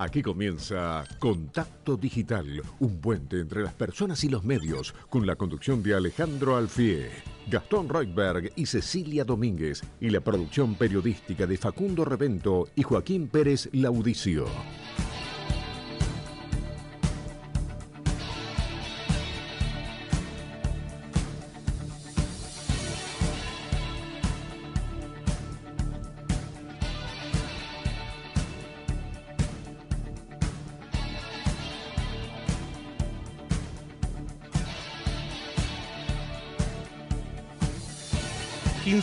Aquí comienza Contacto Digital, un puente entre las personas y los medios, con la conducción de Alejandro Alfie, Gastón Reutberg y Cecilia Domínguez, y la producción periodística de Facundo Revento y Joaquín Pérez Laudicio.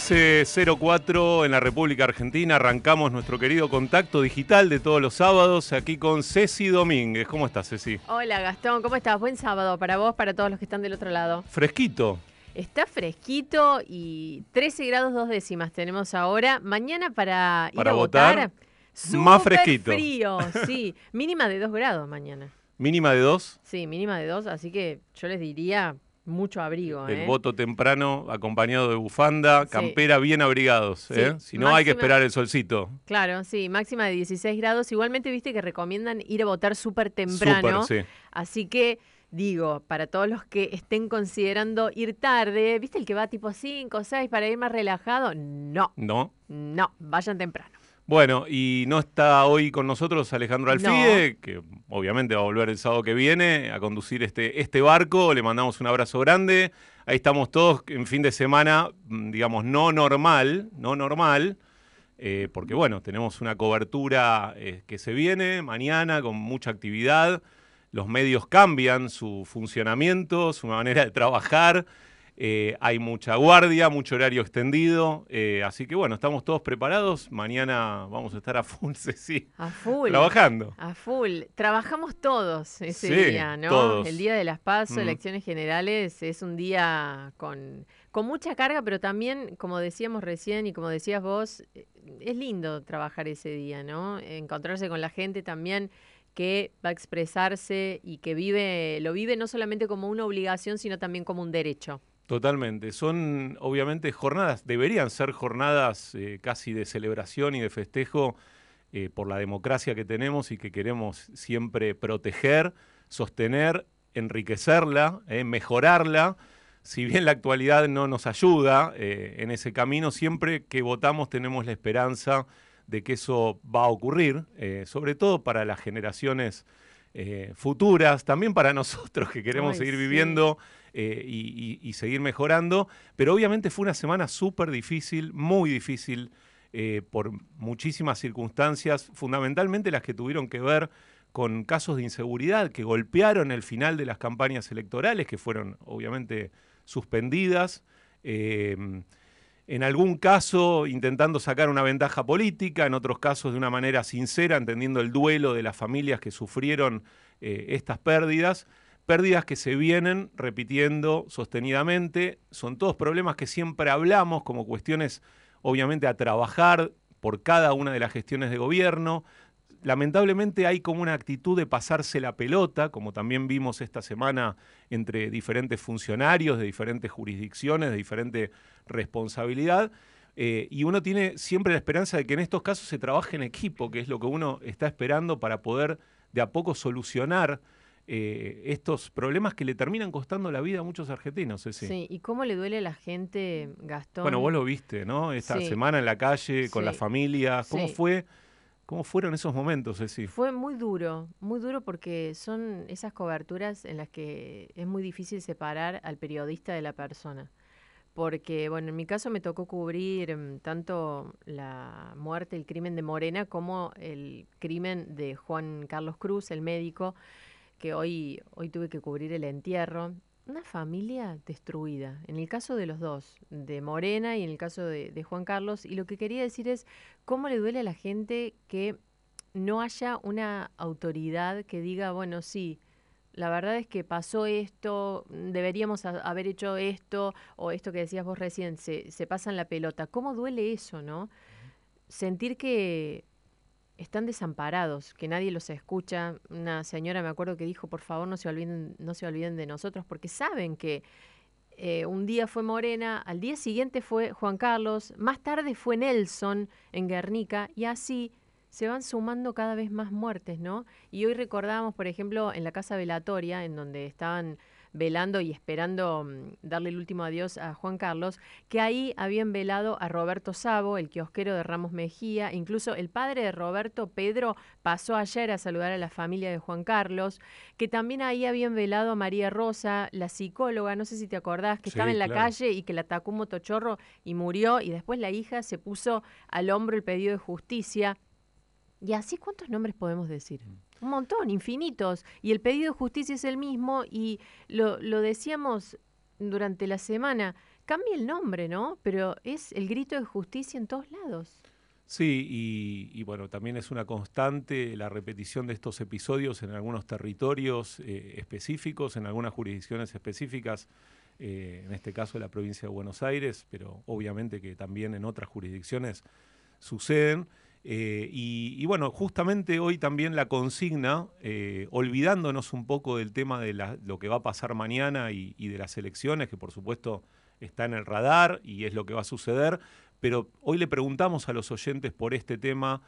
15.04 en la República Argentina. Arrancamos nuestro querido contacto digital de todos los sábados aquí con Ceci Domínguez. ¿Cómo estás, Ceci? Hola, Gastón. ¿Cómo estás? Buen sábado para vos, para todos los que están del otro lado. Fresquito. Está fresquito y 13 grados dos décimas tenemos ahora. Mañana para, ir a votar, más fresquito. frío, sí. mínima de 2 grados mañana. ¿Mínima de 2? Sí, mínima de 2, así que yo les diría mucho abrigo. El ¿eh? voto temprano acompañado de bufanda, campera, bien abrigados. ¿eh? Si no, hay que esperar el solcito. Claro, sí, máxima de 16 grados. Igualmente, viste que recomiendan ir a votar súper temprano. sí. Así que digo, para todos los que estén considerando ir tarde, ¿viste el que va tipo 5 o 6 para ir más relajado? No. No. No, vayan temprano. Bueno, y no está hoy con nosotros Alejandro Alfide, que obviamente va a volver el sábado que viene a conducir este, este barco. Le mandamos un abrazo grande. Ahí estamos todos en fin de semana, mm, digamos, no normal, no normal, eh, porque bueno, tenemos una cobertura eh, que se viene mañana con mucha actividad. Los medios cambian su funcionamiento, su manera de trabajar. Eh, hay mucha guardia, mucho horario extendido, eh, así que bueno, estamos todos preparados. Mañana vamos a estar a full, sí. A full. Trabajando. A full. Trabajamos todos ese día, ¿no? El día de las PASO, elecciones generales, es un día con, con mucha carga, pero también, como decíamos recién y como decías vos, eh, es lindo trabajar ese día, ¿no? Encontrarse con la gente también que va a expresarse y que vive, lo vive no solamente como una obligación, sino también como un derecho. Totalmente. Son obviamente jornadas, deberían ser jornadas eh, casi de celebración y de festejo eh, por la democracia que tenemos y que queremos siempre proteger, sostener, enriquecerla, eh, mejorarla. Si bien la actualidad no nos ayuda en ese camino, siempre que votamos tenemos la esperanza de que eso va a ocurrir, sobre todo para las generaciones futuras, también para nosotros que queremos seguir viviendo eh, y, seguir mejorando. Pero obviamente fue una semana súper difícil, muy difícil eh, por muchísimas circunstancias, fundamentalmente las que tuvieron que ver con casos de inseguridad que golpearon el final de las campañas electorales, que fueron obviamente suspendidas. Eh, en algún caso intentando sacar una ventaja política, en otros casos de una manera sincera, entendiendo el duelo de las familias que sufrieron estas pérdidas Pérdidas que se vienen repitiendo sostenidamente, son todos problemas que siempre hablamos como cuestiones obviamente a trabajar por cada una de las gestiones de gobierno. Lamentablemente hay como una actitud de pasarse la pelota, como también vimos esta semana entre diferentes funcionarios de diferentes jurisdicciones, de diferente responsabilidad. Eh, y uno tiene siempre la esperanza de que en estos casos se trabaje en equipo, que es lo que uno está esperando para poder de a poco solucionar eh, estos problemas que le terminan costando la vida a muchos argentinos. Sí, y cómo le duele a la gente, Gastón. Bueno, vos lo viste, ¿no? Esta semana en la calle, con las familias. ¿Cómo fue? ¿Cómo fueron esos momentos, Ceci? Fue muy duro, muy duro porque son esas coberturas en las que es muy difícil separar al periodista de la persona. Porque, bueno, en mi caso me tocó cubrir mm, tanto la muerte, el crimen de Morena, como el crimen de Juan Carlos Cruz, el médico, que hoy, hoy tuve que cubrir el entierro. Una familia destruida, en el caso de los dos, de Morena y en el caso de, de Juan Carlos. Y lo que quería decir es cómo le duele a la gente que no haya una autoridad que diga, bueno, sí, la verdad es que pasó esto, deberíamos haber hecho esto, o esto que decías vos recién, se, se pasan la pelota. ¿Cómo duele eso, no? Sentir que están desamparados, que nadie los escucha. Una señora me acuerdo que dijo, por favor, no se olviden, no se olviden de nosotros, porque saben que eh, un día fue Morena, al día siguiente fue Juan Carlos, más tarde fue Nelson en Guernica, y así se van sumando cada vez más muertes, ¿no? Y hoy recordamos, por ejemplo, en la casa velatoria, en donde estaban velando y esperando mm, darle el último adiós a Juan Carlos, que ahí habían velado a Roberto Sabo, el kiosquero de Ramos Mejía, incluso el padre de Roberto, Pedro, pasó ayer a saludar a la familia de Juan Carlos, que también ahí habían velado a María Rosa, la psicóloga, no sé si te acordás, que estaba en la calle y que la atacó un motochorro y murió, y después la hija se puso al hombro el pedido de justicia. ¿Y así cuántos nombres podemos decir? Un montón, infinitos. Y el pedido de justicia es el mismo y lo, lo decíamos durante la semana. Cambia el nombre, ¿no? Pero es el grito de justicia en todos lados. Sí, y, bueno, también es una constante la repetición de estos episodios en algunos territorios eh, específicos, en algunas jurisdicciones específicas, eh, en este caso la provincia de Buenos Aires, pero obviamente que también en otras jurisdicciones suceden. Eh, y, bueno, justamente hoy también la consigna, eh, olvidándonos un poco del tema de lo que va a pasar mañana y, de las elecciones, que por supuesto está en el radar y es lo que va a suceder, pero hoy le preguntamos a los oyentes por este tema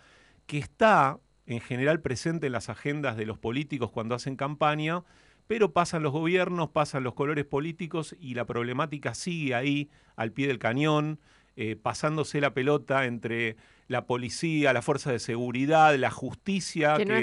que está en general presente en las agendas de los políticos cuando hacen campaña, pero pasan los gobiernos, pasan los colores políticos y la problemática sigue ahí al pie del cañón, eh, pasándose la pelota entre la policía, la fuerza de seguridad, la justicia, que no,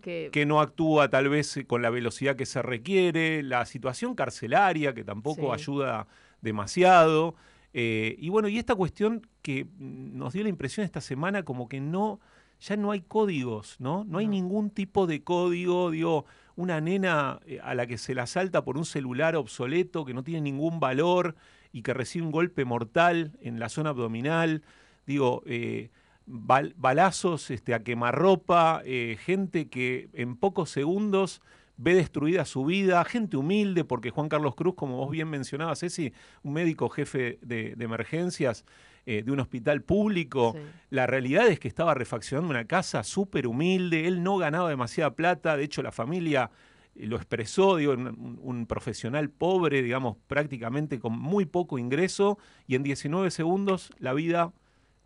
que... no actúa tal vez eh, con la velocidad que se requiere, la situación carcelaria que tampoco ayuda demasiado. Eh, y bueno, y esta cuestión que nos dio la impresión esta semana como que no, ya no hay códigos, ¿no? No hay ningún tipo de código, digo, una nena a la que se la salta por un celular obsoleto que no tiene ningún valor y que recibe un golpe mortal en la zona abdominal. Digo, eh, balazos este, a quemarropa, eh, gente que en pocos segundos ve destruida su vida, gente humilde, porque Juan Carlos Cruz, como vos bien mencionabas, Ceci, un médico jefe de, emergencias eh, de un hospital público, la realidad es que estaba refaccionando una casa súper humilde, él no ganaba demasiada plata, de hecho la familia lo expresó, un, un, profesional pobre, digamos, prácticamente con muy poco ingreso, y en 19 segundos la vida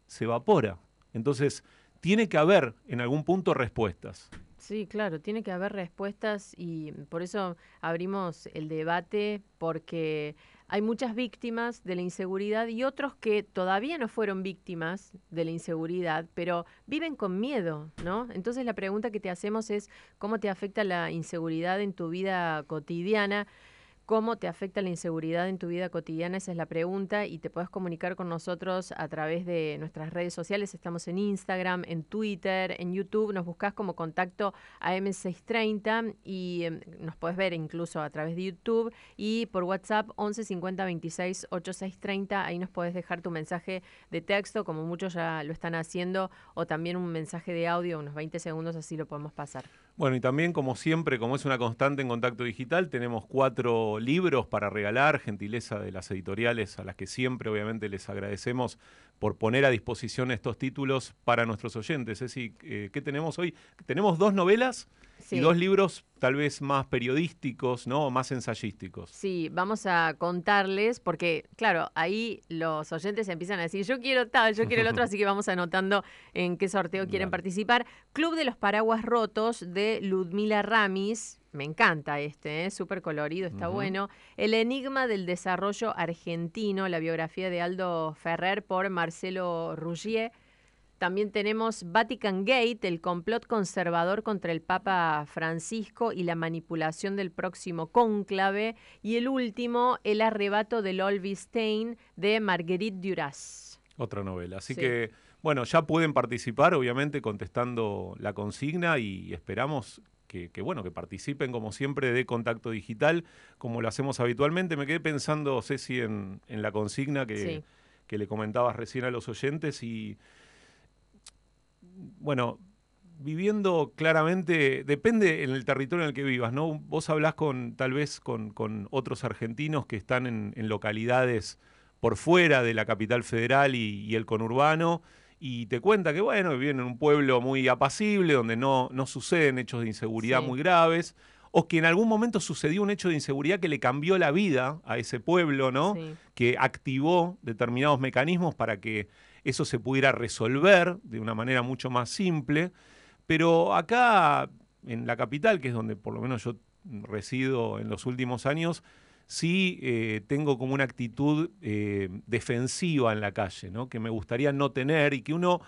se evapora. Entonces, tiene que haber en algún punto respuestas. Sí, claro, tiene que haber respuestas y por eso abrimos el debate porque hay muchas víctimas de la inseguridad y otros que todavía no fueron víctimas de la inseguridad, pero viven con miedo, ¿no? Entonces la pregunta que te hacemos es cómo te afecta la inseguridad en tu vida cotidiana. ¿Cómo te afecta la inseguridad en tu vida cotidiana? Esa es la pregunta y te puedes comunicar con nosotros a través de nuestras redes sociales. Estamos en Instagram, en Twitter, en YouTube. Nos buscas como contacto a M630 y em, nos puedes ver incluso a través de YouTube y por WhatsApp 11 50 26 8630. Ahí nos puedes dejar tu mensaje de texto, como muchos ya lo están haciendo, o también un mensaje de audio, unos 20 segundos, así lo podemos pasar. Bueno, y también, como siempre, como es una constante en contacto digital, tenemos cuatro libros para regalar, gentileza de las editoriales a las que siempre, obviamente, les agradecemos por poner a disposición estos títulos para nuestros oyentes. Es eh, ¿qué tenemos hoy? Tenemos dos novelas y dos libros tal vez más periodísticos, ¿no? O más ensayísticos. Sí, vamos a contarles, porque, claro, ahí los oyentes empiezan a decir, yo quiero tal, yo quiero el otro, así que vamos anotando en qué sorteo quieren participar. Club de los Paraguas Rotos de Ludmila Ramis. Me encanta este, ¿eh? súper colorido, está bueno. El Enigma del Desarrollo Argentino, la biografía de Aldo Ferrer por Marcelo Ruggier. También tenemos Vatican Gate, el complot conservador contra el Papa Francisco y la manipulación del próximo cónclave. Y el último, El arrebato del Olvistein de Marguerite Duras. Otra novela. Así que, bueno, ya pueden participar, obviamente, contestando la consigna y esperamos que, bueno, que participen como siempre de Contacto Digital, como lo hacemos habitualmente. Me quedé pensando, Ceci, en, en la consigna que, que le comentabas recién a los oyentes y bueno, viviendo claramente, depende en el territorio en el que vivas, ¿no? Vos hablás con, tal vez con, otros argentinos que están en, localidades por fuera de la capital federal y, el conurbano, y te cuenta que, bueno, viven en un pueblo muy apacible, donde no, no suceden hechos de inseguridad muy graves, o que en algún momento sucedió un hecho de inseguridad que le cambió la vida a ese pueblo, ¿no? Que activó determinados mecanismos para que eso se pudiera resolver de una manera mucho más simple. Pero acá, en la capital, que es donde por lo menos yo resido en los últimos años, sí eh, tengo como una actitud eh, defensiva en la calle, ¿no? que me gustaría no tener y que uno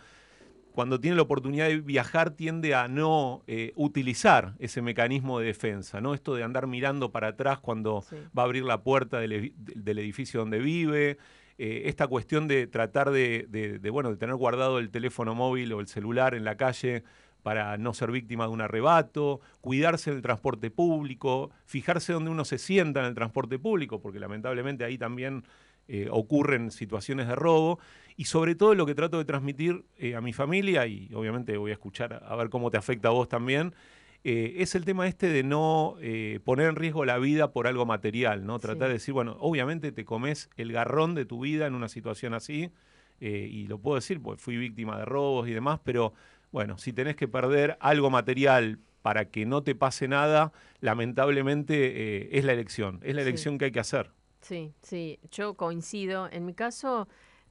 cuando tiene la oportunidad de viajar tiende a no eh, utilizar ese mecanismo de defensa, ¿no? Esto de andar mirando para atrás cuando va a abrir la puerta del, edificio donde vive, esta cuestión de tratar de, bueno, de tener guardado el teléfono móvil o el celular en la calle para no ser víctima de un arrebato, cuidarse del transporte público, fijarse donde uno se sienta en el transporte público, porque lamentablemente ahí también eh, ocurren situaciones de robo, y sobre todo lo que trato de transmitir eh, a mi familia, y obviamente voy a escuchar a ver cómo te afecta a vos también, eh, es el tema este de no poner en riesgo la vida por algo material, ¿no? Tratar de decir, bueno, obviamente te comes el garrón de tu vida en una situación así, y lo puedo decir, porque fui víctima de robos y demás, pero bueno, si tenés que perder algo material para que no te pase nada, lamentablemente eh, es la elección, es la elección que hay que hacer. Sí, sí, yo coincido. En mi caso,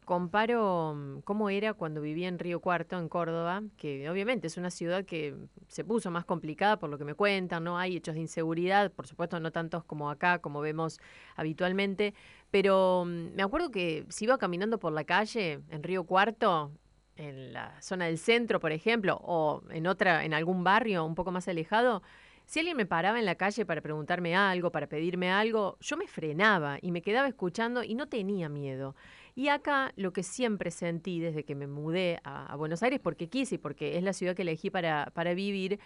comparo mm, cómo era cuando vivía en Río Cuarto, en Córdoba, que obviamente es una ciudad que se puso más complicada por lo que me cuentan, no hay hechos de inseguridad, por supuesto no tantos como acá, como vemos habitualmente, pero mm, me acuerdo que si iba caminando por la calle en Río Cuarto, en la zona del centro, por ejemplo, o en otra, en algún barrio un poco más alejado, si alguien me paraba en la calle para preguntarme algo, para pedirme algo, yo me frenaba y me quedaba escuchando y no tenía miedo. Y acá lo que siempre sentí desde que me mudé a, Buenos Aires, porque quise y porque es la ciudad que elegí para, para vivir,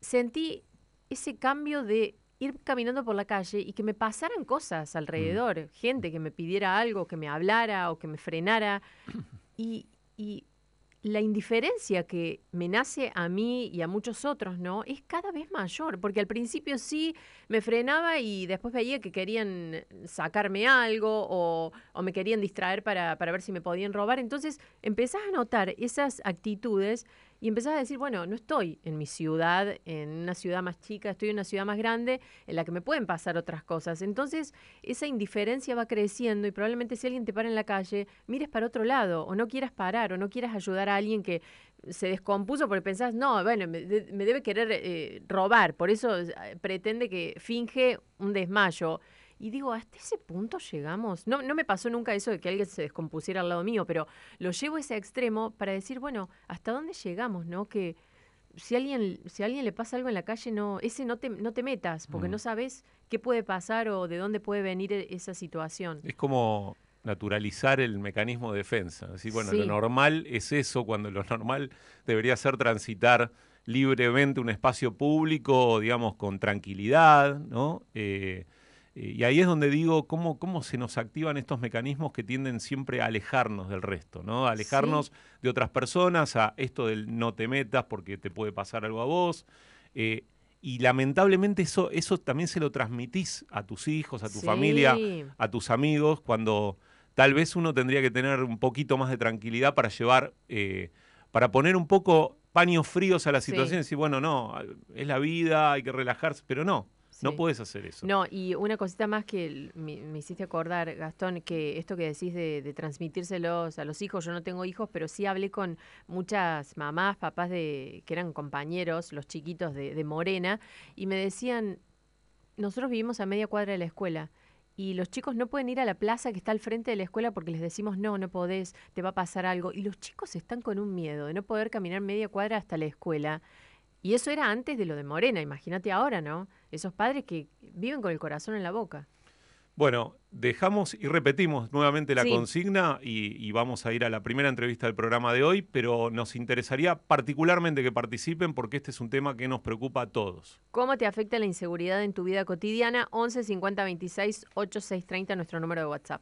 sentí ese cambio de ir caminando por la calle y que me pasaran cosas alrededor, mm. gente que me pidiera algo, que me hablara o que me frenara. Y, y la indiferencia que me nace a mí y a muchos otros, ¿no? Es cada vez mayor, porque al principio sí me frenaba y después veía que querían sacarme algo o, o me querían distraer para, para, ver si me podían robar. Entonces empezás a notar esas actitudes y empezás a decir, bueno, no estoy en mi ciudad, en una ciudad más chica, estoy en una ciudad más grande en la que me pueden pasar otras cosas. Entonces, esa indiferencia va creciendo y probablemente si alguien te para en la calle, mires para otro lado o no quieras parar o no quieras ayudar a alguien que se descompuso porque pensás, no, bueno, me, debe querer eh, robar, por eso eh, pretende que finge un desmayo. Y digo, hasta ese punto llegamos. No, no me pasó nunca eso de que alguien se descompusiera al lado mío, pero lo llevo a ese extremo para decir, bueno, ¿hasta dónde llegamos? ¿No? Que si alguien, si a alguien le pasa algo en la calle, no, ese no te, no te metas, porque no mm. sabes qué puede pasar o de dónde puede venir e, esa situación. Es como naturalizar el mecanismo de defensa. Decir, bueno, lo normal es eso, cuando lo normal debería ser transitar libremente un espacio público, digamos, con tranquilidad, ¿no? Eh, eh, y ahí es donde digo cómo, cómo se nos activan estos mecanismos que tienden siempre a alejarnos del resto, ¿no? A alejarnos de otras personas, a esto del no te metas porque te puede pasar algo a vos. Eh, y lamentablemente eso, eso también se lo transmitís a tus hijos, a tu familia, a tus amigos, cuando tal vez uno tendría que tener un poquito más de tranquilidad para llevar, eh, para poner un poco paños fríos a la situación y decir, bueno, no, es la vida, hay que relajarse, pero no. No puedes hacer eso. No, y una cosita más que me, hiciste acordar, Gastón, que esto que decís de, transmitírselos a los hijos, yo no tengo hijos, pero sí hablé con muchas mamás, papás de que eran compañeros, los chiquitos de, de Morena, y me decían, nosotros vivimos a media cuadra de la escuela y los chicos no pueden ir a la plaza que está al frente de la escuela porque les decimos, no, no podés, te va a pasar algo. Y los chicos están con un miedo de no poder caminar media cuadra hasta la escuela. Y eso era antes de lo de Morena, imagínate ahora, ¿no? Esos padres que viven con el corazón en la boca. Bueno, dejamos y repetimos nuevamente la consigna y, vamos a ir a la primera entrevista del programa de hoy, pero nos interesaría particularmente que participen porque este es un tema que nos preocupa a todos. ¿Cómo te afecta la inseguridad en tu vida cotidiana? 11 50 26 8630, nuestro número de WhatsApp.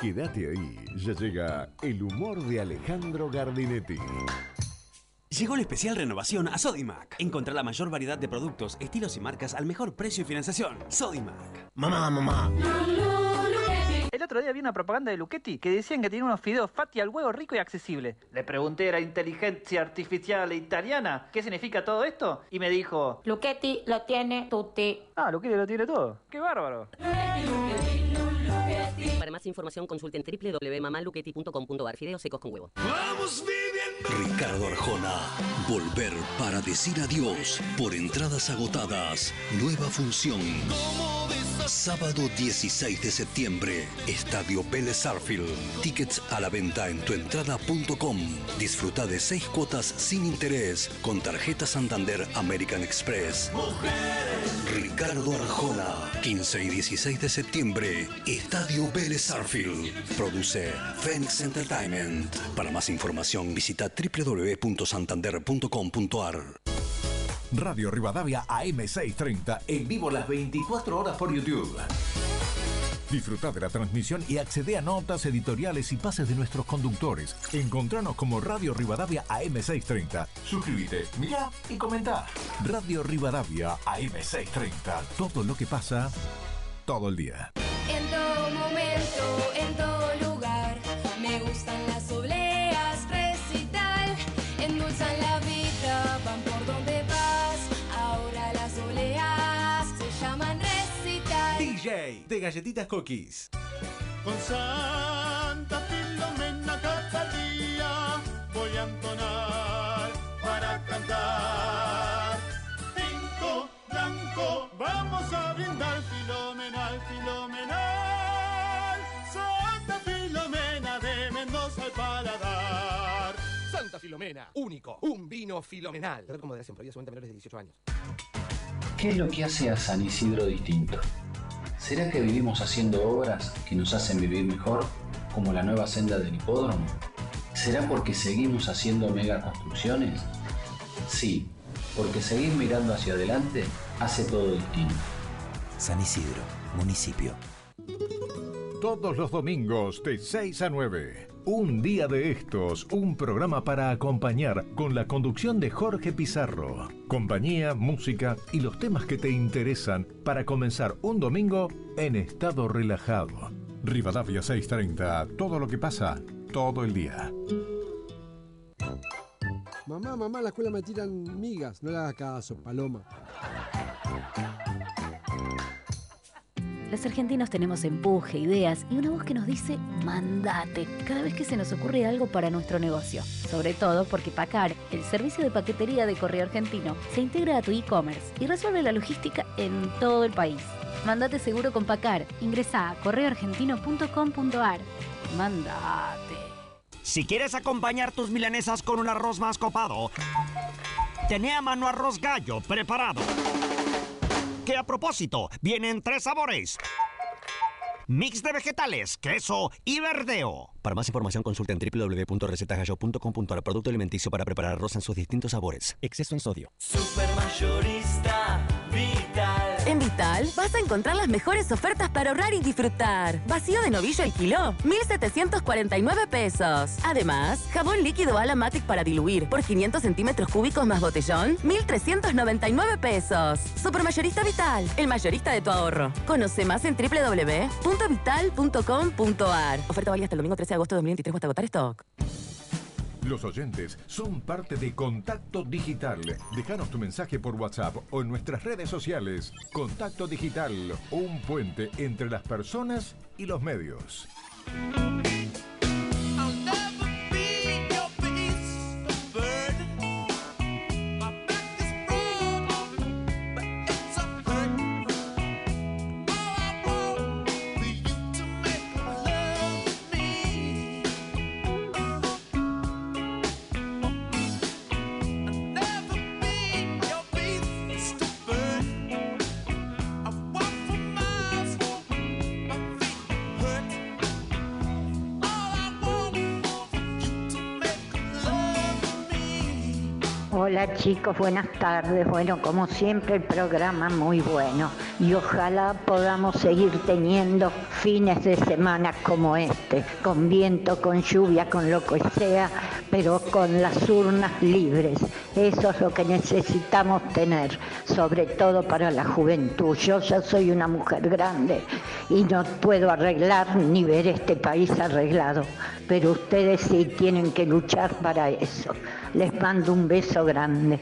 Quédate ahí, ya llega el humor de Alejandro Gardinetti. Llegó el especial renovación a Sodimac. Encontrá la mayor variedad de productos, estilos y marcas al mejor precio y financiación. Sodimac. Mamá, mamá. El otro día vi una propaganda de Luchetti que decían que tenía unos fideos fatti al huevo rico y accesible. Le pregunté a la inteligencia artificial italiana qué significa todo esto y me dijo... Luchetti lo tiene tutti. Ah, Luchetti lo tiene todo. ¡Qué bárbaro! Para más información consulten www.mamaluchetti.com.ar Fideos secos con huevo. Ricardo Arjona. Volver para decir adiós. Por entradas agotadas. Nueva función. Sábado 16 de septiembre. Estadio Vélez Sarfield. Tickets a la venta en tuentrada.com. Disfruta de seis cuotas sin interés con tarjeta Santander American Express. Ricardo Arjona. 15 y 16 de septiembre. Estadio Vélez Sarfield. Produce Phoenix Entertainment. Para más información visita www.santander.com.ar. Radio Rivadavia AM630 en vivo las 24 horas por YouTube. Disfruta de la transmisión y accede a notas editoriales y pases de nuestros conductores. Encontranos como Radio Rivadavia AM630. Suscríbete, mira y comenta. Radio Rivadavia AM630. Todo lo que pasa todo el día. En todo momento, en todo de Galletitas Cookies. Con Santa Filomena cada día voy a entonar para cantar. Cinco blanco, vamos a brindar filomenal, filomenal. Santa Filomena de Mendoza al paladar. Santa Filomena, único, un vino filomenal. Red con moderación, prohibida solamente a menores de 18 años. ¿Qué es lo que hace a San Isidro distinto? ¿Será que vivimos haciendo obras que nos hacen vivir mejor, como la nueva senda del hipódromo? ¿Será porque seguimos haciendo megaconstrucciones? Sí, porque seguir mirando hacia adelante hace todo distinto. San Isidro, municipio. Todos los domingos de 6 a 9. Un día de estos, un programa para acompañar con la conducción de Jorge Pizarro. Compañía, música y los temas que te interesan para comenzar un domingo en estado relajado. Rivadavia 630, todo lo que pasa, todo el día. Mamá, mamá, la escuela me tiran migas. No le hagas caso, paloma. Los argentinos tenemos empuje, ideas y una voz que nos dice mandate cada vez que se nos ocurre algo para nuestro negocio. Sobre todo porque Pacar, el servicio de paquetería de correo argentino, se integra a tu e-commerce y resuelve la logística en todo el país. Mandate seguro con Pacar. Ingresa a correoargentino.com.ar. Mandate. Si quieres acompañar tus milanesas con un arroz más copado, tené a mano arroz gallo preparado. Que a propósito, vienen tres sabores. Mix de vegetales, queso y verdeo. Para más información consulten www.recetagallo.com.ar Producto alimenticio para preparar arroz en sus distintos sabores. Exceso en sodio. Supermayorista Vital. Vital vas a encontrar las mejores ofertas para ahorrar y disfrutar. Vacío de novillo el kilo, 1,749 pesos. Además, jabón líquido Alamatic para diluir por 500 centímetros cúbicos más botellón, 1,399 pesos. Supermayorista Vital, el mayorista de tu ahorro. Conoce más en www.vital.com.ar. Oferta válida hasta el domingo 13 de agosto de 2023 hasta agotar stock. Los oyentes son parte de Contacto Digital. Déjanos tu mensaje por WhatsApp o en nuestras redes sociales. Contacto Digital, un puente entre las personas y los medios. Chicos, buenas tardes. Bueno, como siempre el programa muy bueno. Y ojalá podamos seguir teniendo fines de semana como este, con viento, con lluvia, con lo que sea, pero con las urnas libres. Eso es lo que necesitamos tener, sobre todo para la juventud. Yo ya soy una mujer grande y no puedo arreglar ni ver este país arreglado, pero ustedes sí tienen que luchar para eso. Les mando un beso grande.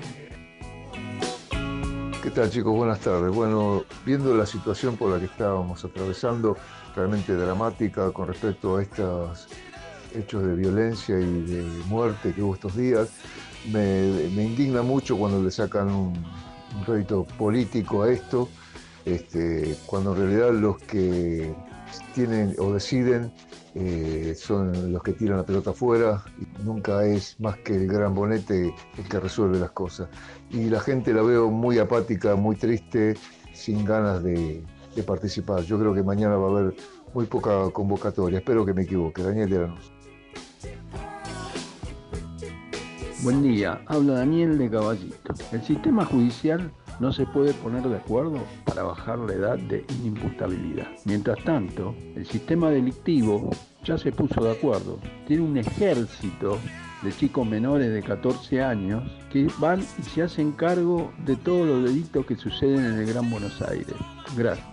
¿Qué tal chicos? Buenas tardes. Bueno, viendo la situación por la que estábamos atravesando, realmente dramática con respecto a estos hechos de violencia y de muerte que hubo estos días, me, indigna mucho cuando le sacan un, un rédito político a esto, este, cuando en realidad los que tienen o deciden eh, son los que tiran la pelota afuera, nunca es más que el gran bonete el que resuelve las cosas. Y la gente la veo muy apática, muy triste, sin ganas de, participar. Yo creo que mañana va a haber muy poca convocatoria, espero que me equivoque. Daniel de Lanús. Buen día, habla Daniel de Caballito. El sistema judicial no se puede poner de acuerdo para bajar la edad de inimputabilidad. Mientras tanto, el sistema delictivo ya se puso de acuerdo. Tiene un ejército de chicos menores de 14 años que van y se hacen cargo de todos los delitos que suceden en el Gran Buenos Aires. Gracias.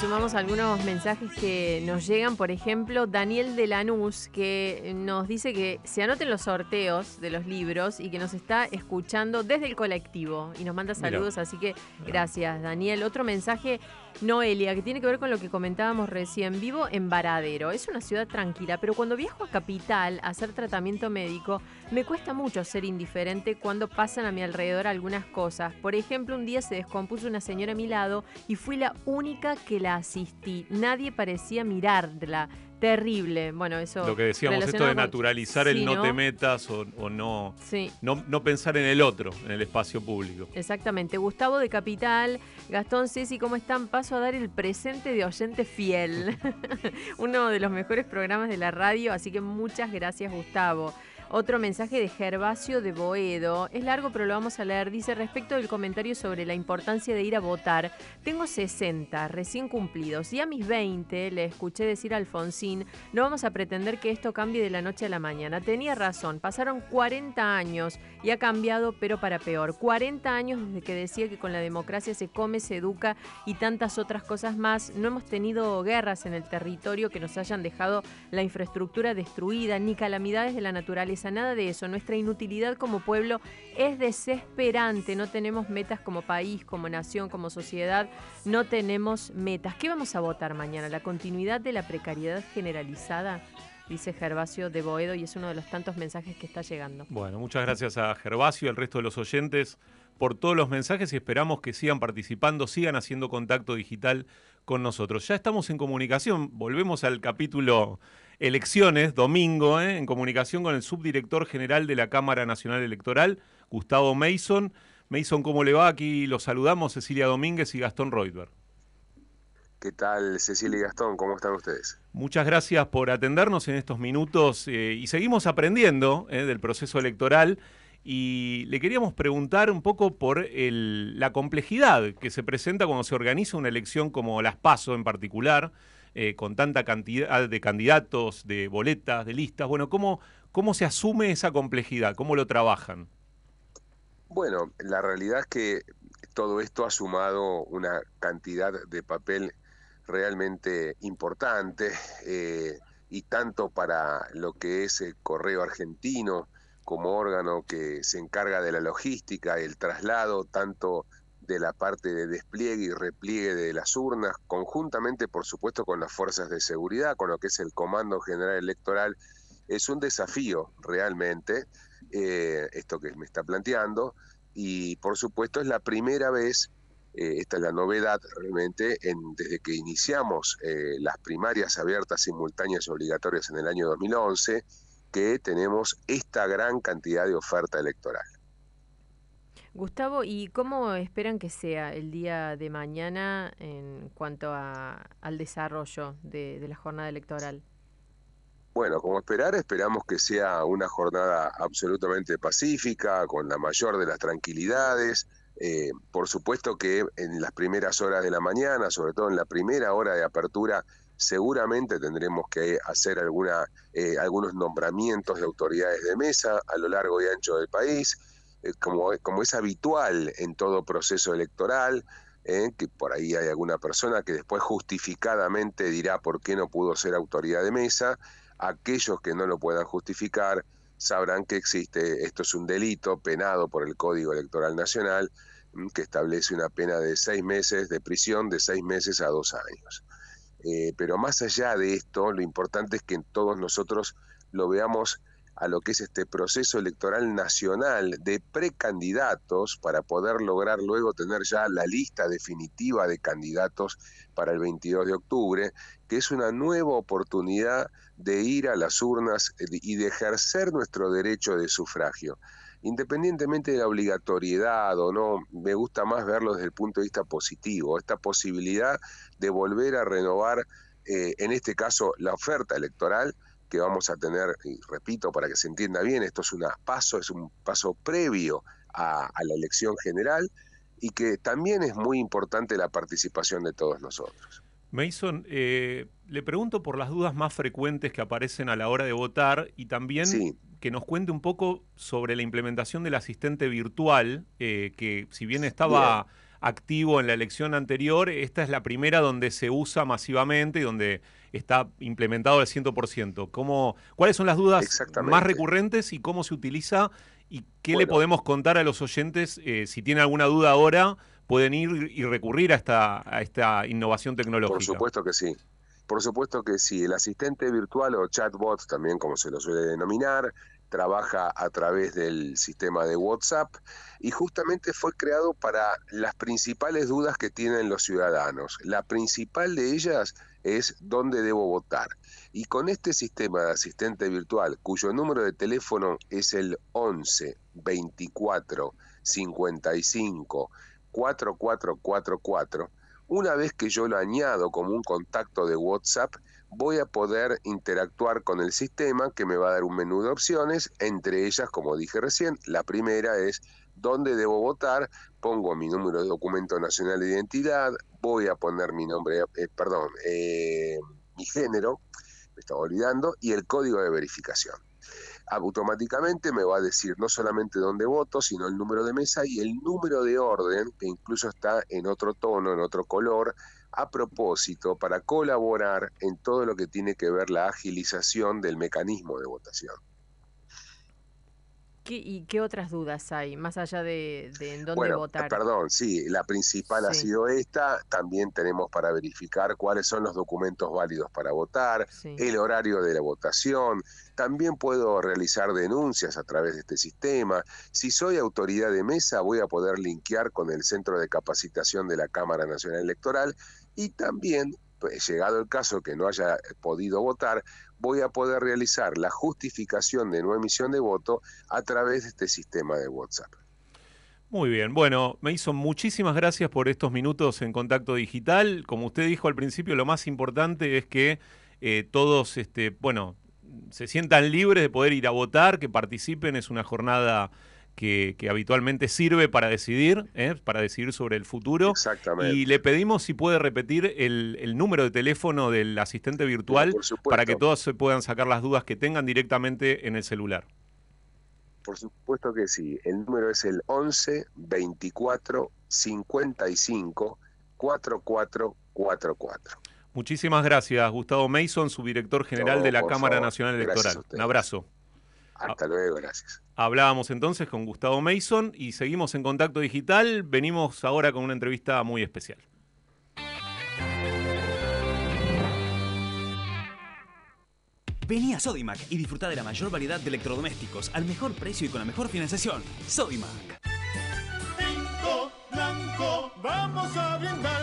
Sumamos algunos mensajes que nos llegan, por ejemplo, Daniel de Lanús, que nos dice que se anoten los sorteos de los libros y que nos está escuchando desde el colectivo y nos manda saludos, así que gracias, Daniel. Otro mensaje, Noelia, que tiene que ver con lo que comentábamos recién. Vivo en Varadero, es una ciudad tranquila, pero cuando viajo a Capital a hacer tratamiento médico, me cuesta mucho ser indiferente cuando pasan a mi alrededor algunas cosas. Por ejemplo, un día se descompuso una señora a mi lado y fui la única que la asistí. Nadie parecía mirarla. Terrible. Bueno, eso. Lo que decíamos, esto de con- naturalizar el Sí, no, te metas o, o no, Sí. no, no pensar en el otro, en el espacio público. Exactamente. Gustavo de Capital, Gastón, Ceci, ¿cómo están? Paso a dar el presente de oyente fiel. Uno de los mejores programas de la radio, así que muchas gracias, Gustavo. Otro mensaje de Gervasio de Boedo. Es largo, pero lo vamos a leer. Dice, respecto del comentario sobre la importancia de ir a votar, tengo 60 recién cumplidos y a mis 20 le escuché decir a Alfonsín, no vamos a pretender que esto cambie de la noche a la mañana. Tenía razón, pasaron 40 años y ha cambiado, pero para peor. 40 años desde que decía que con la democracia se come, se educa y tantas otras cosas más. No hemos tenido guerras en el territorio que nos hayan dejado la infraestructura destruida, ni calamidades de la naturaleza, nada de eso. Nuestra inutilidad como pueblo es desesperante. No tenemos metas como país, como nación, como sociedad. No tenemos metas. ¿Qué vamos a votar mañana? ¿La continuidad de la precariedad generalizada? Dice Gervasio de Boedo y es uno de los tantos mensajes que está llegando. Bueno, muchas gracias a Gervasio y al resto de los oyentes por todos los mensajes y esperamos que sigan participando, sigan haciendo contacto digital con nosotros. Ya estamos en comunicación, volvemos al capítulo elecciones, domingo, ¿eh? en comunicación con el subdirector general de la Cámara Nacional Electoral, Gustavo Mason. Mason, ¿cómo le va? Aquí los saludamos, Cecilia Domínguez y Gastón Reutberg. ¿Qué tal, Cecilia y Gastón? ¿Cómo están ustedes? Muchas gracias por atendernos en estos minutos eh, y seguimos aprendiendo eh, del proceso electoral y le queríamos preguntar un poco por el- la complejidad que se presenta cuando se organiza una elección como las PASO en particular, eh, con tanta cantidad de candidatos, de boletas, de listas. Bueno, ¿cómo, ¿cómo se asume esa complejidad? ¿Cómo lo trabajan? Bueno, la realidad es que todo esto ha sumado una cantidad de papel realmente importante eh, y tanto para lo que es el correo argentino como órgano que se encarga de la logística, el traslado, tanto de la parte de despliegue y repliegue de las urnas, conjuntamente, por supuesto, con las fuerzas de seguridad, con lo que es el Comando General Electoral, es un desafío realmente eh, esto que me está planteando y por supuesto es la primera vez, eh, esta es la novedad realmente, en, desde que iniciamos eh, las primarias abiertas, simultáneas obligatorias en el año 2011, que tenemos esta gran cantidad de oferta electoral. Gustavo, ¿y cómo esperan que sea el día de mañana en cuanto a- al desarrollo de, la jornada electoral? Bueno, como esperar, esperamos que sea una jornada absolutamente pacífica, con la mayor de las tranquilidades. Eh, por supuesto que en las primeras horas de la mañana, sobre todo en la primera hora de apertura, seguramente tendremos que hacer alguna, eh, algunos nombramientos de autoridades de mesa a lo largo y ancho del país, como, es habitual en todo proceso electoral. ¿eh? que por ahí hay alguna persona que después justificadamente dirá por qué no pudo ser autoridad de mesa. Aquellos que no lo puedan justificar sabrán que existe, esto es un delito penado por el Código Electoral Nacional, mm, que establece una pena de seis meses de prisión, de seis meses a dos años. Eh, pero más allá de esto, lo importante es que todos nosotros lo veamos a lo que es este proceso electoral nacional de precandidatos para poder lograr luego tener ya la lista definitiva de candidatos para el 22 de octubre, que es una nueva oportunidad de ir a las urnas eh, y de ejercer nuestro derecho de sufragio. Independientemente de la obligatoriedad o no, me gusta más verlo desde el punto de vista positivo, esta posibilidad de volver a renovar, eh, en este caso, la oferta electoral, que vamos a tener, y repito para que se entienda bien, esto es un paso, es un paso previo a, a la elección general y que también es muy importante la participación de todos nosotros. Mason, eh, le pregunto por las dudas más frecuentes que aparecen a la hora de votar y también que nos cuente un poco sobre la implementación del asistente virtual, eh, que si bien estaba activo en la elección anterior, esta es la primera donde se usa masivamente y donde está implementado al 100%. ¿Cómo, ¿Cuáles son las dudas más recurrentes y cómo se utiliza? ¿Y qué le podemos contar a los oyentes eh, si tienen alguna duda ahora? Pueden ir y recurrir a esta, a esta innovación tecnológica. Por supuesto que sí. Por supuesto que sí. El asistente virtual o chatbot, también como se lo suele denominar, trabaja a través del sistema de WhatsApp y justamente fue creado para las principales dudas que tienen los ciudadanos. La principal de ellas es dónde debo votar. Y con este sistema de asistente virtual, cuyo número de teléfono es el 11 24 55 4444, una vez que yo lo añado como un contacto de WhatsApp, voy a poder interactuar con el sistema que me va a dar un menú de opciones, entre ellas, como dije recién, la primera es dónde debo votar, pongo mi número de documento nacional de identidad, voy a poner mi nombre, eh, perdón, eh, mi género, me estaba olvidando, y el código de verificación. Automáticamente me va a decir no solamente dónde voto, sino el número de mesa y el número de orden, que incluso está en otro tono, en otro color, a propósito para colaborar en todo lo que tiene que ver la agilización del mecanismo de votación. ¿Y qué otras dudas hay, más allá de, en dónde bueno, votar? Perdón, sí, la principal ha sido esta. También tenemos para verificar cuáles son los documentos válidos para votar, el horario de la votación. También puedo realizar denuncias a través de este sistema. Si soy autoridad de mesa, voy a poder linkear con el Centro de Capacitación de la Cámara Nacional Electoral y también pues, llegado el caso que no haya podido votar, voy a poder realizar la justificación de no emisión de voto a través de este sistema de WhatsApp. Muy bien, bueno, Mason, muchísimas gracias por estos minutos en contacto digital. Como usted dijo al principio, lo más importante es que eh, todos, este, bueno, se sientan libres de poder ir a votar, que participen. Es una jornada que, habitualmente sirve para decidir, ¿eh? para decidir sobre el futuro. Exactamente. Y le pedimos si puede repetir el, número de teléfono del asistente virtual para que todos se puedan sacar las dudas que tengan directamente en el celular. Por supuesto que sí. El número es el 11 24 55 4444. Muchísimas gracias, Gustavo Mason, subdirector general de la Cámara Nacional Electoral. Un abrazo. Hasta luego, gracias. Hablábamos entonces con Gustavo Mason y seguimos en contacto digital. Venimos ahora con una entrevista muy especial. Vení a Sodimac y disfruta de la mayor variedad de electrodomésticos al mejor precio y con la mejor financiación. Sodimac. Tinto blanco, vamos a brindar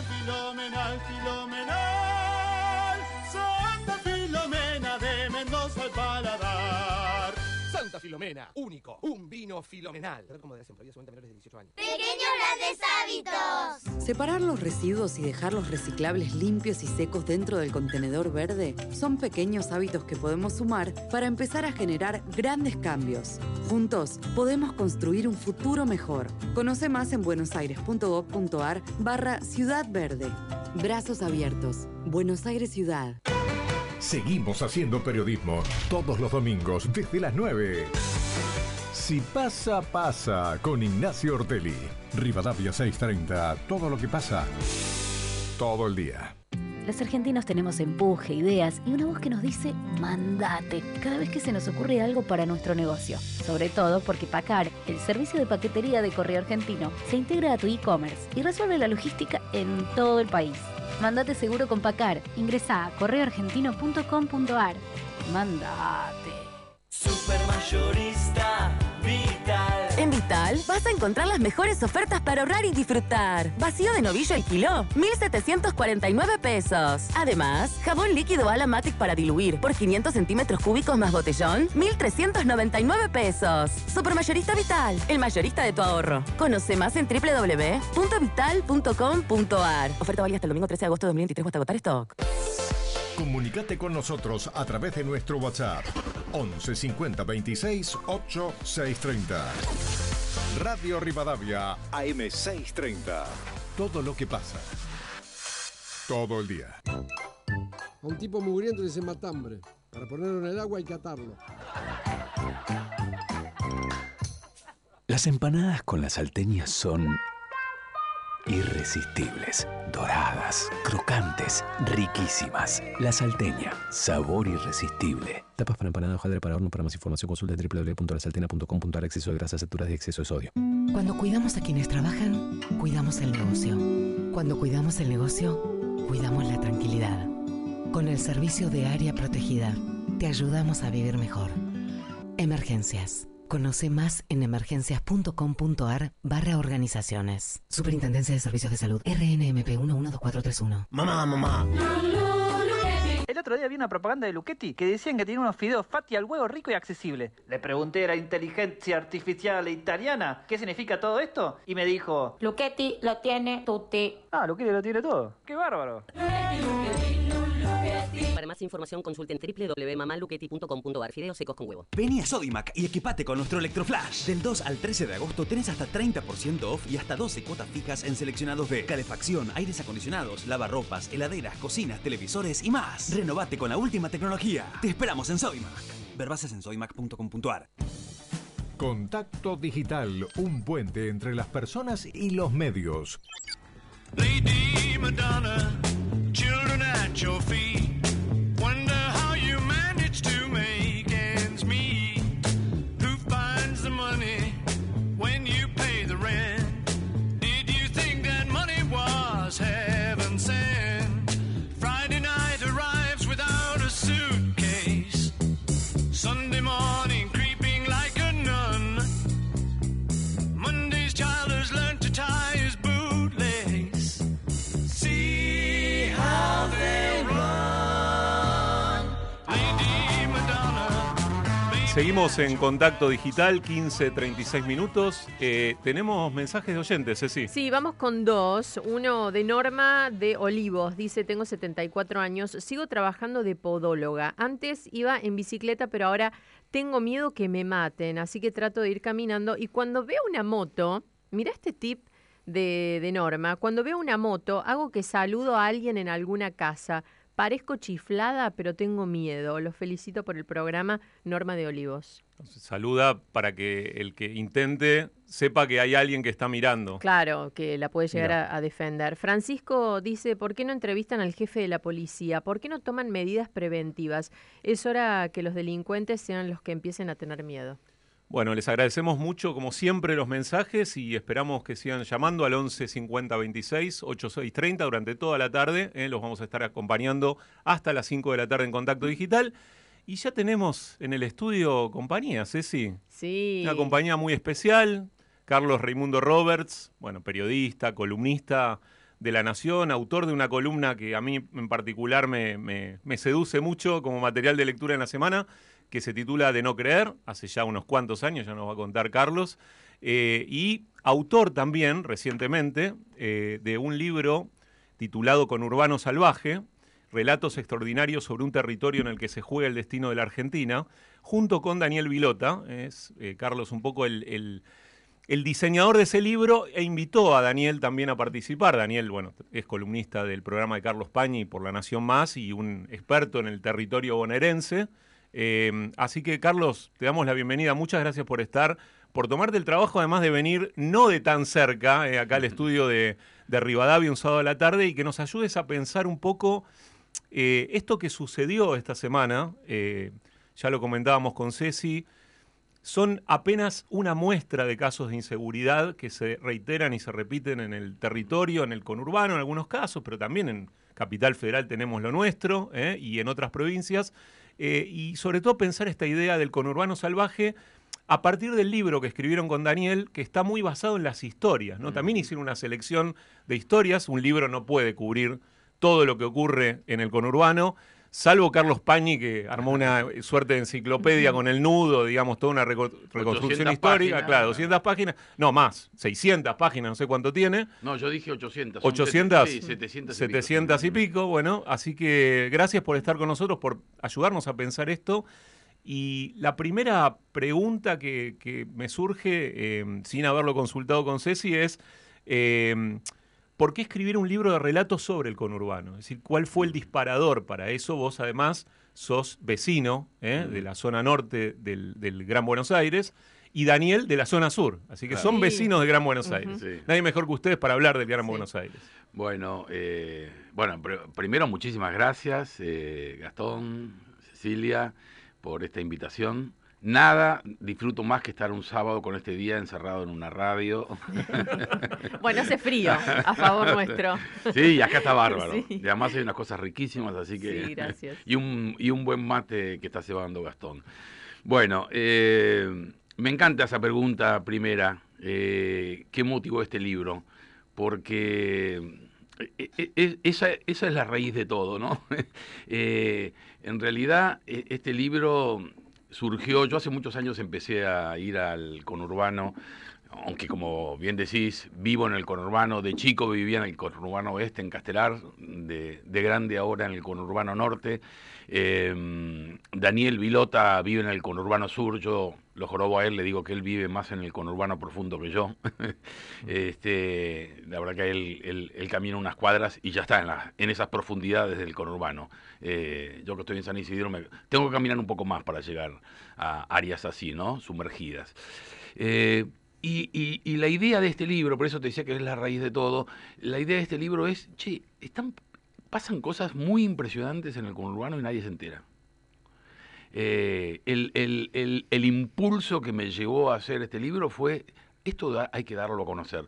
Filomena único, un vino filomenal. Como de siempre, obviamente menores de 18 años. Pequeños grandes hábitos. Separar los residuos y dejar los reciclables limpios y secos dentro del contenedor verde son pequeños hábitos que podemos sumar para empezar a generar grandes cambios. Juntos podemos construir un futuro mejor. Conoce más en buenosaires.gov.ar barra Ciudad Verde. Brazos abiertos. Buenos Aires Ciudad. Seguimos haciendo periodismo todos los domingos desde las 9. Si pasa, pasa con Ignacio Ortelli. Rivadavia 630. Todo lo que pasa. Todo el día. Los argentinos tenemos empuje, ideas y una voz que nos dice mandate cada vez que se nos ocurre algo para nuestro negocio. Sobre todo porque Pacar, el servicio de paquetería de correo argentino, se integra a tu e-commerce y resuelve la logística en todo el país. Mandate seguro con Pacar. Ingresa a correoargentino.com.ar. Mandate. Supermayorista Vital. En Vital vas a encontrar las mejores ofertas para ahorrar y disfrutar. Vacío de novillo el kilo, 1,749 pesos. Además, jabón líquido Alamatic para diluir por 500 centímetros cúbicos más botellón, 1,399 pesos. Supermayorista Vital, el mayorista de tu ahorro. Conoce más en www.vital.com.ar. Oferta válida hasta el domingo 13 de agosto de 2023 o hasta agotar stock. Comunicate con nosotros a través de nuestro WhatsApp 11 50 26 8 630. Radio Rivadavia AM 630. Todo lo que pasa. Todo el día. A un tipo mugriento le dice matambre. Para ponerlo en el agua y catarlo. Las empanadas con las salteñas son irresistibles, doradas, crocantes, riquísimas. La salteña, sabor irresistible. Tapas para empanada, hojaldre para horno. Para más información consulta www.lasalteña.com.ar Exceso de grasas, saturas y exceso de sodio. Cuando cuidamos a quienes trabajan, cuidamos el negocio. Cuando cuidamos el negocio, cuidamos la tranquilidad. Con el servicio de área protegida, te ayudamos a vivir mejor. Emergencias. Conoce más en emergencias.com.ar barra organizaciones. Superintendencia de Servicios de Salud. RNMP 112431. Mamá, mamá. El otro día vi una propaganda de Luchetti que decían que tenía unos fideos fatti al huevo rico y accesible. Le pregunté a la inteligencia artificial italiana qué significa todo esto y me dijo... Luchetti lo tiene tutti. Ah, Luchetti lo tiene todo. ¡Qué bárbaro! Para más información consulten www.mamaluchetti.com.ar Fideos secos con huevo. Vení a Sodimac y equipate con nuestro Electroflash. Del 2 al 13 de agosto tenés hasta 30% off y hasta 12 cuotas fijas en seleccionados de calefacción, aires acondicionados, lavarropas, heladeras, cocinas, televisores y más. Renovate con la última tecnología. Te esperamos en Sodimac. Ver bases en sodimac.com.ar. Contacto Digital, un puente entre las personas y los medios. Lady Madonna, children at your feet. Seguimos en contacto digital, 15, 36 minutos. Eh, tenemos mensajes de oyentes, Ceci. Sí, vamos con dos. Uno de Norma de Olivos. Dice, tengo 74 años, sigo trabajando de podóloga. Antes iba en bicicleta, pero ahora tengo miedo que me maten, así que trato de ir caminando. Y cuando veo una moto, mira este tip de, de Norma, cuando veo una moto, hago que saludo a alguien en alguna casa. Parezco chiflada, pero tengo miedo. Los felicito por el programa Norma de Olivos. Saluda para que el que intente sepa que hay alguien que está mirando. Claro, que la puede llegar a defender. Francisco dice, ¿por qué no entrevistan al jefe de la policía? ¿Por qué no toman medidas preventivas? Es hora que los delincuentes sean los que empiecen a tener miedo. Bueno, les agradecemos mucho, como siempre, los mensajes y esperamos que sigan llamando al 11 50 26 86 30 durante toda la tarde. eh, los vamos a estar acompañando hasta las 5 de la tarde en Contacto Digital. Y ya tenemos en el estudio compañía, Ceci. Sí. Una compañía muy especial. Carlos Raimundo Roberts, bueno, periodista, columnista de La Nación, autor de una columna que a mí en particular me, me- me seduce mucho como material de lectura en la semana, que se titula De no creer, hace ya unos cuantos años, ya nos va a contar Carlos, eh, y autor también, recientemente, eh, de un libro titulado Con Urbano Salvaje, relatos extraordinarios sobre un territorio en el que se juega el destino de la Argentina, junto con Daniel Vilota, es eh, Carlos un poco el, el- diseñador de ese libro e invitó a Daniel también a participar. Daniel, bueno, es columnista del programa de Carlos Pañi por La Nación Más y un experto en el territorio bonaerense. Eh, así que, Carlos, te damos la bienvenida. Muchas gracias por estar, por tomarte el trabajo, además de venir no de tan cerca, eh, acá al estudio de, de Rivadavia un sábado a la tarde, y que nos ayudes a pensar un poco eh, esto que sucedió esta semana. eh, ya lo comentábamos con Ceci son apenas una muestra de casos de inseguridad que se reiteran y se repiten en el territorio, en el conurbano en algunos casos, pero también en Capital Federal tenemos lo nuestro y en otras provincias. Eh, y sobre todo pensar esta idea del conurbano salvaje a partir del libro que escribieron con Daniel, que está muy basado en las historias. ¿no? También hicieron una selección de historias, un libro no puede cubrir todo lo que ocurre en el conurbano, salvo Carlos Pañi, que armó una suerte de enciclopedia con el nudo, digamos, toda una reco- reconstrucción 800 histórica, páginas. claro, 200 páginas, no más, 600 páginas, no sé cuánto tiene. No, yo dije 800. son 800, sí, 700 y pico. 700 y pico, bueno, así que gracias por estar con nosotros, por ayudarnos a pensar esto. Y la primera pregunta que, que me surge, eh, sin haberlo consultado con Ceci, es eh, ¿por qué escribir un libro de relatos sobre el conurbano? Es decir, ¿cuál fue el disparador para eso? Vos además sos vecino eh, de la zona norte del, del Gran Buenos Aires y Daniel de la zona sur. Así que Claro. son vecinos de Gran Buenos. Aires. Sí. Nadie mejor que ustedes para hablar del Gran Buenos Aires. Bueno, eh, bueno, pr- primero muchísimas gracias, eh, Gastón, Cecilia, por esta invitación. Nada disfruto más que estar un sábado con este día encerrado en una radio. Bueno, hace frío, a favor nuestro. Sí, y acá está bárbaro. Sí. Y además hay unas cosas riquísimas, así que... Sí, gracias. y, un, y un buen mate que está cebando Gastón. Bueno, eh, me encanta esa pregunta primera. eh, ¿Qué motivó este libro? Porque eh, esa, esa es la raíz de todo, ¿no? Eh, en realidad, eh, este libro surgió, yo hace muchos años empecé a ir al conurbano, aunque como bien decís, vivo en el conurbano, de chico vivía en el conurbano oeste, en Castelar, de, de grande ahora en el conurbano norte. Eh, Daniel Vilota vive en el conurbano sur, yo lo jorobo a él, le digo que él vive más en el conurbano profundo que yo. este, la verdad que él, camina unas cuadras y ya está en esas profundidades del conurbano. Eh, yo que estoy en San Isidro, me- tengo que caminar un poco más para llegar a áreas así, ¿no? Sumergidas. Eh, y, la idea de este libro, por eso te decía que es la raíz de todo, la idea de este libro es, che, pasan cosas muy impresionantes en el conurbano y nadie se entera. Eh, el, impulso que me llevó a hacer este libro fue, esto hay que darlo a conocer.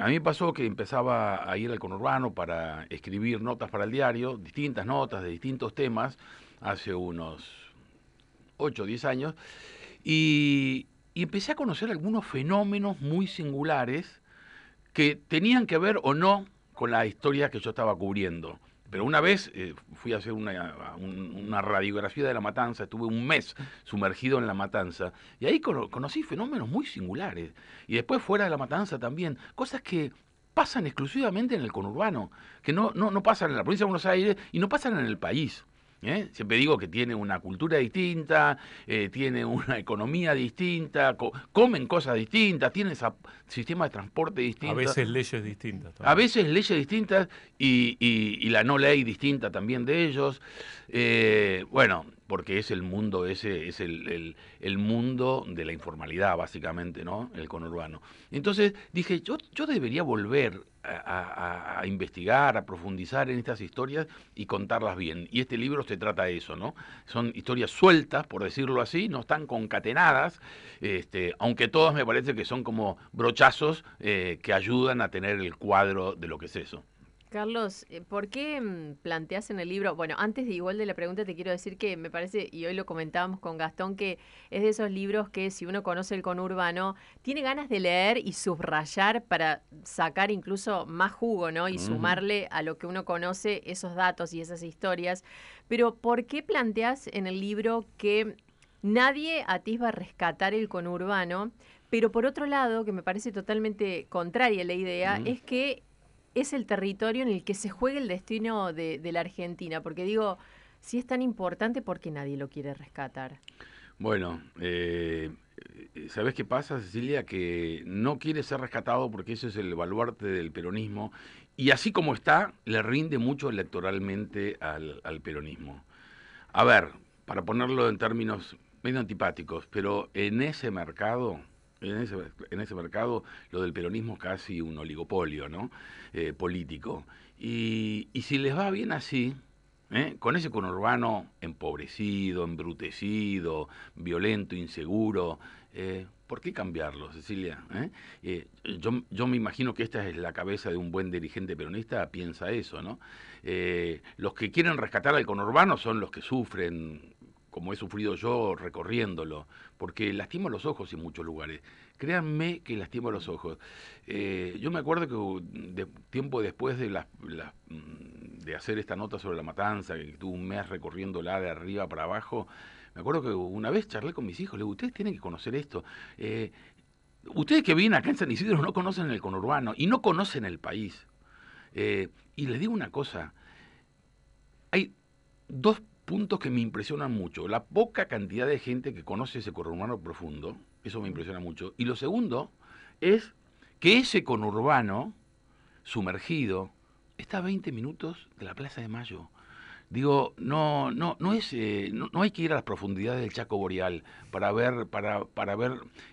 A mí me pasó que empezaba a ir al conurbano para escribir notas para el diario, distintas notas de distintos temas, hace unos 8 o 10 años, y, y empecé a conocer algunos fenómenos muy singulares que tenían que ver o no con la historia que yo estaba cubriendo. Pero una vez eh, fui a hacer una, un- una radiografía de la matanza, estuve un mes sumergido en la matanza, y ahí cono- conocí fenómenos muy singulares. Y después fuera de la matanza también, cosas que pasan exclusivamente en el conurbano, que no, no, no pasan en la provincia de Buenos Aires y no pasan en el país. ¿Eh? Siempre digo que tiene una cultura distinta, eh, tiene una economía distinta, co- comen cosas distintas, tienen esa- sistema de transporte distinto. A veces leyes distintas. A veces leyes distintas y, y- y la no ley distinta también de ellos. Eh, bueno, porque es el mundo ese, es el, el- mundo de la informalidad, básicamente, ¿no? El conurbano. Entonces dije, yo, yo debería volver a investigar, a profundizar en estas historias y contarlas bien. Y este libro se trata de eso, ¿no? Son historias sueltas, por decirlo así, no están concatenadas, este, aunque todas me parece que son como brochazos eh, que ayudan a tener el cuadro de lo que es eso. Carlos, eh, ¿por qué mm, planteas en el libro? Bueno, antes de igual de la pregunta te quiero decir que me parece, y hoy lo comentábamos con Gastón, que es de esos libros que si uno conoce el conurbano, tiene ganas de leer y subrayar para sacar incluso más jugo, ¿no? Y sumarle a lo que uno conoce esos datos y esas historias. Pero ¿por qué planteas en el libro que nadie atisba rescatar el conurbano, pero por otro lado, que me parece totalmente contraria la idea, es que es el territorio en el que se juega el destino de, la Argentina, porque digo, si es tan importante, ¿por qué nadie lo quiere rescatar? Bueno, eh, ¿sabés qué pasa, Cecilia? Que no quiere ser rescatado porque eso es el baluarte del peronismo y así como está, le rinde mucho electoralmente al, al peronismo. A ver, para ponerlo en términos medio antipáticos, pero en ese mercado, en ese, en ese mercado, lo del peronismo es casi un oligopolio, ¿no? Eh, político. Y, y si les va bien así, ¿eh? con ese conurbano empobrecido, embrutecido, violento, inseguro, eh, ¿por qué cambiarlo, Cecilia? ¿Eh? Eh, yo, yo me imagino que esta es la cabeza de un buen dirigente peronista, piensa eso, ¿no? Los que quieren rescatar al conurbano son los que sufren, como he sufrido yo recorriéndolo, porque lastimo los ojos en muchos lugares. Créanme que lastimo los ojos. Eh, yo me acuerdo que de, tiempo después de, mm, de hacer esta nota sobre la matanza, que tuve un mes recorriéndola de arriba para abajo, me acuerdo que una vez charlé con mis hijos, le digo, ustedes tienen que conocer esto. Eh, ustedes que vienen acá en San Isidro no conocen el conurbano y no conocen el país. Eh, y les digo una cosa, hay dos puntos que me impresionan mucho. La poca cantidad de gente que conoce ese conurbano profundo, eso me impresiona mucho. Y lo segundo es que ese conurbano sumergido está a 20 minutos de la Plaza de Mayo. Digo, no, no, no es, eh, no, no hay que ir a las profundidades del Chaco Boreal para ver, para, para ver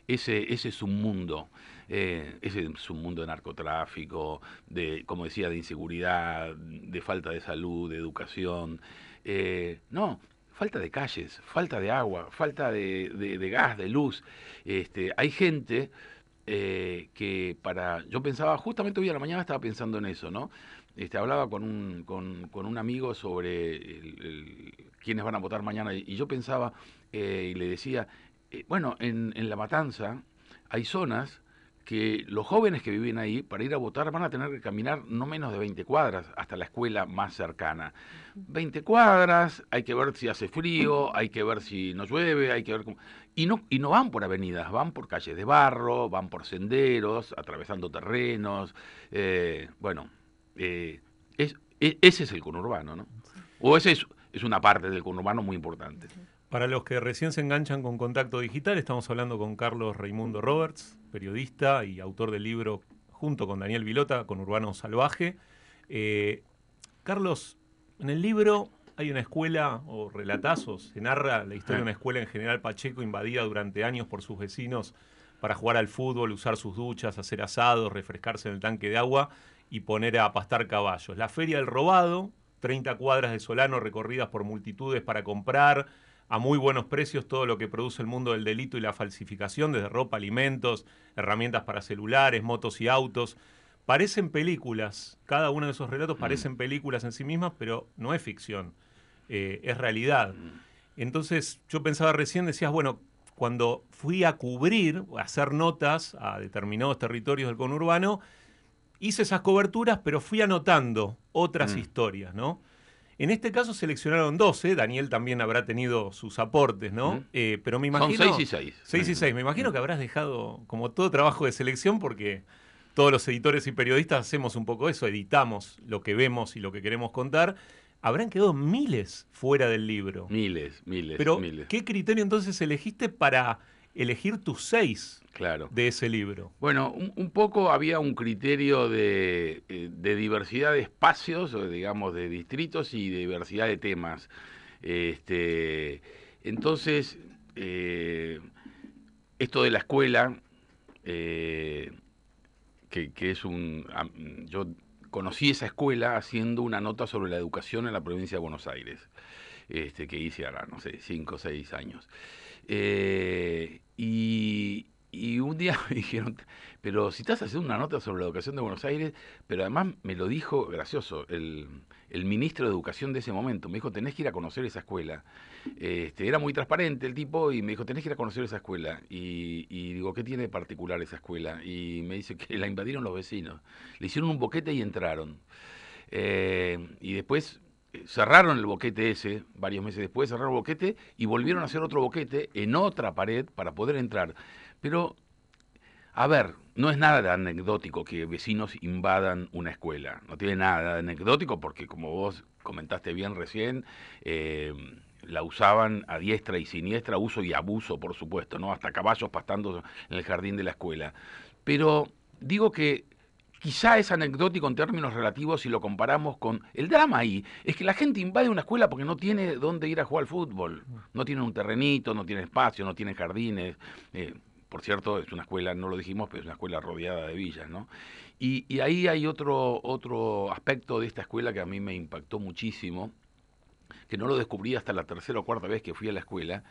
ese, ese submundo, eh, ese submundo de narcotráfico, de, como decía, de inseguridad, de falta de salud, de educación. Eh, no, falta de calles, falta de agua, falta de, gas, de luz. Este, hay gente eh, que para, yo pensaba, justamente hoy a la mañana estaba pensando en eso, ¿no? Este, hablaba con un, con, con un amigo sobre el- quiénes van a votar mañana y, yo pensaba eh, y le decía, eh, bueno, en, en La Matanza hay zonas que los jóvenes que viven ahí para ir a votar van a tener que caminar no menos de 20 cuadras hasta la escuela más cercana. 20 cuadras, hay que ver si hace frío, hay que ver si no llueve, hay que ver cómo... Y no, y no van por avenidas, van por calles de barro, van por senderos, atravesando terrenos. eh, bueno, eh, es, e- ese es el conurbano, ¿no? O ese es, es una parte del conurbano muy importante. Para los que recién se enganchan con Contacto Digital, estamos hablando con Carlos Raimundo Roberts, periodista y autor del libro, junto con Daniel Vilota, con Urbano Salvaje. Eh, Carlos, en el libro hay una escuela, o relatazos, se narra la historia de una escuela en General Pacheco invadida durante años por sus vecinos para jugar al fútbol, usar sus duchas, hacer asados, refrescarse en el tanque de agua y poner a pastar caballos. La Feria del Robado, 30 cuadras de Solano recorridas por multitudes para comprar a muy buenos precios todo lo que produce el mundo del delito y la falsificación, desde ropa, alimentos, herramientas para celulares, motos y autos. Parecen películas, cada uno de esos relatos parecen películas en sí mismas, pero no es ficción, eh, es realidad. Entonces yo pensaba recién, decías, bueno, cuando fui a cubrir, a hacer notas a determinados territorios del conurbano, hice esas coberturas, pero fui anotando otras Mm. historias, ¿no? En este caso seleccionaron 12, Daniel también habrá tenido sus aportes, ¿no? Eh, pero me Son imagino... seis y seis. 6 y 6. Me imagino que habrás dejado como todo trabajo de selección porque todos los editores y periodistas hacemos un poco eso, editamos lo que vemos y lo que queremos contar. Habrán quedado miles fuera del libro. Miles, miles, Pero, miles. ¿qué criterio entonces elegiste para elegir tus seis Claro. de ese libro? Bueno, un, un poco había un criterio de, eh, de diversidad de espacios, o digamos, de distritos y de diversidad de temas. Este, entonces, eh, esto de la escuela, eh, que, que es un... Yo conocí esa escuela haciendo una nota sobre la educación en la provincia de Buenos Aires, este, que hice ahora, no sé, cinco o seis años. Eh, y, un día me dijeron, pero si estás haciendo una nota sobre la educación de Buenos Aires, pero además me lo dijo, gracioso, el, el ministro de Educación de ese momento, me dijo, tenés que ir a conocer esa escuela. Este, era muy transparente el tipo y me dijo, tenés que ir a conocer esa escuela. Y, y digo, ¿qué tiene de particular esa escuela? Y me dice que la invadieron los vecinos. Le hicieron un boquete y entraron. Eh, y después cerraron el boquete ese, varios meses después cerraron el boquete y volvieron a hacer otro boquete en otra pared para poder entrar. Pero, a ver, no es nada de anecdótico que vecinos invadan una escuela. No tiene nada de anecdótico porque, como vos comentaste bien recién, eh, la usaban a diestra y siniestra, uso y abuso, por supuesto, ¿no? Hasta caballos pastando en el jardín de la escuela. Pero digo que quizá es anecdótico en términos relativos si lo comparamos con el drama ahí. Es que la gente invade una escuela porque no tiene dónde ir a jugar al fútbol. No tiene un terrenito, no tiene espacio, no tiene jardines. Eh, por cierto, es una escuela, no lo dijimos, pero es una escuela rodeada de villas, ¿no? Y, y ahí hay otro, otro aspecto de esta escuela que a mí me impactó muchísimo, que no lo descubrí hasta la tercera o cuarta vez que fui a la escuela,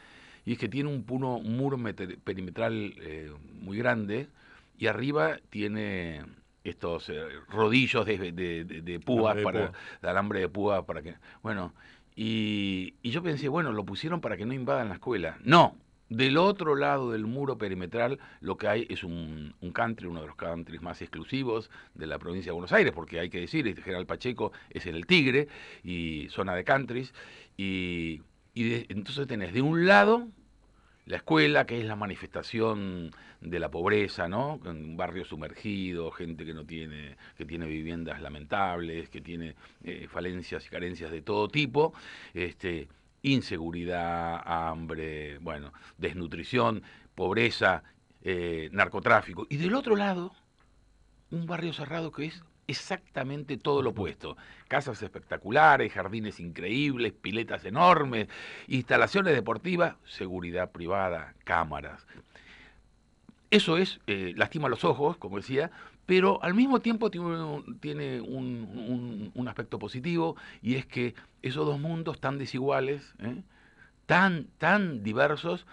y es que tiene un, un muro perimetral eh, muy grande y arriba tiene estos eh, rodillos de, de- de- de púas Alambre para púa. de alambre de púa para que bueno y, y yo pensé bueno lo pusieron para que no invadan la escuela no del otro lado del muro perimetral lo que hay es un, un country, uno de los countries más exclusivos de la provincia de Buenos Aires, porque hay que decir, este General Pacheco es en el Tigre y zona de countries, y, y de- entonces tenés de un lado la escuela, que es la manifestación de la pobreza, ¿no? Un barrio sumergido, gente que no tiene, que tiene viviendas lamentables, que tiene eh, falencias y carencias de todo tipo, este, inseguridad, hambre, bueno, desnutrición, pobreza, eh, narcotráfico. Y del otro lado, un barrio cerrado que es exactamente todo lo opuesto. Casas espectaculares, jardines increíbles, piletas enormes, instalaciones deportivas, seguridad privada, cámaras. Eso es, eh, lastima los ojos, como decía, pero al mismo tiempo tiene, un, tiene un- un- un aspecto positivo y es que esos dos mundos tan desiguales, ¿eh? tan, tan diversos,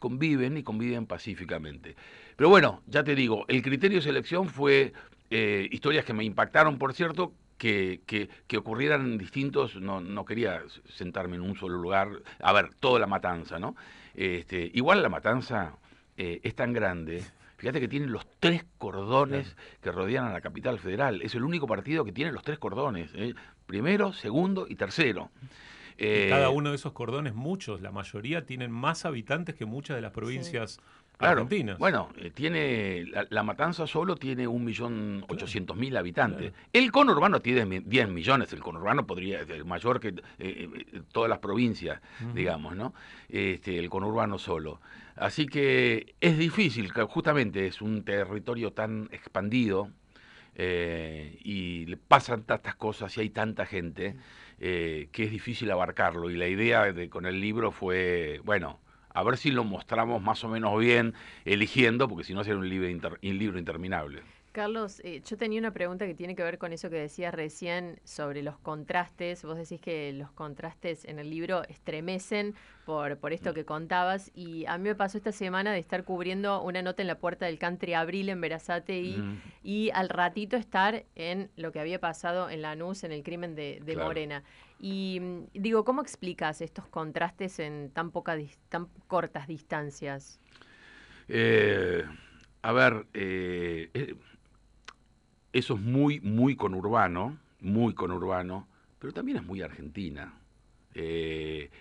conviven y conviven pacíficamente. Pero bueno, ya te digo, el criterio de selección fue eh, historias que me impactaron, por cierto, que, que, que ocurrieran en distintos, no, no quería sentarme en un solo lugar, a ver, toda la matanza, ¿no? Este, igual la matanza eh, es tan grande, fíjate que tiene los tres cordones que rodean a la capital federal, es el único partido que tiene los tres cordones, ¿eh? primero, segundo y tercero. Eh, cada uno de esos cordones, muchos, la mayoría tienen más habitantes que muchas de las provincias Claro. Bueno, eh, tiene la, la Matanza solo tiene un millón ochocientos mil habitantes. El conurbano tiene mi- 10 millones. El conurbano podría ser mayor que eh, eh, todas las provincias, digamos, ¿no? Este, el conurbano solo. Así que es difícil, justamente es un territorio tan expandido eh, y le pasan tantas cosas y hay tanta gente que es difícil abarcarlo. Y la idea de, con el libro fue, bueno, a ver si lo mostramos más o menos bien eligiendo, porque si no sería un libro, inter- un libro interminable. Carlos, eh, yo tenía una pregunta que tiene que ver con eso que decías recién sobre los contrastes. Vos decís que los contrastes en el libro estremecen por, por esto que contabas y a mí me pasó esta semana de estar cubriendo una nota en la puerta del Country Abril en Verazate y, Mm. y al ratito estar en lo que había pasado en Lanús, en el crimen de, de Claro. Morena. Y mm, digo, ¿cómo explicas estos contrastes en tan, poca, dis- tan cortas distancias? Eh, a ver, eh, eh, eso es muy, muy conurbano, muy conurbano, pero también es muy argentina.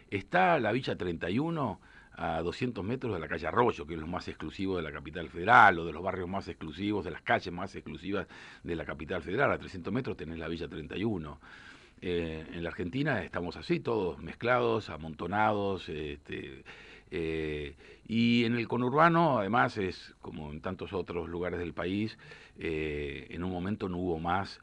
Está la Villa 31 a 200 metros de la calle Arroyo, que es lo más exclusivo de la capital federal, o de los barrios más exclusivos, de las calles más exclusivas de la capital federal. A 300 metros tenés la Villa 31. Eh, en la Argentina estamos así, todos mezclados, amontonados, este, eh, y en el conurbano, además, es como en tantos otros lugares del país, eh, en un momento no hubo más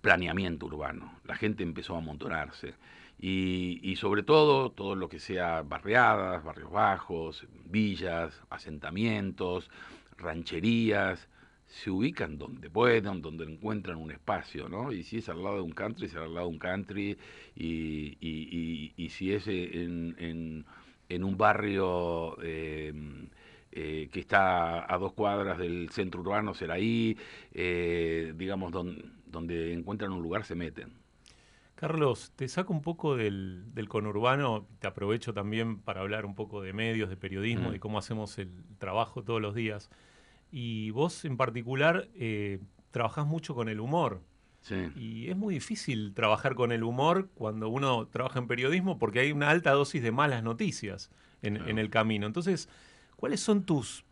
planeamiento urbano. La gente empezó a amontonarse. Y, y sobre todo, todo lo que sea barriadas, barrios bajos, villas, asentamientos, rancherías, se ubican donde puedan, donde encuentran un espacio, ¿no? Y si es al lado de un country, será al lado de un country, y, y- y- y si es en, en- en un barrio eh, eh, que está a dos cuadras del centro urbano, será ahí, eh, digamos, don- donde encuentran un lugar, se meten. Carlos, te saco un poco del, del conurbano, te aprovecho también para hablar un poco de medios, de periodismo, Mm. de cómo hacemos el trabajo todos los días. Y vos en particular eh, trabajás mucho con el humor. Sí. Y es muy difícil trabajar con el humor cuando uno trabaja en periodismo porque hay una alta dosis de malas noticias en, en el camino. Entonces, ¿cuáles son tus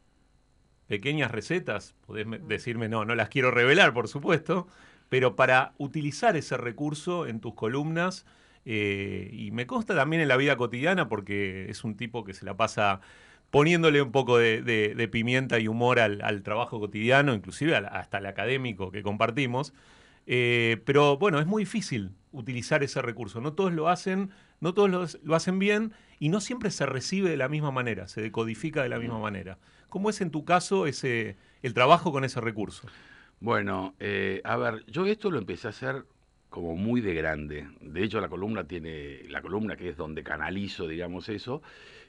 pequeñas recetas? Podés me- decirme, no, no las quiero revelar, por supuesto, pero para utilizar ese recurso en tus columnas. eh, y me consta también en la vida cotidiana porque es un tipo que se la pasa poniéndole un poco de, de- de pimienta y humor al, al trabajo cotidiano, inclusive al- hasta el académico que compartimos. Eh, pero bueno, es muy difícil utilizar ese recurso. No todos lo hacen, no todos lo, lo hacen bien y no siempre se recibe de la misma manera, se decodifica de la misma manera. ¿Cómo es en tu caso ese, el trabajo con ese recurso? Bueno, eh, a ver, yo esto lo empecé a hacer como muy de grande. De hecho, la columna tiene, la columna que es donde canalizo, digamos eso,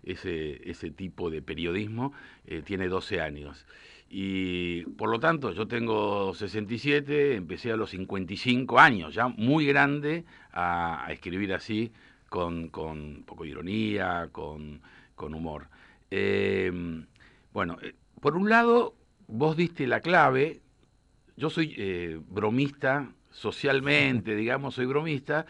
ese, ese tipo de periodismo, eh, tiene 12 años. Y por lo tanto, yo tengo 67, empecé a los 55 años, ya muy grande, a, escribir así, con, con poco ironía, con, con humor. Eh, bueno, eh, por un lado, vos diste la clave, yo soy eh, bromista socialmente, digamos, soy bromista,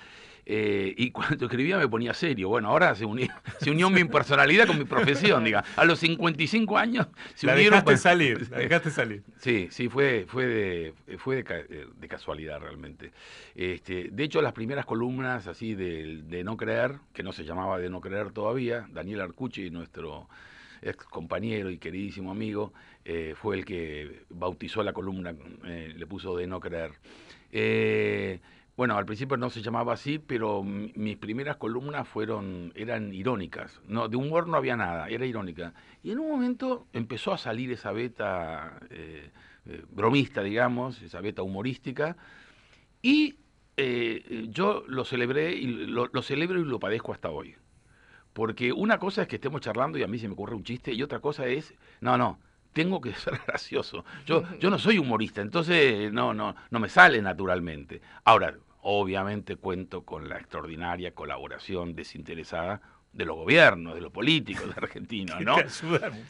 eh, y cuando escribía me ponía serio. Bueno, ahora se unió, se unió mi personalidad con mi profesión, diga. A los 55 años se La unieron. dejaste salir, la dejaste salir. Sí, sí, fue, fue, de, fue de, ca- de casualidad realmente. Este, de hecho, las primeras columnas así de, de No Creer, que no se llamaba de No Creer todavía, Daniel Arcucci, nuestro ex compañero y queridísimo amigo, eh, fue el que bautizó la columna, eh, le puso de No Creer. Eh, bueno, al principio no se llamaba así, pero mi- mis primeras columnas fueron, eran irónicas. No, de humor no había nada, era irónica. Y en un momento empezó a salir esa beta eh, eh, bromista, digamos, esa beta humorística, y eh, yo lo celebré y lo, lo celebro y lo padezco hasta hoy. Porque una cosa es que estemos charlando y a mí se me ocurre un chiste, y otra cosa es, no, no, tengo que ser gracioso. Yo, yo no soy humorista, entonces no, no, no me sale naturalmente. Ahora, obviamente cuento con la extraordinaria colaboración desinteresada de los gobiernos, de los políticos de Argentina, Que ¿no?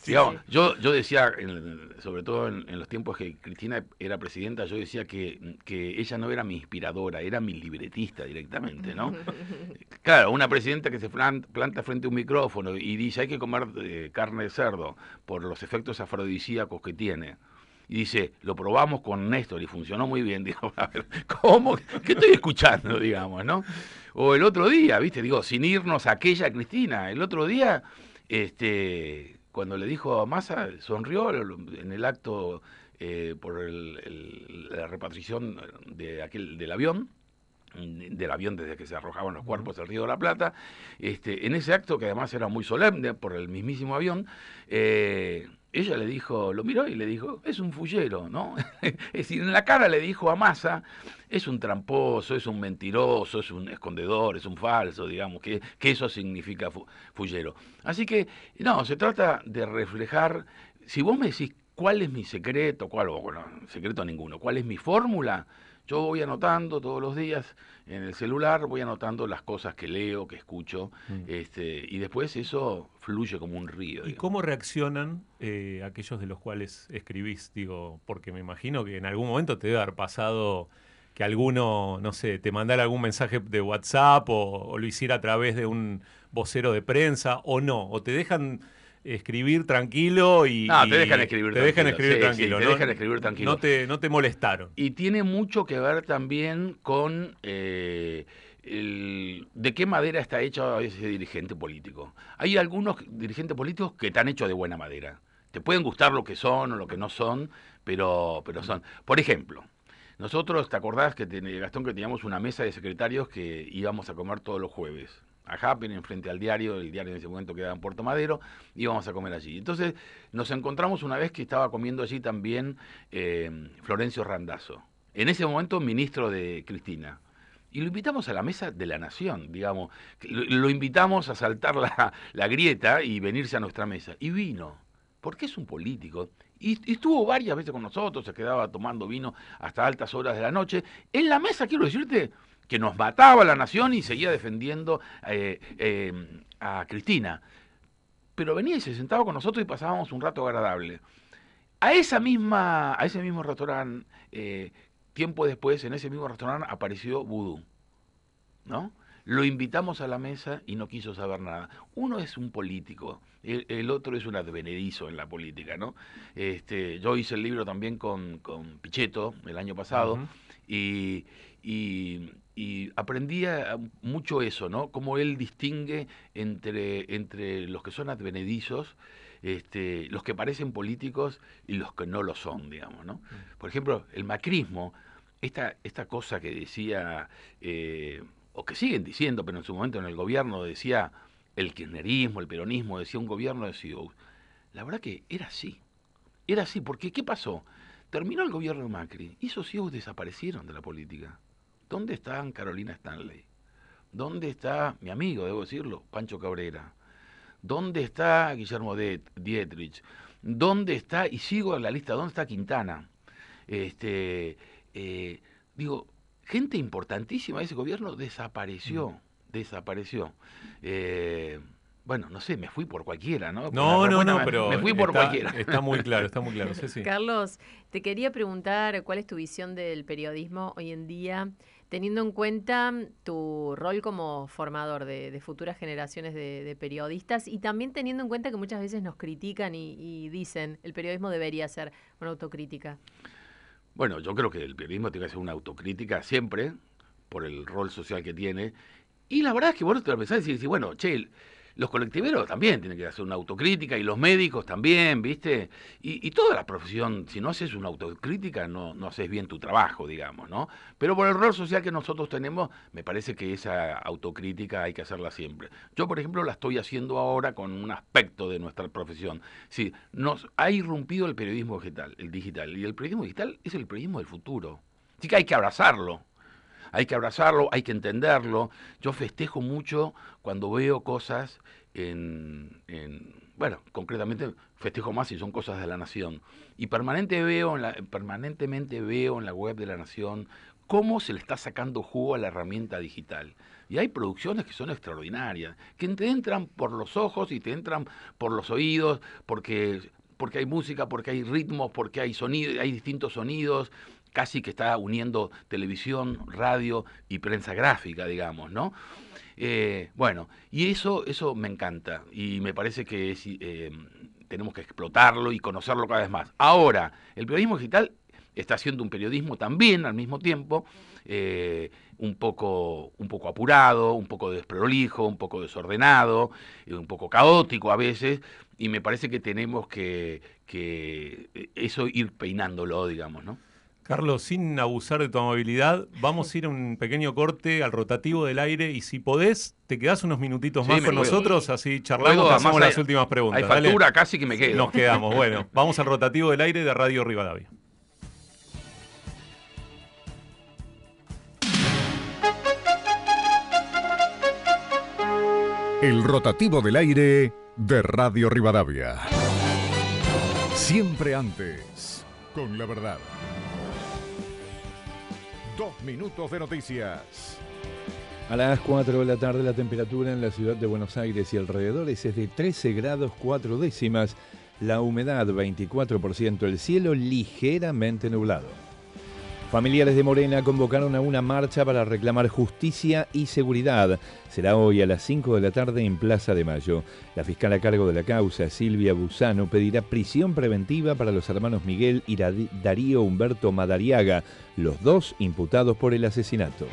Digamos, yo, yo decía, en- sobre todo en, en los tiempos que Cristina era presidenta, yo decía que, que ella no era mi inspiradora, era mi libretista directamente, ¿no? Claro, una presidenta que se planta frente a un micrófono y dice hay que comer eh, carne de cerdo por los efectos afrodisíacos que tiene. Y dice, lo probamos con Néstor y funcionó muy bien. Digo, a ver, ¿cómo? ¿Qué estoy escuchando, digamos, no? O el otro día, viste, digo, sin irnos a aquella Cristina, el otro día, este, cuando le dijo a Massa, sonrió en el acto eh, por el- la repatriación de aquel, del avión, del avión desde que se arrojaban los cuerpos al Río de la Plata, este, en ese acto que además era muy solemne por el mismísimo avión, eh, ella le dijo, lo miró y le dijo, es un fullero, ¿no? es decir, en la cara le dijo a Massa, es un tramposo, es un mentiroso, es un escondedor, es un falso, digamos, que, que eso significa fu- fullero. Así que, no, se trata de reflejar, si vos me decís cuál es mi secreto, cuál, bueno, secreto ninguno, cuál es mi fórmula, yo voy anotando todos los días en el celular, voy anotando las cosas que leo, que escucho, este, y después eso fluye como un río. ¿Y cómo reaccionan eh, aquellos de los cuales escribís? Digo, porque me imagino que en algún momento te debe haber pasado que alguno, no sé, te mandara algún mensaje de WhatsApp o, o lo hiciera a través de un vocero de prensa o no, o te dejan escribir tranquilo y... No, te dejan escribir Te dejan tranquilo, escribir sí, tranquilo, sí, te ¿no? dejan escribir tranquilo. No te, no te molestaron. Y tiene mucho que ver también con eh, el- de qué madera está hecho ese dirigente político. Hay algunos dirigentes políticos que están hechos de buena madera. Te pueden gustar lo que son o lo que no son, pero, pero son. Por ejemplo, nosotros, ¿te acordás que ten- Gastón que teníamos una mesa de secretarios que íbamos a comer todos los jueves? A Happen, enfrente al diario, el diario en ese momento quedaba en Puerto Madero, íbamos a comer allí. Entonces nos encontramos una vez que estaba comiendo allí también eh, Florencio Randazzo, en ese momento ministro de Cristina. Y lo invitamos a la mesa de la nación, digamos. Lo, invitamos a saltar la, la grieta y venirse a nuestra mesa. Y vino, porque es un político. Y estuvo varias veces con nosotros, se quedaba tomando vino hasta altas horas de la noche. En la mesa, quiero decirte, que nos mataba la nación y seguía defendiendo eh, eh, a Cristina. Pero venía y se sentaba con nosotros y pasábamos un rato agradable. A esa misma, a ese mismo restaurante eh, tiempo después, en ese mismo restaurante, apareció Vudú, ¿no? Lo invitamos a la mesa y no quiso saber nada. Uno es un político, el, el otro es un advenedizo en la política, ¿no? Este, yo hice el libro también con, con Pichetto el año pasado y, y- y aprendí a- mucho eso, ¿no? Cómo él distingue entre, entre los que son advenedizos, este, los que parecen políticos y los que no lo son, digamos, ¿no? Por ejemplo, el macrismo, esta, esta cosa que decía, eh, o que siguen diciendo, pero en su momento en el gobierno decía el kirchnerismo, el peronismo, decía un gobierno de CEOs. La verdad que era así. Era así, porque ¿qué pasó? Terminó el gobierno de Macri y esos CEOs desaparecieron de la política. ¿Dónde están Carolina Stanley? ¿Dónde está mi amigo, debo decirlo, Pancho Cabrera? ¿Dónde está Guillermo Dietrich? ¿Dónde está, y sigo en la lista, dónde está Quintana? Este, eh, digo, gente importantísima de ese gobierno desapareció, desapareció. Eh, bueno, no sé, me fui por cualquiera, ¿no? No, no, no, me- pero Me fui por está, cualquiera. está muy claro, está muy claro. Sí, sí. Carlos, te quería preguntar cuál es tu visión del periodismo hoy en día, teniendo en cuenta tu rol como formador de, de futuras generaciones de, de periodistas y también teniendo en cuenta que muchas veces nos critican y, y dicen el periodismo debería ser una autocrítica. Bueno, yo creo que el periodismo tiene que hacer una autocrítica siempre, por el rol social que tiene. Y la verdad es que vos te lo pensás y decís, bueno, che, los colectiveros también tienen que hacer una autocrítica y los médicos también, ¿viste? Y, y toda la profesión, si no haces una autocrítica, no, no haces bien tu trabajo, digamos, ¿no? Pero por el rol social que nosotros tenemos, me parece que esa autocrítica hay que hacerla siempre. Yo, por ejemplo, la estoy haciendo ahora con un aspecto de nuestra profesión. Sí, nos ha irrumpido el periodismo digital, el digital, y el periodismo digital es el periodismo del futuro. Así que hay que abrazarlo. Hay que abrazarlo, hay que entenderlo. Yo festejo mucho cuando veo cosas en, en- bueno, concretamente festejo más si son cosas de la Nación. Y permanente veo en la- permanentemente veo en la web de la Nación cómo se le está sacando jugo a la herramienta digital. Y hay producciones que son extraordinarias, que te entran por los ojos y te entran por los oídos, porque, porque hay música, porque hay ritmos, porque hay sonido, hay distintos sonidos, casi que está uniendo televisión, radio y prensa gráfica, digamos, ¿no? Eh, bueno, y eso, eso me encanta y me parece que eh, tenemos que explotarlo y conocerlo cada vez más. Ahora, el periodismo digital está haciendo un periodismo también al mismo tiempo, eh, un, poco, un poco apurado, un poco desprolijo, un poco desordenado, un poco caótico a veces, y me parece que tenemos que, que eso ir peinándolo, digamos, ¿no? Carlos, sin abusar de tu amabilidad, vamos a ir a un pequeño corte al rotativo del aire y si podés, te quedás unos minutitos Sí, más con puedo. nosotros, así charlamos, hacemos las hay- últimas preguntas. hay Dale. factura, casi que me quedo. Nos quedamos, bueno. Vamos al rotativo del aire de Radio Rivadavia. El rotativo del aire de Radio Rivadavia. Siempre antes, con la verdad. Dos minutos de noticias. A las 4 de la tarde la temperatura en la ciudad de Buenos Aires y alrededores es de 13 grados 4 décimas, la humedad 24%, el cielo ligeramente nublado. Familiares de Morena convocaron a una marcha para reclamar justicia y seguridad. Será hoy a las 5 de la tarde en Plaza de Mayo. La fiscal a cargo de la causa, Silvia Busano, pedirá prisión preventiva para los hermanos Miguel y Darío Humberto Madariaga, los dos imputados por el asesinato.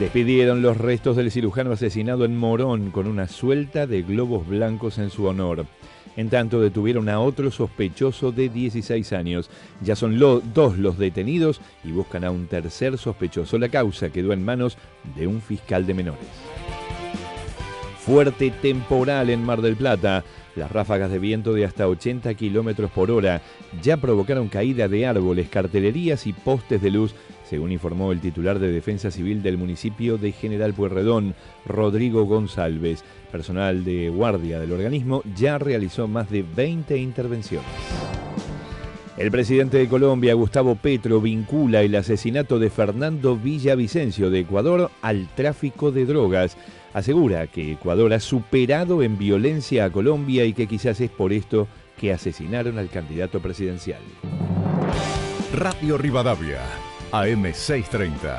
Despidieron los restos del cirujano asesinado en Morón con una suelta de globos blancos en su honor. En tanto, detuvieron a otro sospechoso de 16 años. Ya son dos los detenidos y buscan a un tercer sospechoso. La causa quedó en manos de un fiscal de menores. Fuerte temporal en Mar del Plata. Las ráfagas de viento de hasta 80 kilómetros por hora ya provocaron caída de árboles, cartelerías y postes de luz, según informó el titular de Defensa Civil del municipio de General Pueyrredón, Rodrigo González. Personal de guardia del organismo ya realizó más de 20 intervenciones. El presidente de Colombia, Gustavo Petro, vincula el asesinato de Fernando Villavicencio de Ecuador al tráfico de drogas. Asegura que Ecuador ha superado en violencia a Colombia y que quizás es por esto que asesinaron al candidato presidencial. Radio Rivadavia, AM630.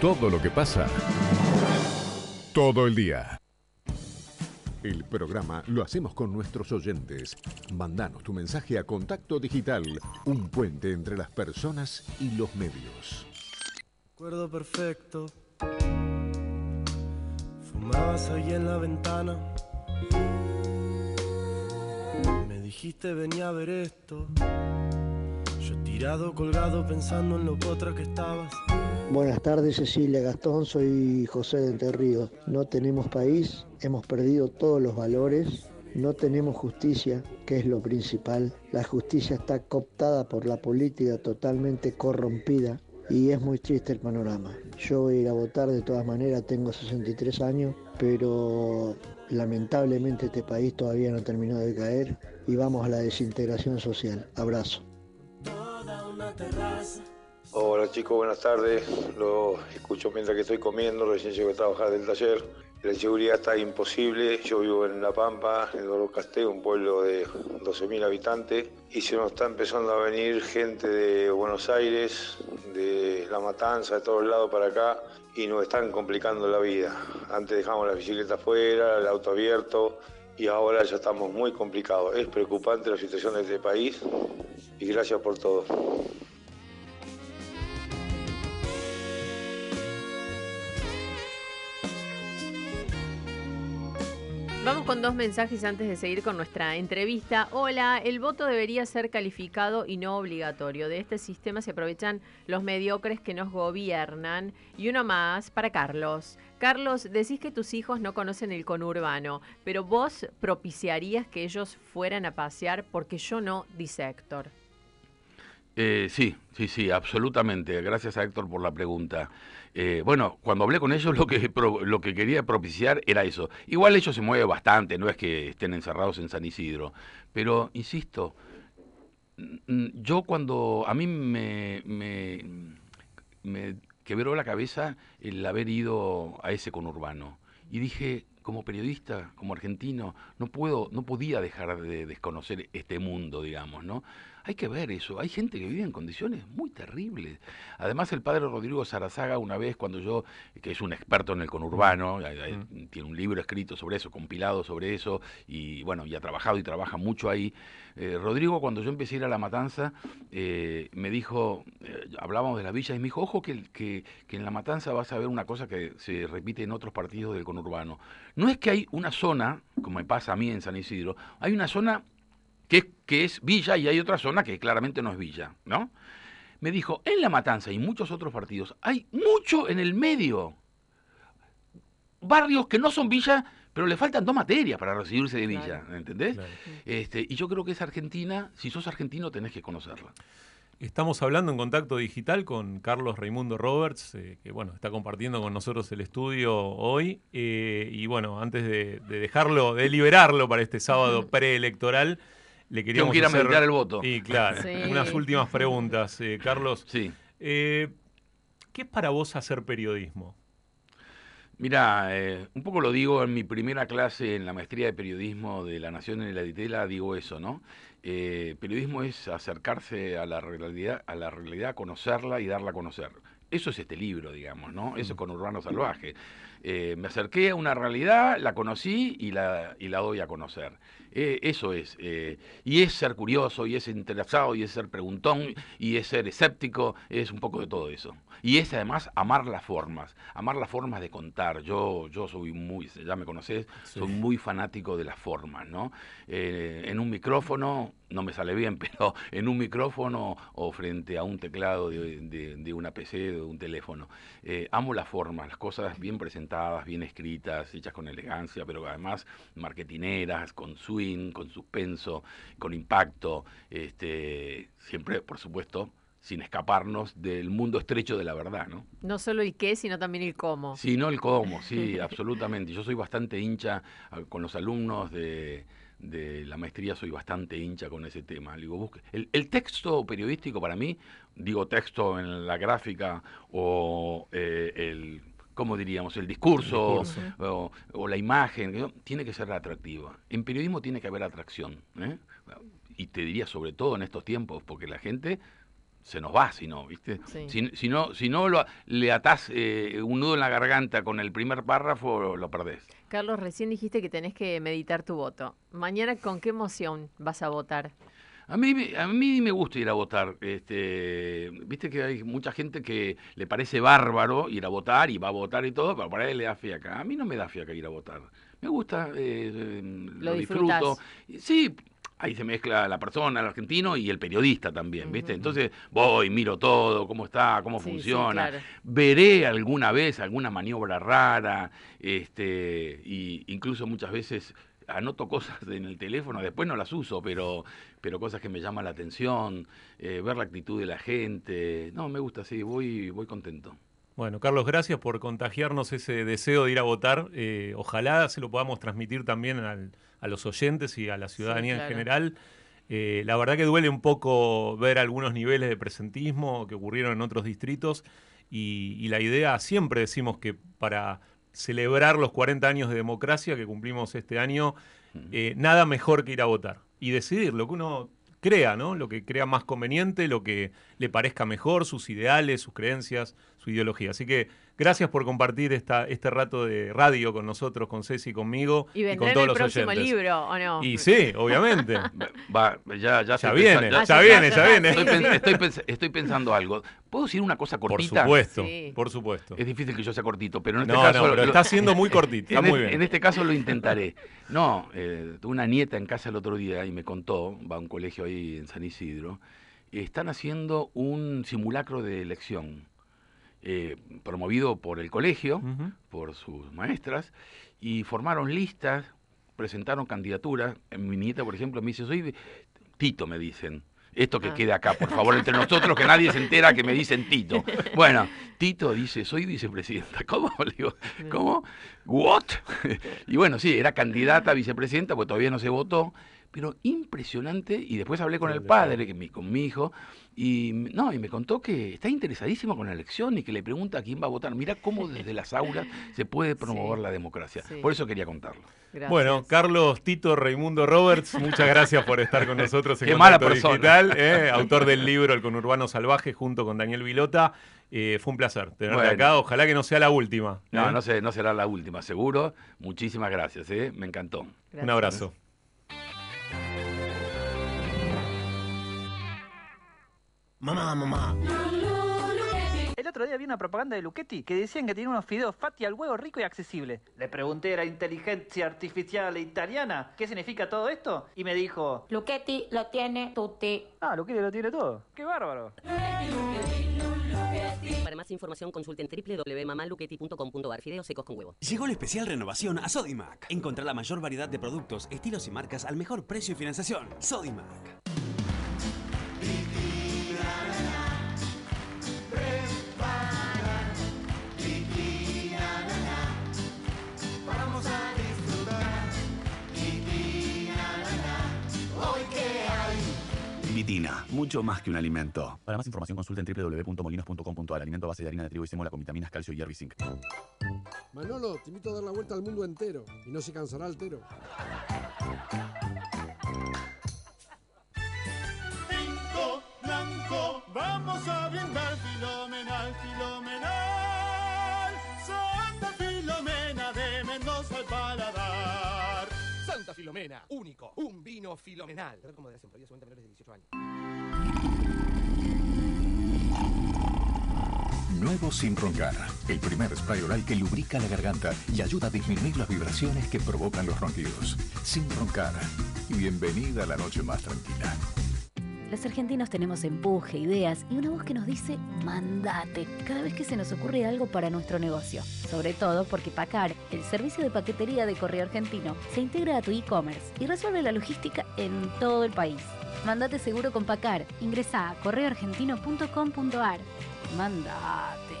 Todo lo que pasa. Todo el día. El programa lo hacemos con nuestros oyentes. Mandanos tu mensaje a Contacto Digital, un puente entre las personas y los medios. Recuerdo perfecto. Fumabas ahí en la ventana. Me dijiste venía a ver esto. Tirado, colgado, pensando en lo que estabas. Buenas tardes Cecilia Gastón, soy José de Entre Ríos. No tenemos país, hemos perdido todos los valores, no tenemos justicia, que es lo principal. La justicia está cooptada por la política totalmente corrompida y es muy triste el panorama. Yo voy a ir a votar de todas maneras, tengo 63 años, pero lamentablemente este país todavía no terminó de caer y vamos a la desintegración social. Abrazo. Hola chicos, buenas tardes. Lo escucho mientras que estoy comiendo, recién llego a trabajar del taller. La inseguridad está imposible. Yo vivo en La Pampa, en Dolor Casteo, un pueblo de 12.000 habitantes. Y se nos está empezando a venir gente de Buenos Aires, de La Matanza, de todos lados para acá. Y nos están complicando la vida. Antes dejamos la bicicleta afuera, el auto abierto. Y ahora ya estamos muy complicados. Es preocupante la situación de este país. Y gracias por todo. Vamos con dos mensajes antes de seguir con nuestra entrevista. Hola, el voto debería ser calificado y no obligatorio. De este sistema se aprovechan los mediocres que nos gobiernan. Y uno más para Carlos. Carlos, decís que tus hijos no conocen el conurbano, pero vos propiciarías que ellos fueran a pasear porque yo no, dice Héctor. Eh, sí, sí, sí, absolutamente. Gracias a Héctor por la pregunta. Eh, bueno, cuando hablé con ellos lo que, lo que quería propiciar era eso. Igual ellos se mueven bastante, no es que estén encerrados en San Isidro. Pero, insisto, yo cuando a mí me quebró la cabeza el haber ido a ese conurbano. Y dije, como periodista, como argentino, no puedo, no podía dejar de desconocer este mundo, digamos, ¿no? Hay que ver eso. Hay gente que vive en condiciones muy terribles. Además, el padre Rodrigo Sarazaga, una vez cuando yo, que es un experto en el conurbano, tiene un libro escrito sobre eso, compilado sobre eso, y bueno, y ha trabajado y trabaja mucho ahí. Eh, Rodrigo, cuando yo empecé a ir a La Matanza, eh, me dijo, eh, hablábamos de la villa, y me dijo, ojo que, en La Matanza vas a ver una cosa que se repite en otros partidos del conurbano. No es que hay una zona, como me pasa a mí en San Isidro, hay una zona que, es- que es villa y hay otra zona que claramente no es villa, ¿no? Me dijo, en La Matanza y muchos otros partidos hay mucho en el medio. Barrios que no son villa, pero le faltan dos materias para recibirse de villa, ¿entendés? Este, y yo creo que es Argentina, si sos argentino tenés que conocerla. Estamos hablando en contacto digital con Carlos Raimundo Roberts, eh, que bueno, está compartiendo con nosotros el estudio hoy. eh, y bueno, antes de, de dejarlo, de liberarlo para este sábado preelectoral, le queríamos que hacer- meditar el voto. Y claro, Sí. unas últimas preguntas, eh, Carlos. Sí. Eh, ¿Qué es para vos hacer periodismo? Mira, eh, un poco lo digo en mi primera clase en la maestría de periodismo de La Nación en la Ditela, digo eso, ¿no? Eh, periodismo es acercarse a la realidad, a la realidad, conocerla y darla a conocer. Eso es este libro, digamos, ¿no? Eso es con Urbano Salvaje. Eh, me acerqué a una realidad, la conocí y la, y la doy a conocer. Eh, eso es. eh, y es ser curioso, y es interesado, y es ser preguntón, y es ser escéptico, es un poco de todo eso. Y es además amar las formas, amar las formas de contar. Yo, yo soy muy, ya me conocés, soy muy fanático de las formas, ¿no? Eh, en un micrófono, no me sale bien, pero en un micrófono o frente a un teclado de, de- de una PC, de un teléfono. Amo las formas, las cosas bien presentadas, bien escritas, hechas con elegancia, pero además marketineras, con swing, con suspenso, con impacto, este, siempre, por supuesto, sin escaparnos del mundo estrecho de la verdad, ¿no? No solo el qué, sino también el cómo. Sí, no el cómo, sí, absolutamente. Yo soy bastante hincha con los alumnos de, de la maestría, soy bastante hincha con ese tema. Digo, busque- el, el texto periodístico para mí, digo texto en la gráfica o eh, el, ¿cómo diríamos? El discurso, discurso. O, o la imagen, ¿no? tiene que ser atractiva. En periodismo tiene que haber atracción. ¿eh? Y te diría sobre todo en estos tiempos, porque la gente se nos va si no, ¿viste? Sí. Si, si no, si no lo, le atás eh, un nudo en la garganta con el primer párrafo, lo perdés. Carlos, recién dijiste que tenés que meditar tu voto. Mañana, ¿con qué emoción vas a votar? A mí, me- a mí me gusta ir a votar. Este, Viste que hay mucha gente que le parece bárbaro ir a votar y va a votar y todo, pero para él le da fiaca. A mí no me da fiaca ir a votar. Me gusta, eh, eh, lo, disfruto. Sí, ahí se mezcla la persona, el argentino y el periodista también, ¿viste? Entonces voy, miro todo, cómo está, cómo Sí, sí, funciona. claro. Veré alguna vez alguna maniobra rara, este, y incluso muchas veces anoto cosas en el teléfono, después no las uso, pero, pero cosas que me llaman la atención, eh, ver la actitud de la gente. No, me gusta, sí, voy, voy contento. Bueno, Carlos, gracias por contagiarnos ese deseo de ir a votar. Eh, ojalá se lo podamos transmitir también al- a los oyentes y a la ciudadanía claro. en general. Eh, la verdad que duele un poco ver algunos niveles de presentismo que ocurrieron en otros distritos y, y la idea, siempre decimos que para celebrar los 40 años de democracia que cumplimos este año, eh, nada mejor que ir a votar y decidir lo que uno crea, ¿no? Lo que crea más conveniente, lo que le parezca mejor, sus ideales, sus creencias, su ideología. Así que gracias por compartir esta, este rato de radio con nosotros, con Ceci, conmigo ¿Y y, con todos el los próximo oyentes. libro o no? Y sí, obviamente. Va, ya, ya, Ya viene, pensa- ya viene, ya viene. Estoy, pens- estoy pens- estoy pensando algo. ¿Puedo decir una cosa Por cortita? supuesto, por supuesto. Es difícil que yo sea cortito, pero en este No, caso... no, pero está siendo muy cortito, está muy bien. en este caso lo intentaré. No, eh, tuve una nieta en casa el otro día y me contó, va a un colegio ahí en San Isidro, y están haciendo un simulacro de elección, eh, promovido por el colegio, por sus maestras, y formaron listas, presentaron candidaturas. En mi nieta, por ejemplo, me dice, soy Tito, me dicen. Esto que Ah. quede acá, por favor, entre nosotros, que nadie se entera que me dicen Tito. Bueno, Tito dice, soy vicepresidenta. ¿Cómo? Le digo, ¿cómo? ¿What? Y bueno, sí, era candidata a vicepresidenta, porque todavía no se votó, pero impresionante. Y después hablé con el padre, que mi, con mi hijo, y no, y me contó que está interesadísimo con la elección y que le pregunta a quién va a votar. Mira cómo desde las aulas se puede promover la democracia. sí. Por eso quería contarlo. Bueno, Carlos Tito Raimundo Roberts, muchas gracias por estar con nosotros en Qué mala Contacto. Digital, eh, autor del libro El conurbano salvaje junto con Daniel Vilota. Eh, fue un placer tenerte Bueno. acá, ojalá que no sea la última. No, ¿eh? no, sé, no será la última, seguro. Muchísimas gracias, ¿eh? me encantó. Un abrazo. Mamá, mamá. El otro día vi una propaganda de Luchetti que decían que tenía unos fideos fatti al huevo rico y accesible. Le pregunté, ¿era inteligencia artificial italiana? ¿Qué significa todo esto? Y me dijo... Luchetti lo tiene tutti. Ah, Luchetti lo tiene todo. ¡Qué bárbaro! Para más información consulten www.mamaluchetti.com.ar. Fideos secos con huevo. Llegó la especial renovación a Sodimac. Encontrá la mayor variedad de productos, estilos y marcas al mejor precio y financiación. Sodimac. Mucho más que un alimento. Para más información consulten www.molinos.com.ar. Alimento a base de harina de trigo y sémola con vitaminas, calcio y hierro y zinc. Manolo, te invito a dar la vuelta al mundo entero y no se cansará altero. Tinto blanco, vamos a brindar Filomena, único, un vino filomenal. Red con moderación, prohibida su venta a menores de 18 años. Nuevo Sin Roncar, el primer spray oral que lubrica la garganta y ayuda a disminuir las vibraciones que provocan los ronquidos. Sin Roncar, bienvenida a la noche más tranquila. Los argentinos tenemos empuje, ideas y una voz que nos dice mandate cada vez que se nos ocurre algo para nuestro negocio. Sobre todo porque Pacar, el servicio de paquetería de correo argentino, se integra a tu e-commerce y resuelve la logística en todo el país. Mandate seguro con Pacar. Ingresa a correoargentino.com.ar. Mandate.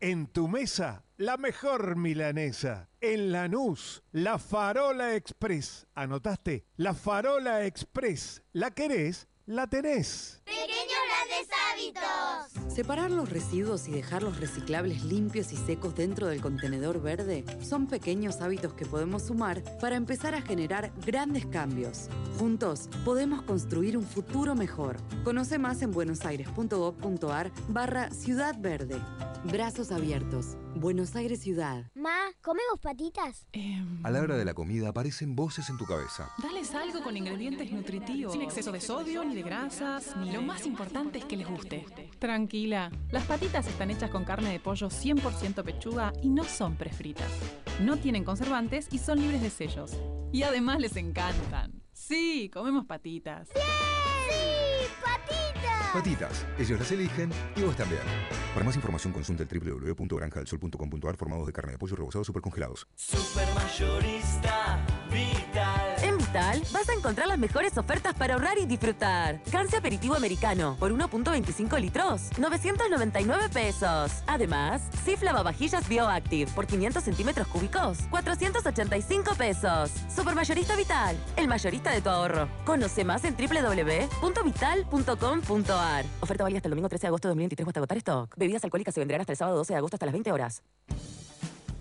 En tu mesa, la mejor milanesa. En Lanús, la Farola Express. ¿Anotaste? La Farola Express. ¿La querés? La tenés. Pequeños grandes hábitos. Separar los residuos y dejar los reciclables limpios y secos dentro del contenedor verde son pequeños hábitos que podemos sumar para empezar a generar grandes cambios. Juntos podemos construir un futuro mejor. Conoce más en buenosaires.gov.ar barra Ciudad Verde. Brazos abiertos. Buenos Aires Ciudad. Ma, ¿comemos patitas? A la hora de la comida aparecen voces en tu cabeza. Dales algo con ingredientes nutritivos, sin exceso de sodio ni de grasas, ni lo más importante es que les guste. Tranquila, las patitas están hechas con carne de pollo 100% pechuga y no son prefritas. No tienen conservantes y son libres de sellos. Y además les encantan. Sí, comemos patitas. ¡Sí, patitas! Patitas, ellos las eligen y vos también. Para más información consulta el www.granjadelsol.com.ar formados de carne de pollo rebozados supercongelados. Supermayorista Vital. Vas a encontrar las mejores ofertas para ahorrar y disfrutar. Cance aperitivo americano por 1.25 litros, 999 pesos. Además, Sif lavavajillas Bioactive por 500 centímetros cúbicos, 485 pesos. Supermayorista Vital, el mayorista de tu ahorro. Conoce más en www.vital.com.ar. Oferta válida hasta el domingo 13 de agosto de 2023 o hasta agotar stock. Bebidas alcohólicas se venderán hasta el sábado 12 de agosto hasta las 20 horas.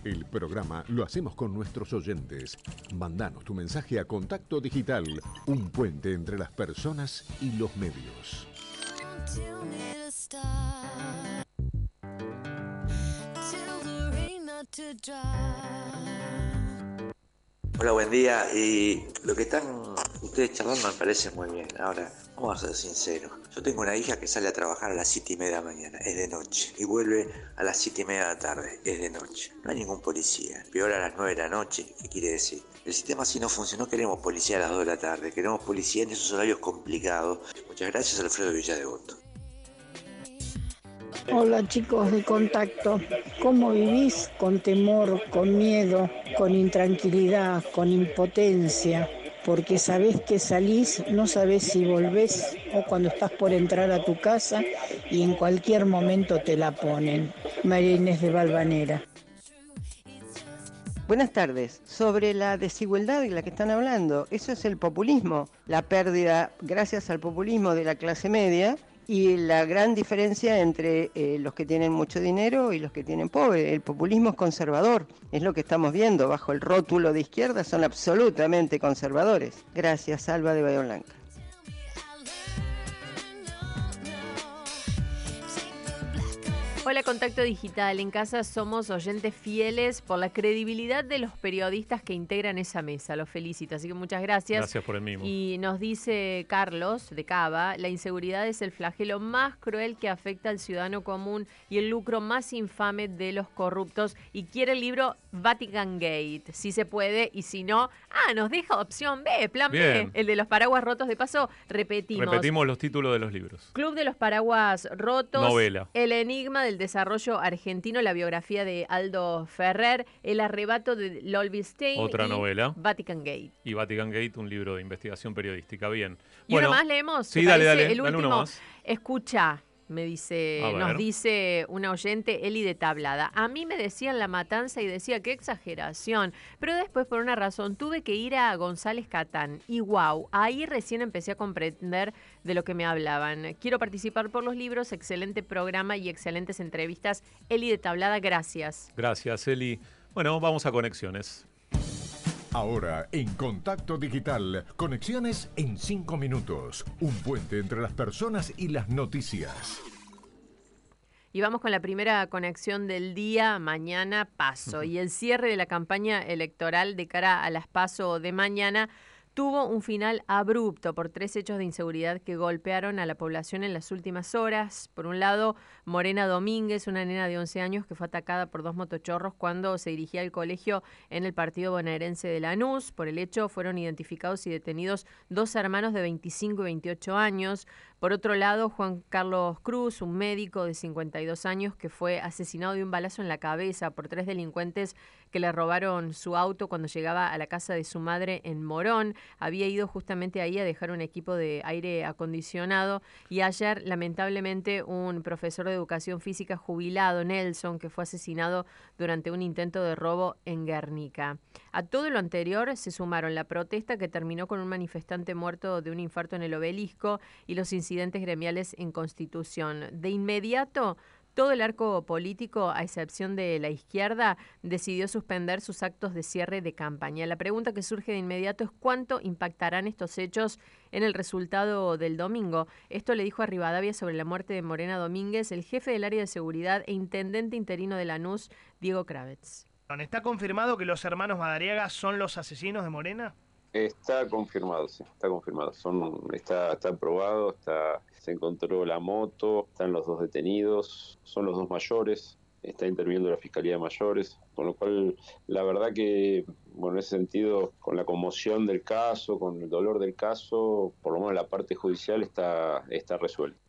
El programa lo hacemos con nuestros oyentes. Mandanos tu mensaje a Contacto Digital, un puente entre las personas y los medios. Hola, buen día. Y lo que están ustedes charlando me parece muy bien. Ahora, vamos a ser sinceros. Yo tengo una hija que sale a trabajar a las 7 y media de la mañana, es de noche. Y vuelve a las 7 y media de la tarde, es de noche. No hay ningún policía. Peor a las 9 de la noche, ¿qué quiere decir? El sistema así no funciona. No queremos policía a las 2 de la tarde. Queremos policía en esos horarios complicados. Muchas gracias, Alfredo Villadevoto. Hola chicos de contacto, ¿cómo vivís con temor, con miedo, con intranquilidad, con impotencia? Porque sabés que salís, no sabés si volvés o cuando estás por entrar a tu casa y en cualquier momento te la ponen. María Inés de Valvanera. Buenas tardes. Sobre la desigualdad de la que están hablando, eso es el populismo, la pérdida, gracias al populismo de la clase media y la gran diferencia entre eh, los que tienen mucho dinero y los que tienen pobre. El populismo es conservador, es lo que estamos viendo, bajo el rótulo de izquierda son absolutamente conservadores. Gracias, Alba de Bahía Blanca. Hola Contacto Digital, en casa somos oyentes fieles por la credibilidad de los periodistas que integran esa mesa, los felicito, así que muchas gracias. Gracias por el mismo. Y nos dice Carlos de Cava, la inseguridad es el flagelo más cruel que afecta al ciudadano común y el lucro más infame de los corruptos y quiere el libro Vatican Gate, si se puede y si no, ah, nos deja opción B, plan Bien. B, el de los paraguas rotos de paso, repetimos. Repetimos los títulos de los libros. Club de los Paraguas Rotos. Novela. El Enigma del Desarrollo Argentino, la biografía de Aldo Ferrer. El Arrebato de Lolby-Stein. Otra y novela. Vatican Gate. Y Vatican Gate, un libro de investigación periodística. Bien. Y uno más leemos. Sí, ¿te dale, dale. El dale último. uno más. Escucha, me dice, nos dice una oyente, Eli de Tablada. A mí me decían la matanza y decía qué exageración. Pero después, por una razón, tuve que ir a González Catán. Y wow, ahí recién empecé a comprender de lo que me hablaban. Quiero participar por los libros, excelente programa y excelentes entrevistas. Eli de Tablada, gracias. Gracias, Eli. Bueno, vamos a conexiones. Ahora, en Contacto Digital, conexiones en 5 minutos. Un puente entre las personas y las noticias. Y vamos con la primera conexión del día, mañana paso. Y el cierre de la campaña electoral de cara a las paso de mañana tuvo un final abrupto por tres hechos de inseguridad que golpearon a la población en las últimas horas. Por un lado, Morena Domínguez, una nena de 11 años que fue atacada por dos motochorros cuando se dirigía al colegio en el partido bonaerense de Lanús. Por el hecho, fueron identificados y detenidos dos hermanos de 25 y 28 años. Por otro lado, Juan Carlos Cruz, un médico de 52 años que fue asesinado de un balazo en la cabeza por tres delincuentes que le robaron su auto cuando llegaba a la casa de su madre en Morón. Había ido justamente ahí a dejar un equipo de aire acondicionado y ayer, lamentablemente, un profesor de educación física jubilado, Nelson, que fue asesinado durante un intento de robo en Guernica. A todo lo anterior se sumaron la protesta que terminó con un manifestante muerto de un infarto en el obelisco y los disidentes gremiales en Constitución. De inmediato, todo el arco político, a excepción de la izquierda, decidió suspender sus actos de cierre de campaña. La pregunta que surge de inmediato es cuánto impactarán estos hechos en el resultado del domingo. Esto le dijo a Rivadavia sobre la muerte de Morena Domínguez el jefe del área de seguridad e intendente interino de Lanús, Diego Kravets. ¿Está confirmado que los hermanos Madariaga son los asesinos de Morena? Está confirmado, sí, está confirmado. Son, está, está probado, está, se encontró la moto, están los dos detenidos, son los dos mayores, está interviniendo la Fiscalía de Mayores, con lo cual la verdad que, bueno, en ese sentido, con la conmoción del caso, con el dolor del caso, por lo menos la parte judicial está, está resuelta.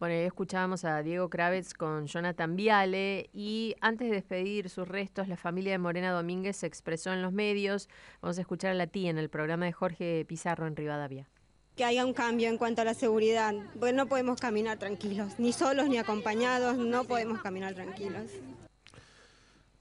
Bueno, ahí escuchábamos a Diego Kravets con Jonathan Viale y antes de despedir sus restos, la familia de Morena Domínguez se expresó en los medios. Vamos a escuchar a la tía en el programa de Jorge Pizarro en Rivadavia. Que haya un cambio en cuanto a la seguridad, porque no podemos caminar tranquilos, ni solos ni acompañados, no podemos caminar tranquilos.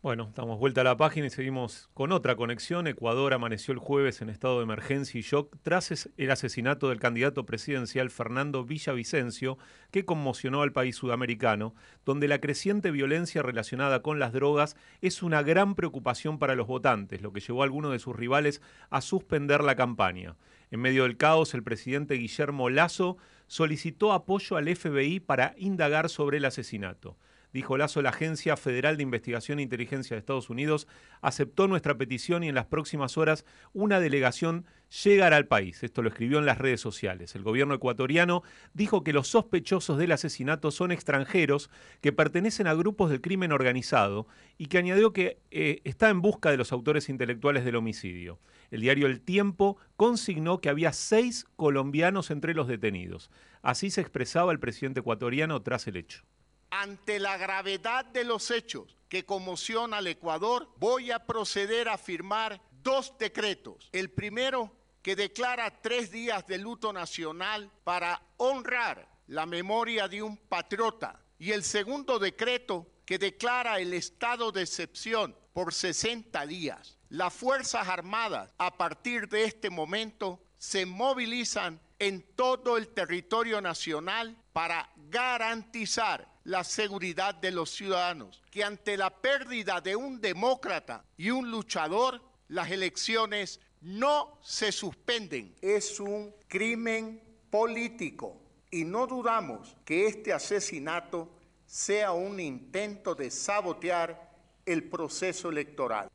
Bueno, damos vuelta a la página y seguimos con otra conexión. Ecuador amaneció el jueves en estado de emergencia y shock tras el asesinato del candidato presidencial Fernando Villavicencio, que conmocionó al país sudamericano, donde la creciente violencia relacionada con las drogas es una gran preocupación para los votantes, lo que llevó a algunos de sus rivales a suspender la campaña. En medio del caos, el presidente Guillermo Lazo solicitó apoyo al FBI para indagar sobre el asesinato. Dijo Lazo, la Agencia Federal de Investigación e Inteligencia de Estados Unidos aceptó nuestra petición y en las próximas horas una delegación llegará al país. Esto lo escribió en las redes sociales. El gobierno ecuatoriano dijo que los sospechosos del asesinato son extranjeros que pertenecen a grupos del crimen organizado y que añadió que eh, está en busca de los autores intelectuales del homicidio. El diario El Tiempo consignó que había seis colombianos entre los detenidos. Así se expresaba el presidente ecuatoriano tras el hecho. Ante la gravedad de los hechos que conmociona al Ecuador, voy a proceder a firmar dos decretos. El primero, que declara tres días de luto nacional para honrar la memoria de un patriota. Y el segundo decreto, que declara el estado de excepción por 60 días. Las Fuerzas Armadas, a partir de este momento, se movilizan en todo el territorio nacional para garantizar la seguridad de los ciudadanos, que ante la pérdida de un demócrata y un luchador, las elecciones no se suspenden. Es un crimen político y no dudamos que este asesinato sea un intento de sabotear el proceso electoral.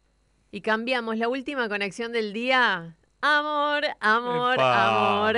Y cambiamos la última conexión del día. Amor, amor, Epa. amor.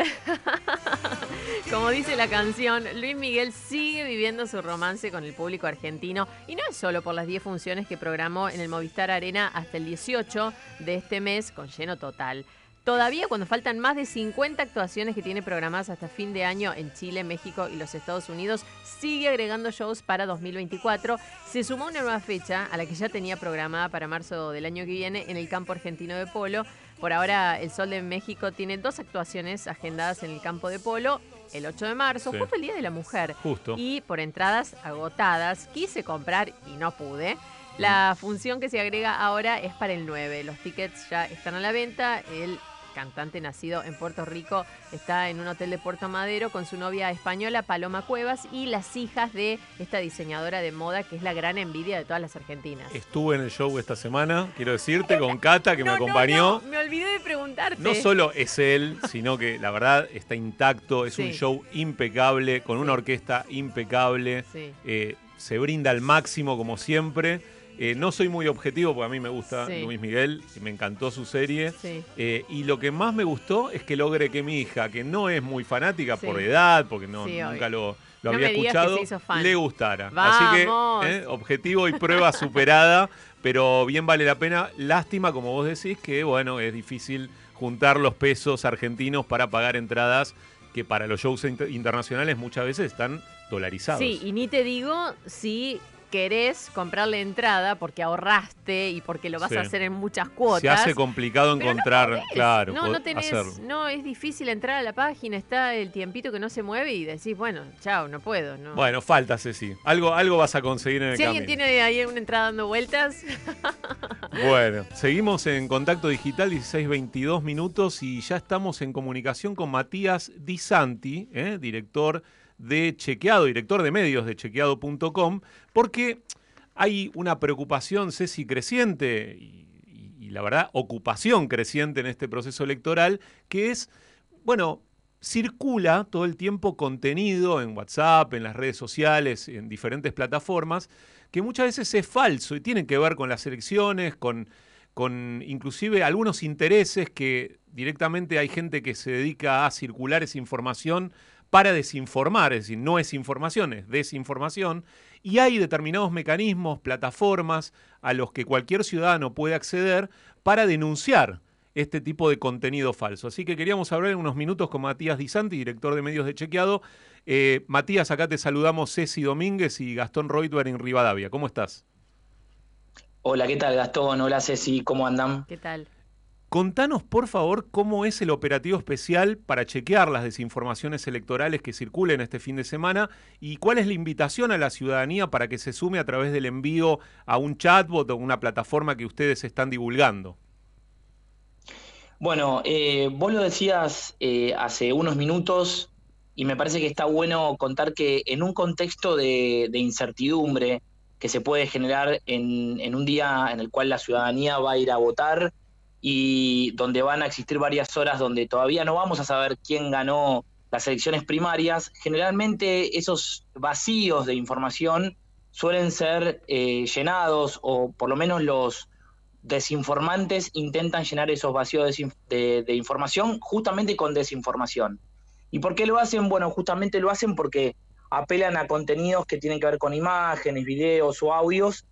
Como dice la canción, Luis Miguel sigue viviendo su romance con el público argentino y no es solo por las 10 funciones que programó en el Movistar Arena hasta el 18 de este mes con lleno total. Todavía cuando faltan más de 50 actuaciones que tiene programadas hasta fin de año en Chile, México y los Estados Unidos, sigue agregando shows para 2024. Se sumó una nueva fecha a la que ya tenía programada para marzo del año que viene en el campo argentino de polo. Por ahora, el Sol de México tiene dos actuaciones agendadas en el campo de polo. El 8 de marzo, Sí. justo el Día de la Mujer. Justo. Y por entradas agotadas, quise comprar y no pude. La función que se agrega ahora es para el 9. Los tickets ya están a la venta. El cantante nacido en Puerto Rico está en un hotel de Puerto Madero con su novia española Paloma Cuevas y las hijas de esta diseñadora de moda que es la gran envidia de todas las argentinas. Estuve en el show esta semana, quiero decirte, con Cata, que me acompañó. Me olvidé de preguntarte. No solo es él, sino que la verdad está intacto, es un show impecable, con una orquesta impecable, Sí. eh, se brinda al máximo como siempre. Eh, no soy muy objetivo porque a mí me gusta Sí. Luis Miguel me encantó su serie. Sí. Eh, y lo que más me gustó es que logre que mi hija, que no es muy fanática Sí. por edad, porque no, nunca lo, lo No había escuchado, le gustara. Así que, eh, objetivo y prueba superada, pero bien vale la pena. Lástima, como vos decís, que bueno, es difícil juntar los pesos argentinos para pagar entradas que para los shows inter- internacionales muchas veces están dolarizados. Sí, y ni te digo si querés comprarle entrada porque ahorraste y porque lo vas Sí. a hacer en muchas cuotas. Se hace complicado no encontrar, podés. claro, No, no tenés, hacerlo. no, es difícil entrar a la página, está el tiempito que no se mueve y decís, bueno, chao, no puedo, no. Bueno, falta, Ceci. Algo, algo vas a conseguir en el si alguien camino. tiene ahí una entrada dando vueltas, Bueno, seguimos en Contacto Digital, 16-22 minutos y ya estamos en comunicación con Matías Di Santi, ¿eh? director de Chequeado, director de medios de chequeado.com, porque hay una preocupación, Ceci, creciente y, la verdad ocupación creciente en este proceso electoral, que es, bueno, circula todo el tiempo contenido en WhatsApp, en las redes sociales, en diferentes plataformas, que muchas veces es falso y tiene que ver con las elecciones, con, con inclusive algunos intereses que directamente hay gente que se dedica a circular esa información para desinformar, es decir, no es información, es desinformación, y hay determinados mecanismos, plataformas a los que cualquier ciudadano puede acceder para denunciar este tipo de contenido falso. Así que queríamos hablar en unos minutos con Matías Di Santi, director de medios de Chequeado. Eh, Matías, acá te saludamos Ceci Domínguez y Gastón Reutwer en Rivadavia. ¿Cómo estás? Hola, ¿qué tal Gastón? Hola Ceci, ¿cómo andan? ¿Qué tal? Contanos, por favor, cómo es el operativo especial para chequear las desinformaciones electorales que circulen este fin de semana y cuál es la invitación a la ciudadanía para que se sume a través del envío a un chatbot o una plataforma que ustedes están divulgando. Bueno, eh, vos lo decías eh, hace unos minutos y me parece que está bueno contar que en un contexto de, incertidumbre que se puede generar en, en, un día en el cual la ciudadanía va a ir a votar y donde van a existir varias horas donde todavía no vamos a saber quién ganó las elecciones primarias, generalmente esos vacíos de información suelen ser eh, llenados o por lo menos los desinformantes intentan llenar esos vacíos de, de, de, información justamente con desinformación. ¿Y por qué lo hacen? Bueno, justamente lo hacen porque apelan a contenidos que tienen que ver con imágenes, videos o audios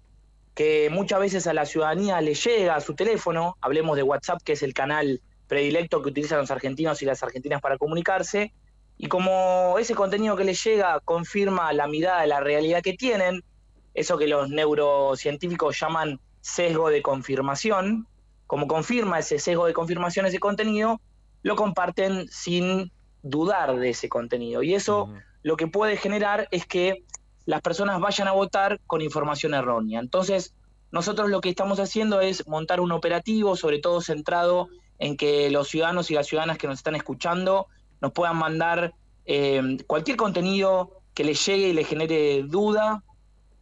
que muchas veces a la ciudadanía le llega a su teléfono, hablemos de WhatsApp, que es el canal predilecto que utilizan los argentinos y las argentinas para comunicarse, y como ese contenido que les llega confirma la mirada de la realidad que tienen, eso que los neurocientíficos llaman sesgo de confirmación, como confirma ese sesgo de confirmación ese contenido, lo comparten sin dudar de ese contenido. Y eso uh -huh. lo que puede generar es que las personas vayan a votar con información errónea. Entonces, nosotros lo que estamos haciendo es montar un operativo, sobre todo centrado en que los ciudadanos y las ciudadanas que nos están escuchando nos puedan mandar eh, cualquier contenido que les llegue y les genere duda.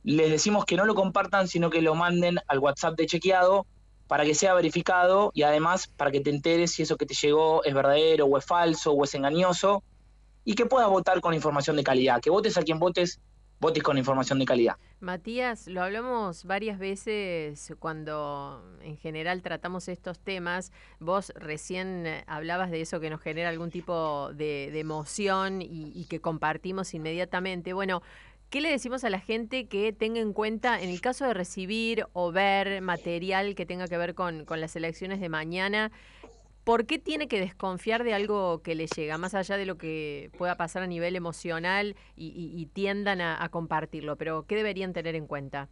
Les decimos que no lo compartan, sino que lo manden al WhatsApp de chequeado para que sea verificado y además para que te enteres si eso que te llegó es verdadero o es falso o es engañoso y que puedas votar con información de calidad, que votes a quien votes votes con información de calidad. Matías, lo hablamos varias veces cuando en general tratamos estos temas. Vos recién hablabas de eso que nos genera algún tipo de, emoción y, que compartimos inmediatamente. Bueno, ¿qué le decimos a la gente que tenga en cuenta en el caso de recibir o ver material que tenga que ver con las elecciones de mañana? ¿Por qué tiene que desconfiar de algo que le llega, más allá de lo que pueda pasar a nivel emocional y, tiendan a, a, compartirlo? Pero, ¿qué deberían tener en cuenta?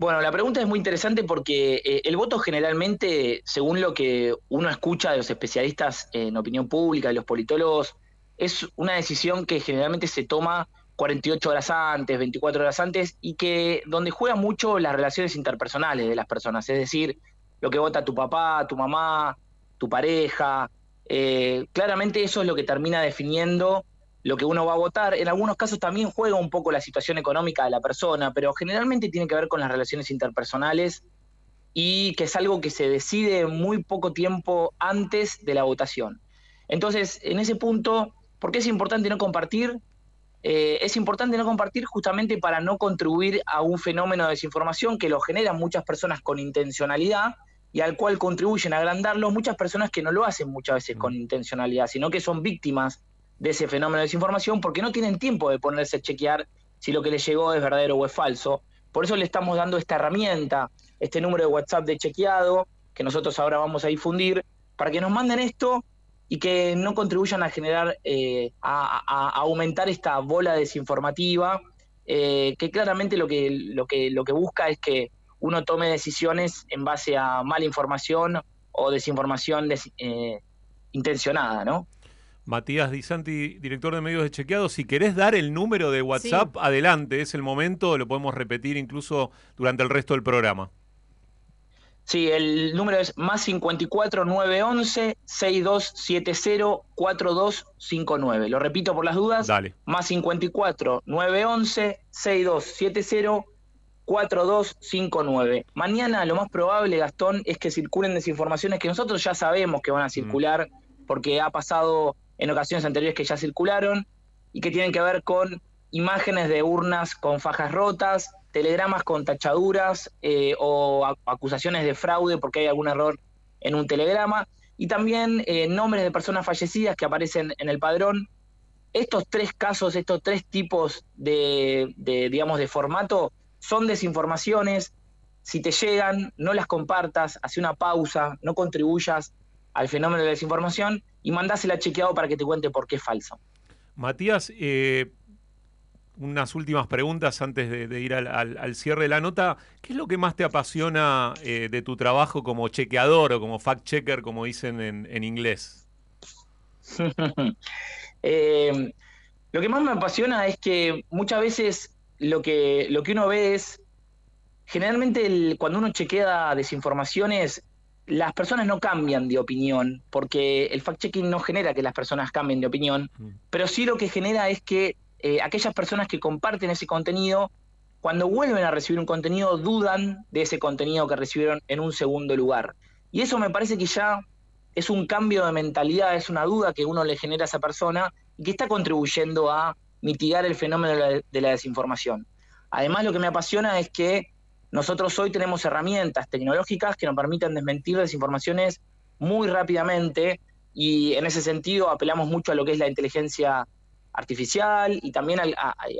Bueno, la pregunta es muy interesante porque eh, el voto generalmente, según lo que uno escucha de los especialistas en opinión pública, de los politólogos, es una decisión que generalmente se toma 48 horas antes, 24 horas antes, y que donde juega mucho las relaciones interpersonales de las personas, es decir, lo que vota tu papá, tu mamá, tu pareja. Eh, claramente eso es lo que termina definiendo lo que uno va a votar. En algunos casos también juega un poco la situación económica de la persona, pero generalmente tiene que ver con las relaciones interpersonales y que es algo que se decide muy poco tiempo antes de la votación. Entonces, en ese punto, ¿por qué es importante no compartir? Eh, es importante no compartir justamente para no contribuir a un fenómeno de desinformación que lo generan muchas personas con intencionalidad y al cual contribuyen a agrandarlo muchas personas que no lo hacen muchas veces con intencionalidad, sino que son víctimas de ese fenómeno de desinformación porque no tienen tiempo de ponerse a chequear si lo que les llegó es verdadero o es falso. Por eso le estamos dando esta herramienta, este número de WhatsApp de chequeado, que nosotros ahora vamos a difundir, para que nos manden esto y que no contribuyan a generar, eh, a, a, a, aumentar esta bola desinformativa, eh, que claramente lo que, lo, que, lo que busca es que uno tome decisiones en base a mala información o desinformación des, eh, intencionada, ¿no? Matías Di Santi, director de medios de chequeado, si querés dar el número de WhatsApp, sí. adelante, es el momento, lo podemos repetir incluso durante el resto del programa. Sí, el número es más 54 911 6270 4259. Lo repito por las dudas. Dale. Más 54 911 6270 4259. Mañana lo más probable, Gastón, es que circulen desinformaciones que nosotros ya sabemos que van a circular porque ha pasado en ocasiones anteriores que ya circularon y que tienen que ver con imágenes de urnas con fajas rotas, telegramas con tachaduras eh, o acusaciones de fraude porque hay algún error en un telegrama y también eh, nombres de personas fallecidas que aparecen en el padrón. Estos tres casos, estos tres tipos de, de, digamos, de formato son desinformaciones. Si te llegan, no las compartas, hace una pausa, no contribuyas al fenómeno de la desinformación y mandásela chequeado para que te cuente por qué es falso. Matías, eh, unas últimas preguntas antes de, de ir al, al- al cierre de la nota. ¿Qué es lo que más te apasiona eh, de tu trabajo como chequeador o como fact-checker, como dicen en, en inglés? Eh, lo que más me apasiona es que muchas veces lo que, lo que uno ve es, generalmente el- cuando uno chequea desinformaciones, las personas no cambian de opinión, porque el fact-checking no genera que las personas cambien de opinión, pero sí lo que genera es que eh, aquellas personas que comparten ese contenido, cuando vuelven a recibir un contenido, dudan de ese contenido que recibieron en un segundo lugar. Y eso me parece que ya es un cambio de mentalidad, es una duda que uno le genera a esa persona y que está contribuyendo a mitigar el fenómeno de la, de la desinformación. Además, lo que me apasiona es que nosotros hoy tenemos herramientas tecnológicas que nos permiten desmentir desinformaciones muy rápidamente y en ese sentido apelamos mucho a lo que es la inteligencia artificial y también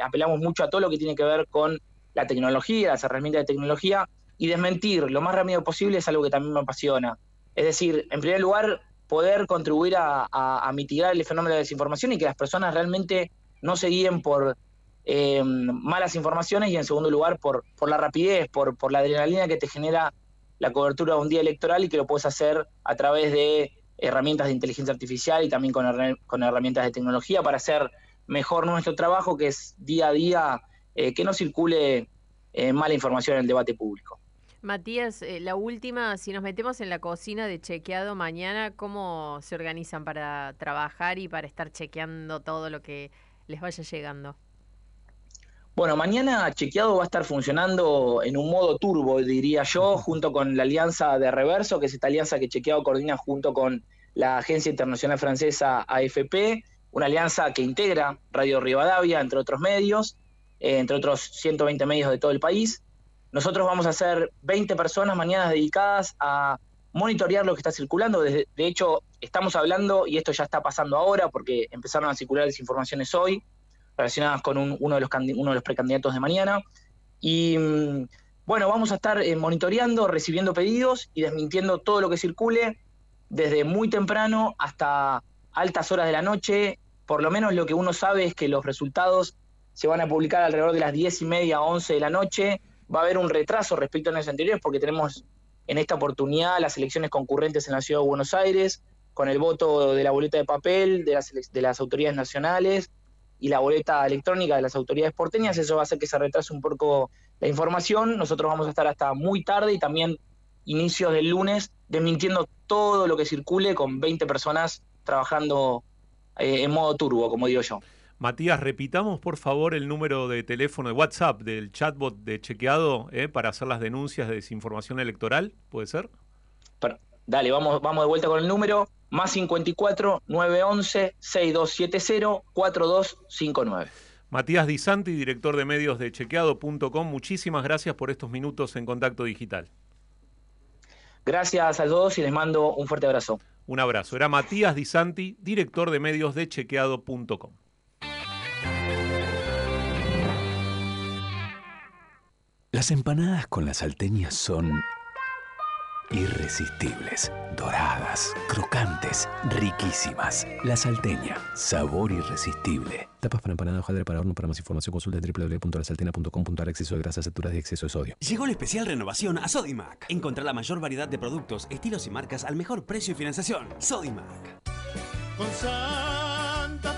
apelamos mucho a todo lo que tiene que ver con la tecnología, las herramientas de tecnología y desmentir lo más rápido posible es algo que también me apasiona. Es decir, en primer lugar, poder contribuir a mitigar el fenómeno de la desinformación y que las personas realmente no se guíen por eh, malas informaciones y en segundo lugar por, por la rapidez, por, por la adrenalina que te genera la cobertura de un día electoral y que lo puedes hacer a través de herramientas de inteligencia artificial y también con, con herramientas de tecnología para hacer mejor nuestro trabajo, que es día a día eh, que no circule eh, mala información en el debate público. Matías, eh, la última, si nos metemos en la cocina de chequeado mañana, ¿cómo se organizan para trabajar y para estar chequeando todo lo que les vaya llegando? Bueno, mañana Chequeado va a estar funcionando en un modo turbo, diría yo, junto con la alianza de Reverso, que es esta alianza que Chequeado coordina junto con la agencia internacional francesa AFP, una alianza que integra Radio Rivadavia, entre otros medios, eh, entre otros 120 medios de todo el país. Nosotros vamos a ser 20 personas mañana dedicadas a monitorear lo que está circulando. Desde- de hecho, estamos hablando, y esto ya está pasando ahora, porque empezaron a circular desinformaciones hoy, relacionadas con un- uno, de los, uno de los precandidatos de mañana. Y mm, bueno, vamos a estar eh, monitoreando, recibiendo pedidos y desmintiendo todo lo que circule desde muy temprano hasta altas horas de la noche. Por lo menos lo que uno sabe es que los resultados se van a publicar alrededor de las 10 y media, 11 de la noche. Va a haber un retraso respecto a años anteriores porque tenemos en esta oportunidad las elecciones concurrentes en la ciudad de Buenos Aires, con el voto de la boleta de papel de las, de las autoridades nacionales y la boleta electrónica de las autoridades porteñas, eso va a hacer que se retrase un poco la información. Nosotros vamos a estar hasta muy tarde y también inicios del lunes desmintiendo todo lo que circule con 20 personas trabajando eh, en modo turbo, como digo yo. Matías, repitamos por favor el número de teléfono de WhatsApp del chatbot de chequeado eh, para hacer las denuncias de desinformación electoral, ¿puede ser? Pero, dale, vamos, vamos de vuelta con el número. Más 54 911 6270 4259. Matías Di Santi, director de medios de chequeado.com, muchísimas gracias por estos minutos en contacto digital. Gracias a todos y les mando un fuerte abrazo. Un abrazo. Era Matías Di Santi, director de medios de chequeado.com. Las empanadas con las salteñas son irresistibles, doradas, crocantes, riquísimas. La salteña, sabor irresistible. Tapas para empanada, hojaldre para horno. Para más información consulta www.lasalteña.com.ar Exceso de grasas, saturas y exceso de sodio. Llegó la especial renovación a Sodimac. Encontrá la mayor variedad de productos, estilos y marcas al mejor precio y financiación. Sodimac. Con Santa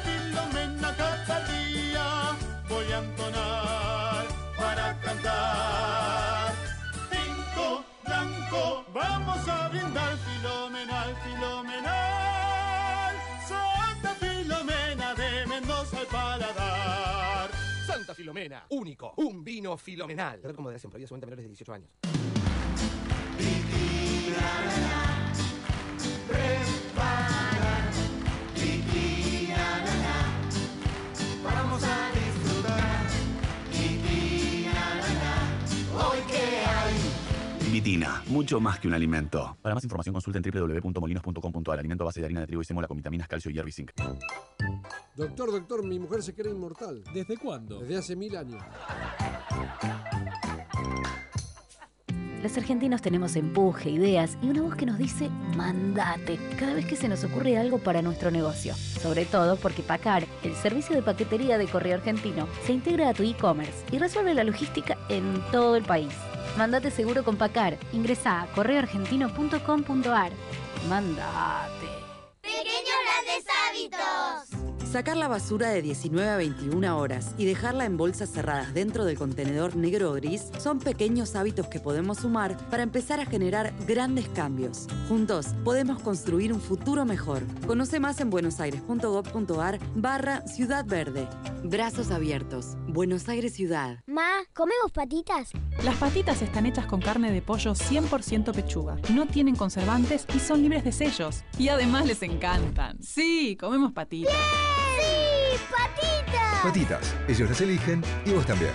Filomena. Único. Un vino filomenal. Ver con moderación. Venta a menores de 18 años. Vamos mucho más que un alimento. Para más información consulten www.molinos.com.ar. Alimento a base de harina de trigo y sémola con vitaminas, calcio, hierro y zinc. Doctor, doctor, mi mujer se cree inmortal. ¿Desde cuándo? Desde hace mil años. Los argentinos tenemos empuje, ideas y una voz que nos dice mandate cada vez que se nos ocurre algo para nuestro negocio. Sobre todo porque Pacar, el servicio de paquetería de correo argentino, se integra a tu e-commerce y resuelve la logística en todo el país. Mandate seguro con Pacar. Ingresa a correoargentino.com.ar. Mandate. Pequeños grandes hábitos. Sacar la basura de 19 a 21 horas y dejarla en bolsas cerradas dentro del contenedor negro o gris son pequeños hábitos que podemos sumar para empezar a generar grandes cambios. Juntos podemos construir un futuro mejor. Conoce más en buenosaires.gov.ar barra Ciudad Verde. Brazos abiertos. Buenos Aires Ciudad. Ma, ¿comemos patitas? Las patitas están hechas con carne de pollo 100% pechuga. No tienen conservantes y son libres de sellos. Y además les encantan. Sí, comemos patitas. ¡Sí! ¡Patitas! Patitas, ellos las eligen y vos también.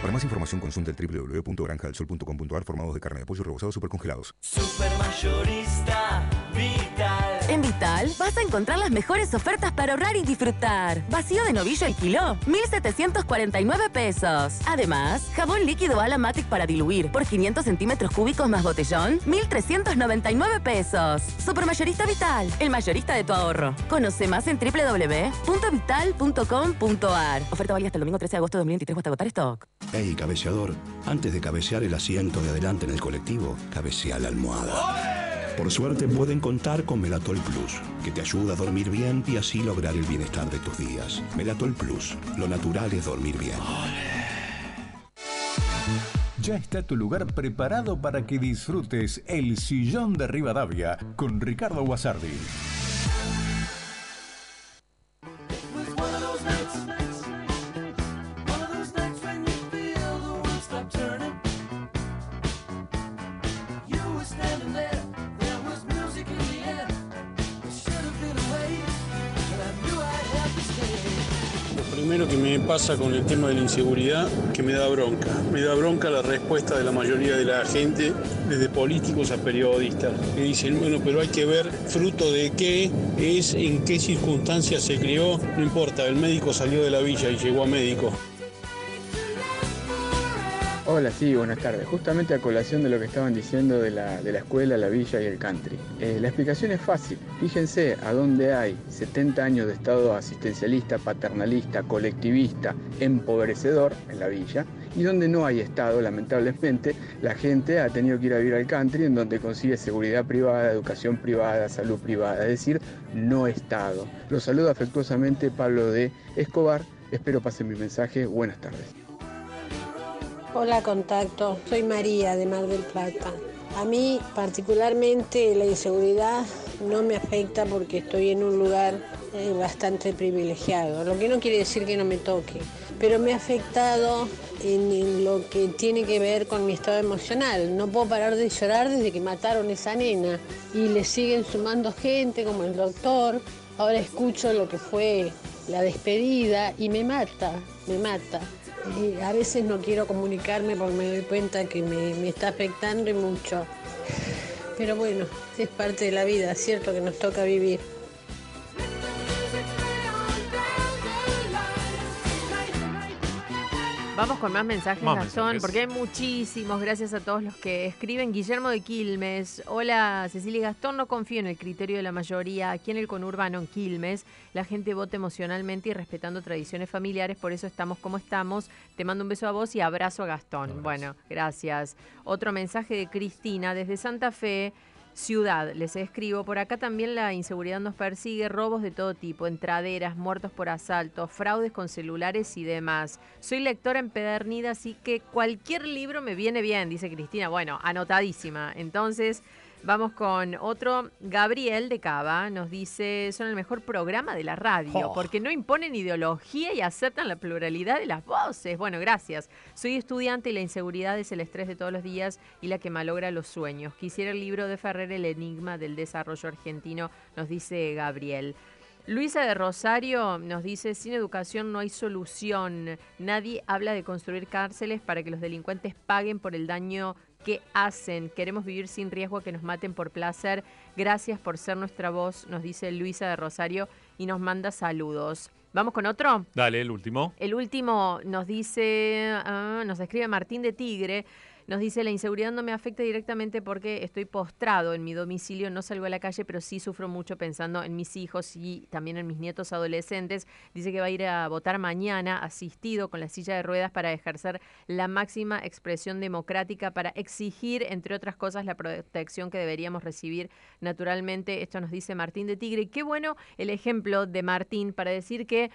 Para más información consulta el www.granjadelsol.com.ar formados de carne de pollo rebozados supercongelados. Supermayorista Vital. En Vital vas a encontrar las mejores ofertas para ahorrar y disfrutar. Vacío de novillo el kilo, 1,749 pesos. Además, jabón líquido Alamatic para diluir por 500 centímetros cúbicos más botellón, 1,399 pesos. Supermayorista Vital, el mayorista de tu ahorro. Conoce más en www.vital.com.ar. Oferta válida hasta el domingo 13 de agosto de 2023 hasta agotar stock. Hey, cabeceador, antes de cabecear el asiento de adelante en el colectivo, cabecea la almohada. Por suerte pueden contar con Melatol Plus, que te ayuda a dormir bien y así lograr el bienestar de tus días. Melatol Plus, lo natural es dormir bien. Ya está tu lugar preparado para que disfrutes el sillón de Rivadavia con Ricardo Guasardi. Primero que me pasa con el tema de la inseguridad, que me da bronca. Me da bronca la respuesta de la mayoría de la gente, desde políticos a periodistas, que dicen, bueno, pero hay que ver fruto de qué es, en qué circunstancias se crió, no importa, el médico salió de la villa y llegó a médico. Hola, sí, buenas tardes. Justamente a colación de lo que estaban diciendo de la, de la escuela, la villa y el country. Eh, la explicación es fácil. Fíjense a dónde hay 70 años de estado asistencialista, paternalista, colectivista, empobrecedor en la villa, y donde no hay estado, lamentablemente, la gente ha tenido que ir a vivir al country, en donde consigue seguridad privada, educación privada, salud privada, es decir, no estado. Los saludo afectuosamente Pablo de Escobar. Espero pasen mi mensaje. Buenas tardes. Hola contacto, soy María de Mar del Plata. A mí particularmente la inseguridad no me afecta porque estoy en un lugar eh, bastante privilegiado, lo que no quiere decir que no me toque, pero me ha afectado en, lo que tiene que ver con mi estado emocional. No puedo parar de llorar desde que mataron a esa nena y le siguen sumando gente como el doctor. Ahora escucho lo que fue la despedida y me mata, me mata. A veces no quiero comunicarme porque me doy cuenta que me, me está afectando y mucho. Pero bueno, es parte de la vida, cierto que nos toca vivir. Vamos con más mensajes, Más Gastón, mensajes. porque hay muchísimos. Gracias a todos los que escriben. Guillermo de Quilmes. Hola, Cecilia y Gastón. No confío en el criterio de la mayoría. Aquí en el conurbano, en Quilmes, la gente vota emocionalmente y respetando tradiciones familiares. Por eso estamos como estamos. Te mando un beso a vos y abrazo a Gastón. Bueno, gracias. Otro mensaje de Cristina desde Santa Fe. Ciudad, les escribo, por acá también la inseguridad nos persigue, robos de todo tipo, entraderas, muertos por asalto, fraudes con celulares y demás. Soy lectora empedernida, así que cualquier libro me viene bien, dice Cristina. Bueno, anotadísima. Entonces, Vamos con otro. Gabriel de Cava nos dice, son el mejor programa de la radio, Oh. porque no imponen ideología y aceptan la pluralidad de las voces. Bueno, gracias. Soy estudiante y la inseguridad es el estrés de todos los días y la que malogra los sueños. Quisiera el libro de Ferrer, El Enigma del Desarrollo Argentino, nos dice Gabriel. Luisa de Rosario nos dice, sin educación no hay solución. Nadie habla de construir cárceles para que los delincuentes paguen por el daño que hacen. Queremos vivir sin riesgo a que nos maten por placer. Gracias por ser nuestra voz, nos dice Luisa de Rosario y nos manda saludos. ¿Vamos con otro? Dale, el último. El último nos dice, ah, nos escribe Martín de Tigre. Nos dice, la inseguridad no me afecta directamente porque estoy postrado en mi domicilio, no salgo a la calle, pero sí sufro mucho pensando en mis hijos y también en mis nietos adolescentes. Dice que va a ir a votar mañana asistido con la silla de ruedas para ejercer la máxima expresión democrática, para exigir, entre otras cosas, la protección que deberíamos recibir naturalmente. Esto nos dice Martín de Tigre. Y qué bueno el ejemplo de Martín para decir que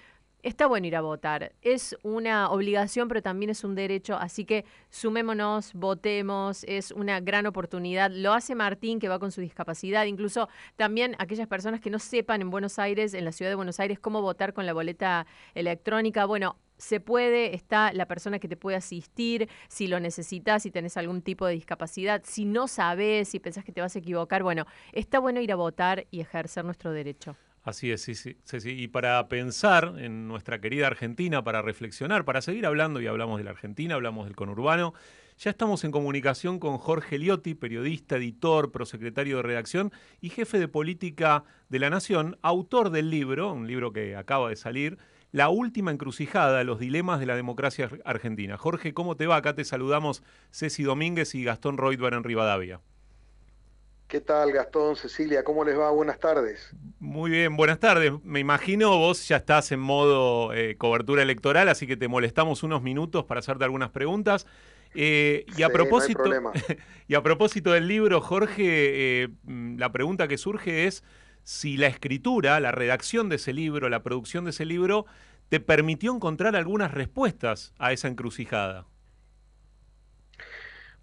Está bueno ir a votar. Es una obligación, pero también es un derecho. Así que sumémonos, votemos. Es una gran oportunidad. Lo hace Martín, que va con su discapacidad. Incluso también aquellas personas que no sepan en Buenos Aires, en la ciudad de Buenos Aires, cómo votar con la boleta electrónica. Bueno, se puede, está la persona que te puede asistir, si lo necesitas, si tenés algún tipo de discapacidad, si no sabes, si pensás que te vas a equivocar, bueno, está bueno ir a votar y ejercer nuestro derecho. Así es, sí, sí, sí. Y para pensar en nuestra querida Argentina, para reflexionar, para seguir hablando, y hablamos de la Argentina, hablamos del conurbano, ya estamos en comunicación con Jorge Liotti, periodista, editor, prosecretario de redacción y jefe de política de la Nación, autor del libro, un libro que acaba de salir, La última encrucijada, los dilemas de la democracia ar- argentina. Jorge, ¿cómo te va? Acá te saludamos Ceci Domínguez y Gastón Reutber en Rivadavia. ¿Qué tal, Gastón, Cecilia? ¿Cómo les va? Buenas tardes. Muy bien, buenas tardes. Me imagino vos ya estás en modo eh, cobertura electoral, así que te molestamos unos minutos para hacerte algunas preguntas. Eh, y, a Sí, propósito, y a propósito del libro, Jorge, eh, la pregunta que surge es si la escritura, la redacción de ese libro, la producción de ese libro, te permitió encontrar algunas respuestas a esa encrucijada.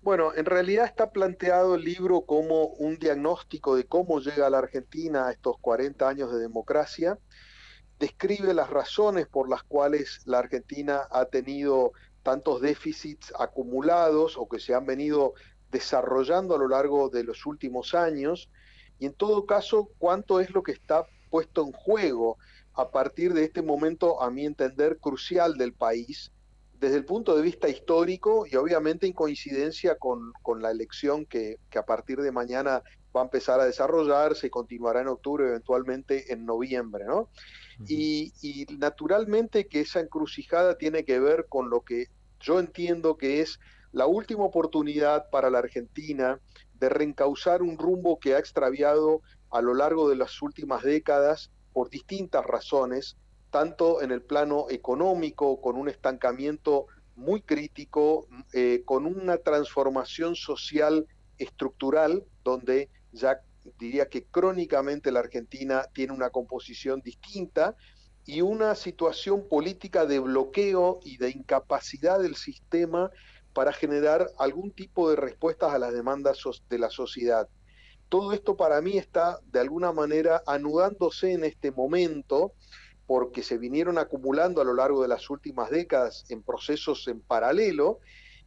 Bueno, en realidad está planteado el libro como un diagnóstico de cómo llega la Argentina a estos 40 años de democracia. Describe las razones por las cuales la Argentina ha tenido tantos déficits acumulados o que se han venido desarrollando a lo largo de los últimos años y en todo caso cuánto es lo que está puesto en juego a partir de este momento, a mi entender, crucial del país, desde el punto de vista histórico y obviamente en coincidencia con, con la elección que, que a partir de mañana va a empezar a desarrollarse y continuará en octubre, eventualmente en noviembre, ¿no? Y, y naturalmente que esa encrucijada tiene que ver con lo que yo entiendo que es la última oportunidad para la Argentina de reencauzar un rumbo que ha extraviado a lo largo de las últimas décadas por distintas razones, tanto en el plano económico, con un estancamiento muy crítico, eh, con una transformación social estructural, donde ya diría que crónicamente la Argentina tiene una composición distinta y una situación política de bloqueo y de incapacidad del sistema para generar algún tipo de respuestas a las demandas de la sociedad. Todo esto para mí está de alguna manera anudándose en este momento porque se vinieron acumulando a lo largo de las últimas décadas en procesos en paralelo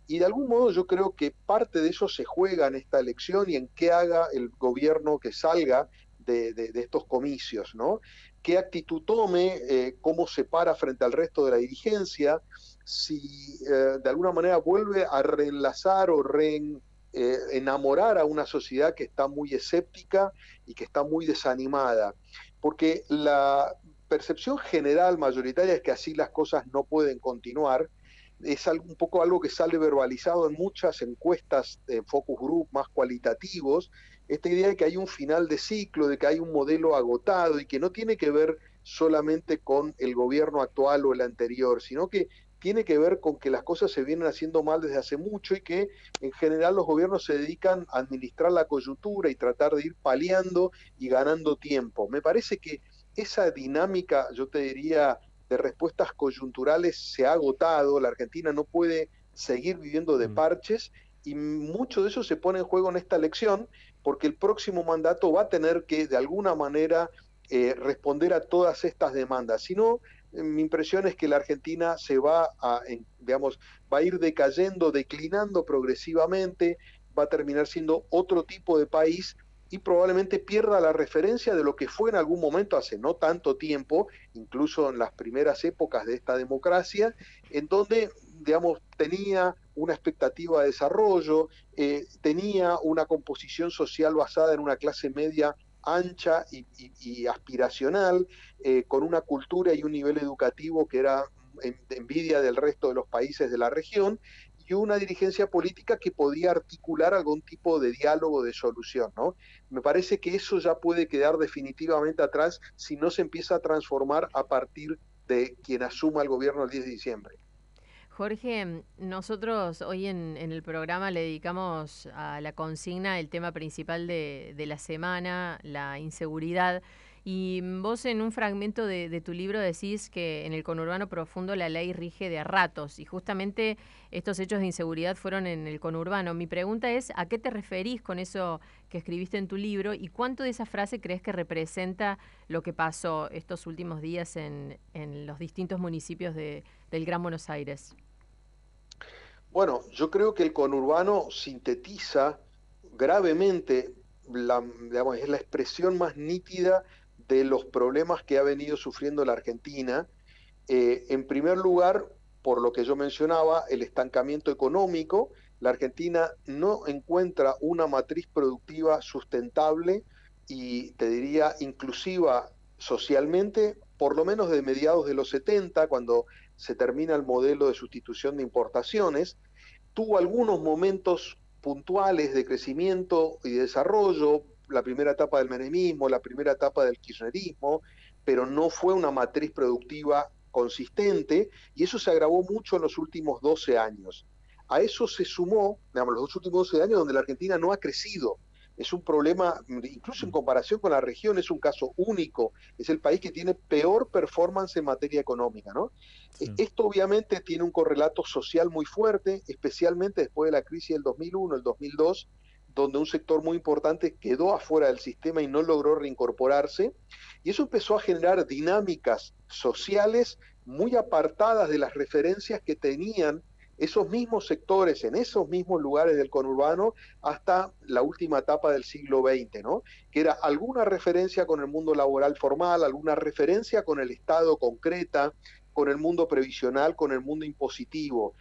y de algún modo yo creo que parte de eso se juega en esta elección y en qué haga el gobierno que salga de, de- de estos comicios, ¿no? ¿Qué actitud tome? eh, ¿Cómo se para frente al resto de la dirigencia? Si eh, de alguna manera vuelve a reenlazar o reen- eh, enamorar a una sociedad que está muy escéptica y que está muy desanimada. Porque la percepción general mayoritaria es que así las cosas no pueden continuar. Es un poco algo que sale verbalizado en muchas encuestas de focus group más cualitativos, esta idea de que hay un final de ciclo, de que hay un modelo agotado y que no tiene que ver solamente con el gobierno actual o el anterior, sino que tiene que ver con que las cosas se vienen haciendo mal desde hace mucho y que en general los gobiernos se dedican a administrar la coyuntura y tratar de ir paliando y ganando tiempo. Me parece que esa dinámica, yo te diría, de respuestas coyunturales se ha agotado, la Argentina no puede seguir viviendo de parches y mucho de eso se pone en juego en esta elección porque el próximo mandato va a tener que de alguna manera eh, responder a todas estas demandas. Si no, mi impresión es que la Argentina se va a, digamos, va a ir decayendo, declinando progresivamente, va a terminar siendo otro tipo de país y probablemente pierda la referencia de lo que fue en algún momento hace no tanto tiempo, incluso en las primeras épocas de esta democracia, en donde, digamos, tenía una expectativa de desarrollo, eh, tenía una composición social basada en una clase media ancha y, aspiracional, eh, con una cultura y un nivel educativo que era envidia del resto de los países de la región, y una dirigencia política que podía articular algún tipo de diálogo, de solución. ¿no? Me parece que eso ya puede quedar definitivamente atrás si no se empieza a transformar a partir de quien asuma el gobierno el 10 de diciembre. Jorge, nosotros hoy en, el programa le dedicamos a la consigna el tema principal de, de la semana, la inseguridad. Y vos en un fragmento de, tu libro decís que en el conurbano profundo la ley rige de ratos y justamente estos hechos de inseguridad fueron en el conurbano. Mi pregunta es, ¿a qué te referís con eso que escribiste en tu libro y cuánto de esa frase crees que representa lo que pasó estos últimos días en, los distintos municipios de, del Gran Buenos Aires? Bueno, yo creo que el conurbano sintetiza gravemente, es la expresión más nítida de los problemas que ha venido sufriendo la Argentina. Eh, en primer lugar, por lo que yo mencionaba, el estancamiento económico. La Argentina no encuentra una matriz productiva sustentable y te diría inclusiva socialmente, por lo menos de mediados de los 70, cuando se termina el modelo de sustitución de importaciones. Tuvo algunos momentos puntuales de crecimiento y desarrollo, la primera etapa del menemismo, la primera etapa del kirchnerismo, pero no fue una matriz productiva consistente y eso se agravó mucho en los últimos 12 años. A eso se sumó, digamos, los últimos 12 años donde la Argentina no ha crecido. Es un problema, incluso en comparación con la región, es un caso único. Es el país que tiene peor performance en materia económica. ¿no? Esto obviamente tiene un correlato social muy fuerte, especialmente después de la crisis del 2001, el 2002, donde un sector muy importante quedó afuera del sistema y no logró reincorporarse. Y eso empezó a generar dinámicas sociales muy apartadas de las referencias que tenían esos mismos sectores en esos mismos lugares del conurbano hasta la última etapa del siglo XX, ¿no? Que era alguna referencia con el mundo laboral formal, alguna referencia con el Estado concreta, con el mundo previsional, con el mundo impositivo.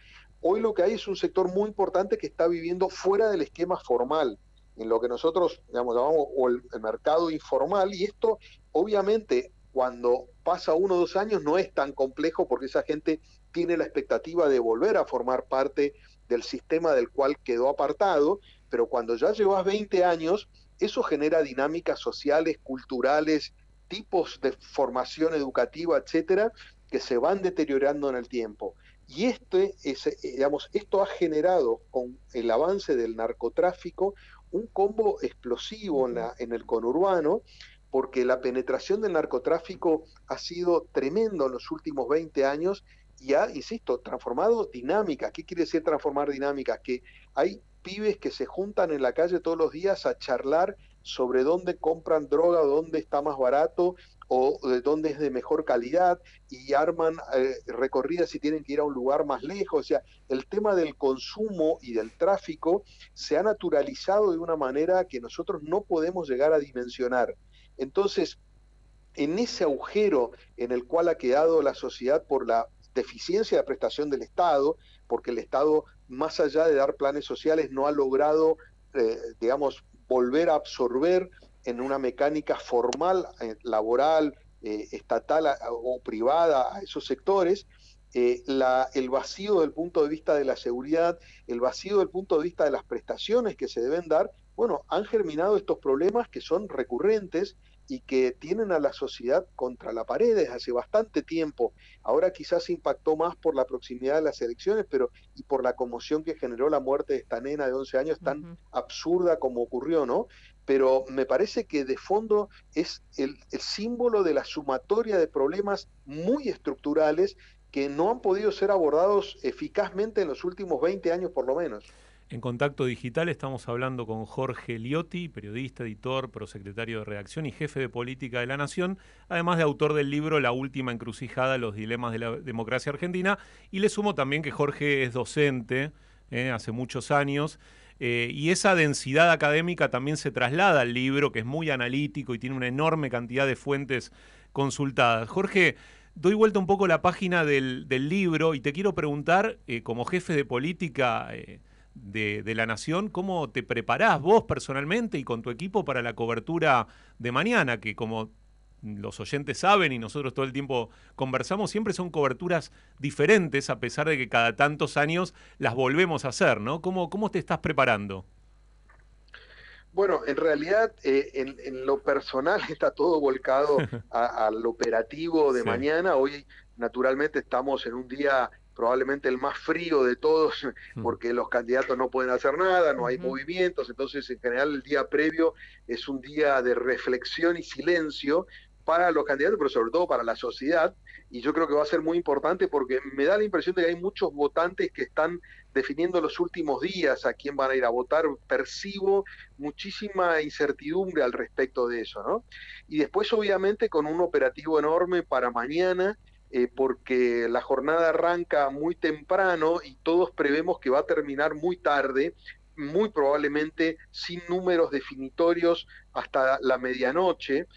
Hoy lo que hay es un sector muy importante que está viviendo fuera del esquema formal, en lo que nosotros llamamos el, mercado informal, y esto obviamente cuando pasa uno o dos años no es tan complejo porque esa gente tiene la expectativa de volver a formar parte del sistema del cual quedó apartado, pero cuando ya llevas 20 años, eso genera dinámicas sociales, culturales, tipos de formación educativa, etcétera, que se van deteriorando en el tiempo. Y este, es, eh, digamos, esto ha generado con el avance del narcotráfico un combo explosivo en, la, en el conurbano, porque la penetración del narcotráfico ha sido tremendo en los últimos 20 años y ha, insisto, transformado dinámicas. ¿Qué quiere decir transformar dinámicas? Que hay pibes que se juntan en la calle todos los días a charlar sobre dónde compran droga, dónde está más barato o de dónde es de mejor calidad y arman eh, recorridas si tienen que ir a un lugar más lejos. O sea, el tema del consumo y del tráfico se ha naturalizado de una manera que nosotros no podemos llegar a dimensionar. Entonces, en ese agujero en el cual ha quedado la sociedad por la deficiencia de prestación del Estado, porque el Estado, más allá de dar planes sociales, no ha logrado, eh, digamos, volver a absorber en una mecánica formal, eh, laboral, eh, estatal o privada a esos sectores, eh, el vacío del punto de vista de la seguridad, el vacío del punto de vista de las prestaciones que se deben dar, bueno, han germinado estos problemas que son recurrentes y que tienen a la sociedad contra la pared desde hace bastante tiempo. Ahora quizás impactó más por la proximidad de las elecciones, pero y por la conmoción que generó la muerte de esta nena de 11 años tan absurda como ocurrió, ¿no? Pero me parece que de fondo es el, el símbolo de la sumatoria de problemas muy estructurales que no han podido ser abordados eficazmente en los últimos 20 años por lo menos. En Contacto Digital estamos hablando con Jorge Liotti, periodista, editor, prosecretario de redacción y jefe de política de la Nación, además de autor del libro La última encrucijada, los dilemas de la democracia argentina. Y le sumo también que Jorge es docente eh, hace muchos años. eh, y esa densidad académica también se traslada al libro, que es muy analítico y tiene una enorme cantidad de fuentes consultadas. Jorge, doy vuelta un poco la página del, libro y te quiero preguntar, eh, como jefe de política eh, de, de la Nación, ¿cómo te preparás vos personalmente y con tu equipo para la cobertura de mañana? Que como los oyentes saben y nosotros todo el tiempo conversamos, siempre son coberturas diferentes, a pesar de que cada tantos años las volvemos a hacer, ¿no? ¿Cómo, cómo te estás preparando? Bueno, en realidad, eh, en, en lo personal está todo volcado al operativo de Sí. mañana. Hoy, naturalmente, estamos en un día probablemente el más frío de todos, porque los candidatos no pueden hacer nada, no hay movimientos, entonces en general el día previo es un día de reflexión y silencio para los candidatos, pero sobre todo para la sociedad, y yo creo que va a ser muy importante porque me da la impresión de que hay muchos votantes que están definiendo los últimos días a quién van a ir a votar, percibo muchísima incertidumbre al respecto de eso, ¿no? Y después, obviamente, con un operativo enorme para mañana, eh, porque la jornada arranca muy temprano y todos prevemos que va a terminar muy tarde, muy probablemente sin números definitorios hasta la medianoche,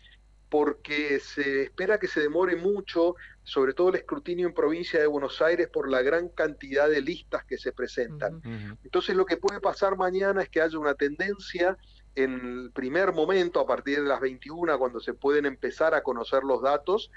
porque se espera que se demore mucho, sobre todo el escrutinio en provincia de Buenos Aires, por la gran cantidad de listas que se presentan. Entonces lo que puede pasar mañana es que haya una tendencia en el primer momento, a partir de las 21, cuando se pueden empezar a conocer los datos,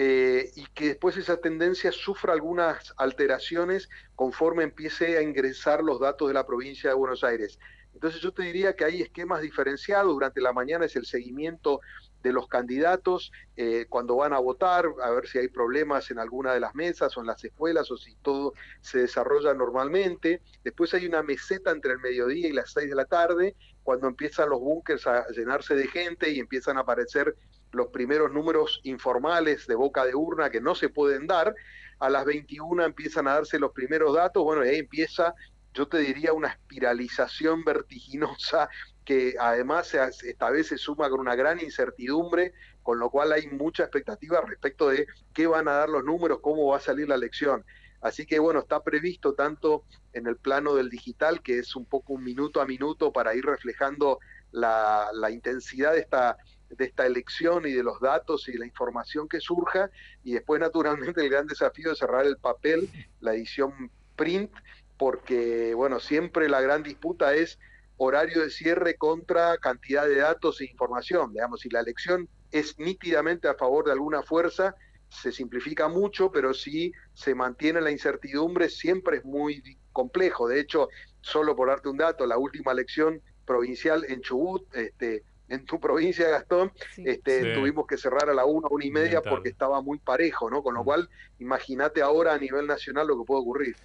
eh, y que después esa tendencia sufra algunas alteraciones conforme empiece a ingresar los datos de la provincia de Buenos Aires. Entonces yo te diría que hay esquemas diferenciados. Durante la mañana es el seguimiento de los candidatos eh, cuando van a votar, a ver si hay problemas en alguna de las mesas o en las escuelas o si todo se desarrolla normalmente. Después hay una meseta entre el mediodía y las seis de la tarde, cuando empiezan los búnkers a llenarse de gente y empiezan a aparecer los primeros números informales de boca de urna que no se pueden dar. A las 21 empiezan a darse los primeros datos, bueno, y ahí empieza, yo te diría, una espiralización vertiginosa que además esta vez se suma con una gran incertidumbre, con lo cual hay mucha expectativa respecto de qué van a dar los números, cómo va a salir la elección. Así que bueno, está previsto tanto en el plano del digital, que es un poco un minuto a minuto para ir reflejando la, la intensidad de esta, de esta elección y de los datos y la información que surja, y después naturalmente el gran desafío de cerrar el papel, la edición print, porque bueno, siempre la gran disputa es horario de cierre contra cantidad de datos e información. Digamos, si la elección es nítidamente a favor de alguna fuerza, se simplifica mucho, pero si se mantiene la incertidumbre, siempre es muy complejo. De hecho, solo por darte un dato, la última elección provincial en Chubut, este, en tu provincia, Gastón, este, Sí. tuvimos que cerrar a la una, una y media porque estaba muy parejo, ¿no? Con lo cual, imagínate ahora a nivel nacional lo que puede ocurrir.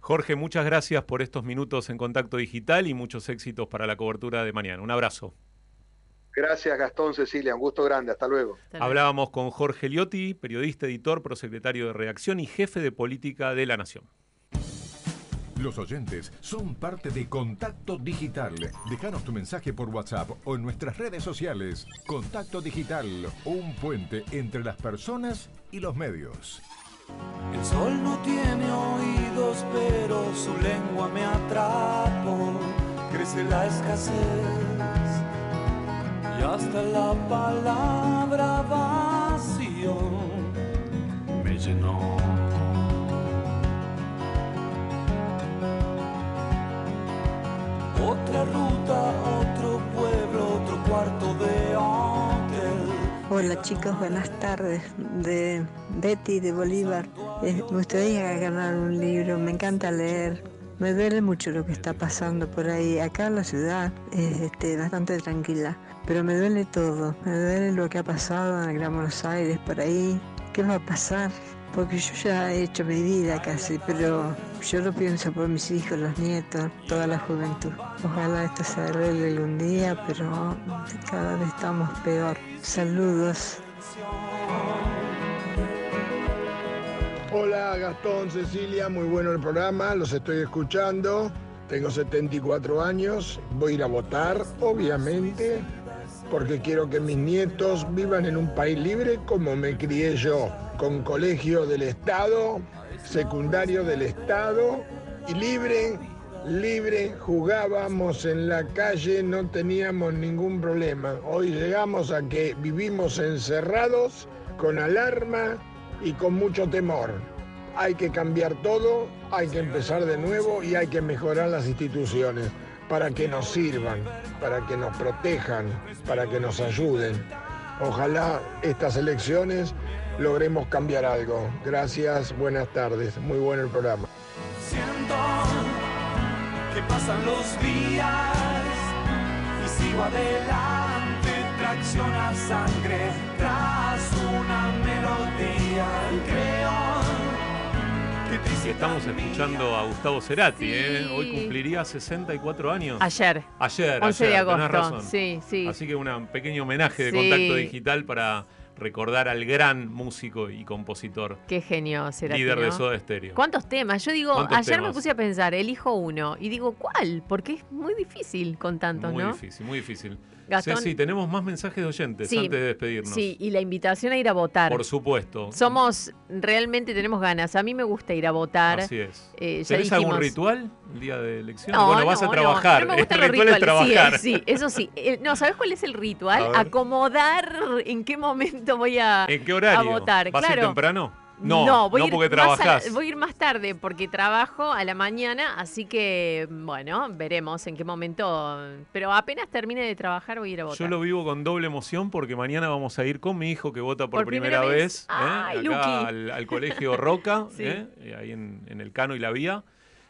Jorge, muchas gracias por estos minutos en Contacto Digital y muchos éxitos para la cobertura de mañana. Un abrazo. Gracias, Gastón, Cecilia, un gusto grande, hasta luego. Hablábamos con Jorge Liotti, periodista, editor, prosecretario de redacción y jefe de política de la Nación. Los oyentes son parte de Contacto Digital. Déjanos tu mensaje por WhatsApp o en nuestras redes sociales. Contacto Digital, un puente entre las personas y los medios. El sol no tiene oídos, pero su lengua me atrapó. Crece la escasez y hasta la palabra vacío me llenó. Otra ruta, otro pueblo, otro cuarto de hotel. Hola chicos, buenas tardes. De Betty de Bolívar. Eh, me gustaría ganar un libro, me encanta leer. Me duele mucho lo que está pasando por ahí. Acá la ciudad es este, bastante tranquila, pero me duele todo. Me duele lo que ha pasado en el Gran Buenos Aires, por ahí. ¿Qué va a pasar? Porque yo ya he hecho mi vida casi, pero yo lo pienso por mis hijos, los nietos, toda la juventud. Ojalá esto se arregle algún día, pero cada vez estamos peor. Saludos. Hola Gastón, Cecilia, muy bueno el programa, los estoy escuchando. Tengo 74 años, voy a ir a votar, obviamente, porque quiero que mis nietos vivan en un país libre como me crié yo, con colegio del Estado, secundario del Estado y libre, libre, jugábamos en la calle, no teníamos ningún problema. Hoy llegamos a que vivimos encerrados, con alarma y con mucho temor. Hay que cambiar todo, hay que empezar de nuevo y hay que mejorar las instituciones para que nos sirvan, para que nos protejan, para que nos ayuden. Ojalá estas elecciones logremos cambiar algo. Gracias, buenas tardes, muy bueno el programa. Siento que pasan los días y sigo adelante, tracción a sangre tras una melodía. Creo que Estamos escuchando a Gustavo Cerati, ¿eh? Hoy cumpliría 64 años. Ayer. Ayer, 11 de ayer, tenés agosto. razón. Sí, sí. Así que un pequeño homenaje de Sí. contacto digital para recordar al gran músico y compositor, Qué genio será. líder de Soda Stereo. ¿Cuántos temas? Yo digo, ¿Cuántos ayer me puse a pensar, elijo uno. Y digo, ¿cuál? Porque es muy difícil con tantos, Muy ¿no? difícil, muy difícil. Gastón- Ceci, tenemos más mensajes de oyentes Sí, antes de despedirnos. Sí, y la invitación a ir a votar. Por supuesto. Somos, realmente tenemos ganas. A mí me gusta ir a votar. Así es. Eh, ¿Tenés algún ritual el día de elecciones? No, bueno, vas no, a no, trabajar. No, me gustan el los ritual es rituales. trabajar. Sí, sí, eso sí. Eh, no, ¿sabes cuál es el ritual? Acomodar en qué momento voy a, ¿En qué horario? a votar. ¿Vas a claro. ir temprano? No, no, voy a ir porque más a trabajás. voy a ir más tarde porque trabajo a la mañana, así que bueno, veremos en qué momento. Pero apenas termine de trabajar voy a ir a votar. Yo lo vivo con doble emoción porque mañana vamos a ir con mi hijo que vota por, Por primera primera, vez. vez, ¿eh? Acá al, al colegio Roca, Sí. ¿eh? Ahí en, en el Cano y la Vía.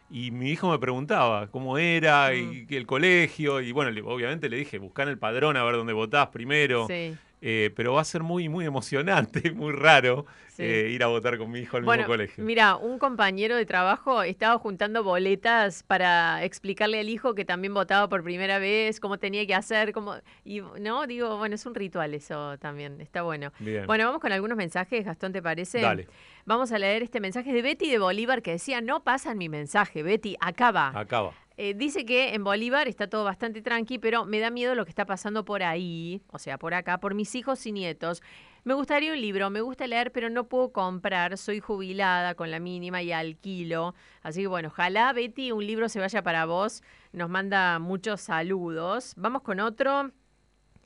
Y mi hijo me preguntaba cómo era Mm. y, el colegio. Y bueno, le- obviamente le dije, buscar el padrón a ver dónde votás primero. Sí. Eh, pero va a ser muy, muy emocionante, muy raro Sí. eh, ir a votar con mi hijo al Bueno, mismo colegio. mira, un compañero de trabajo estaba juntando boletas para explicarle al hijo que también votaba por primera vez, cómo tenía que hacer, cómo y no, digo, bueno, es un ritual eso también, está bueno. Bien. Bueno, vamos con algunos mensajes, Gastón, ¿te parece? Dale. Vamos a leer este mensaje de Betty de Bolívar que decía, "No pasan mi mensaje, Betty, acaba." Acaba. Eh, dice que en Bolívar está todo bastante tranqui, pero me da miedo lo que está pasando por ahí, o sea, por acá, por mis hijos y nietos. Me gustaría un libro, me gusta leer, pero no puedo comprar. Soy jubilada con la mínima y alquilo. Así que bueno, ojalá Betty un libro se vaya para vos. Nos manda muchos saludos. Vamos con otro.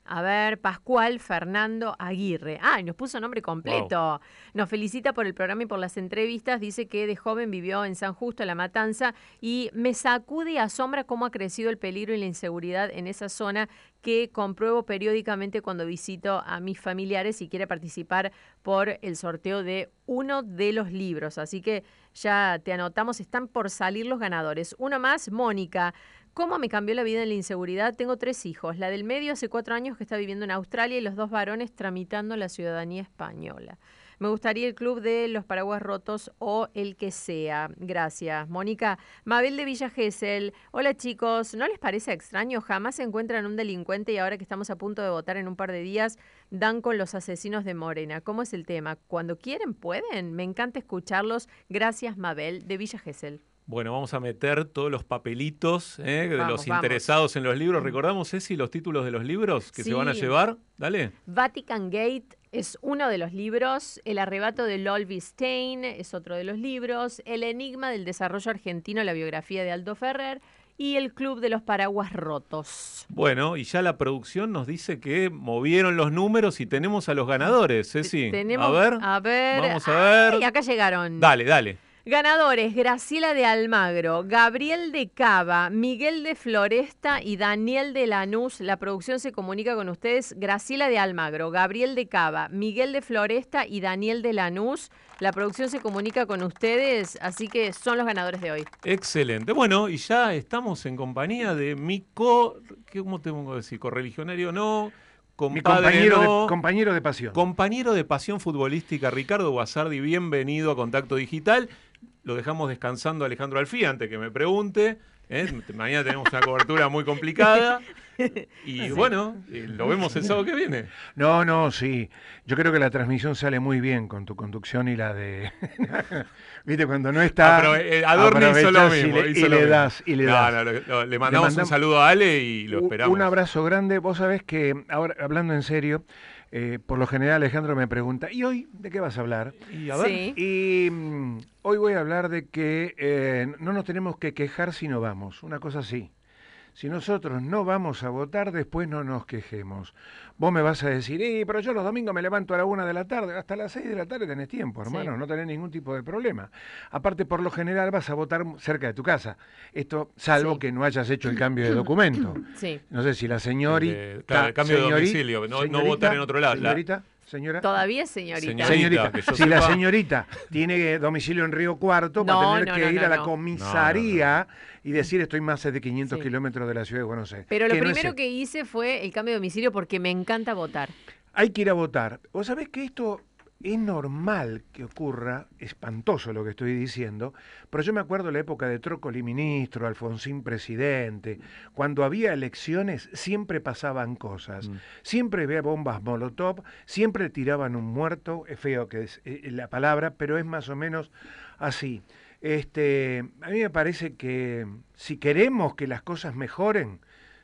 A ver, Pascual Fernando Aguirre. Ah, y nos puso nombre completo. Nos felicita por el programa y por las entrevistas. Dice que de joven vivió en San Justo, La Matanza, y me sacude y asombra cómo ha crecido el peligro y la inseguridad en esa zona que compruebo periódicamente cuando visito a mis familiares y quiere participar por el sorteo de uno de los libros. Así que ya te anotamos, están por salir los ganadores. Uno más, Mónica. ¿Cómo me cambió la vida en la inseguridad? Tengo tres hijos. La del medio hace cuatro años que está viviendo en Australia y los dos varones tramitando la ciudadanía española. Me gustaría el club de los paraguas rotos o el que sea. Gracias. Mónica, Mabel de Villa Gesell. Hola chicos, ¿no les parece extraño? Jamás se encuentran un delincuente y ahora que estamos a punto de votar en un par de días, dan con los asesinos de Morena. ¿Cómo es el tema? Cuando quieren, pueden. Me encanta escucharlos. Gracias, Mabel de Villa Gesell. Bueno, vamos a meter todos los papelitos ¿eh? de los vamos. interesados en los libros. ¿Recordamos, Ceci, los títulos de los libros que se van a llevar? Dale. Vatican Gate es uno de los libros, El arrebato de Lolby Stein es otro de los libros, El enigma del desarrollo argentino, la biografía de Aldo Ferrer y El club de los paraguas rotos. Bueno, y ya la producción nos dice que movieron los números y tenemos a los ganadores, Ceci. Tenemos, a ver. a ver, Vamos a ver. Ay, acá llegaron. Dale, dale. Ganadores, Graciela de Almagro, Gabriel de Cava, Miguel de Floresta y Daniel de Lanús. La producción se comunica con ustedes. Graciela de Almagro, Gabriel de Cava, Miguel de Floresta y Daniel de Lanús. La producción se comunica con ustedes, así que son los ganadores de hoy. Excelente. Bueno, y ya estamos en compañía de mi co... ¿Cómo tengo que decir? ¿Correligionario no? Mi compañero, no. de, compañero de pasión. Compañero de pasión futbolística, Ricardo Guasardi, bienvenido a Contacto Digital. Lo dejamos descansando a Alejandro Alfí antes que me pregunte. ¿eh? Mañana tenemos una cobertura muy complicada. Y bueno, eh, lo vemos el sábado que viene. No, no, sí. Yo creo que la transmisión sale muy bien con tu conducción y la de. Viste, cuando no está. Apro eh, Adorni hizo lo y mismo. le, y le mismo. das, y le No, das. no, lo- lo- le mandamos un mandam- saludo a Ale y lo esperamos. Un abrazo grande. Vos sabés que, ahora hablando en serio, eh, por lo general Alejandro me pregunta, ¿y hoy de qué vas a hablar? Y a ver. Sí. Y mm, hoy voy a hablar de que eh, no nos tenemos que quejar si no vamos, una cosa así. Si nosotros no vamos a votar, después no nos quejemos. Vos me vas a decir, eh, pero yo los domingos me levanto a la una de la tarde, hasta las seis de la tarde tenés tiempo, hermano, Sí. no tenés ningún tipo de problema. Aparte, por lo general vas a votar cerca de tu casa. Esto, salvo Sí. que no hayas hecho el cambio de documento. Sí. No sé si la señorita... De- claro, el cambio de domicilio, no- no votar en otro lado. La- Señorita, señora... Todavía es señorita. Señorita. Señorita, si la señorita tiene domicilio en Río Cuarto, va No, a tener no, que no, ir no, a la no. comisaría y decir estoy más de 500 Sí. kilómetros de la ciudad de Buenos Aires. Pero lo Que primero que hice fue el cambio de domicilio porque me encanta votar. Hay que ir a votar. Vos sabés que esto es normal que ocurra, espantoso lo que estoy diciendo, pero yo me acuerdo la época de Trócoli ministro, Alfonsín presidente, cuando había elecciones siempre pasaban cosas, Mm. siempre había bombas Molotov, siempre tiraban un muerto, es feo que es eh, la palabra, pero es más o menos así. Este, a mí me parece que si queremos que las cosas mejoren,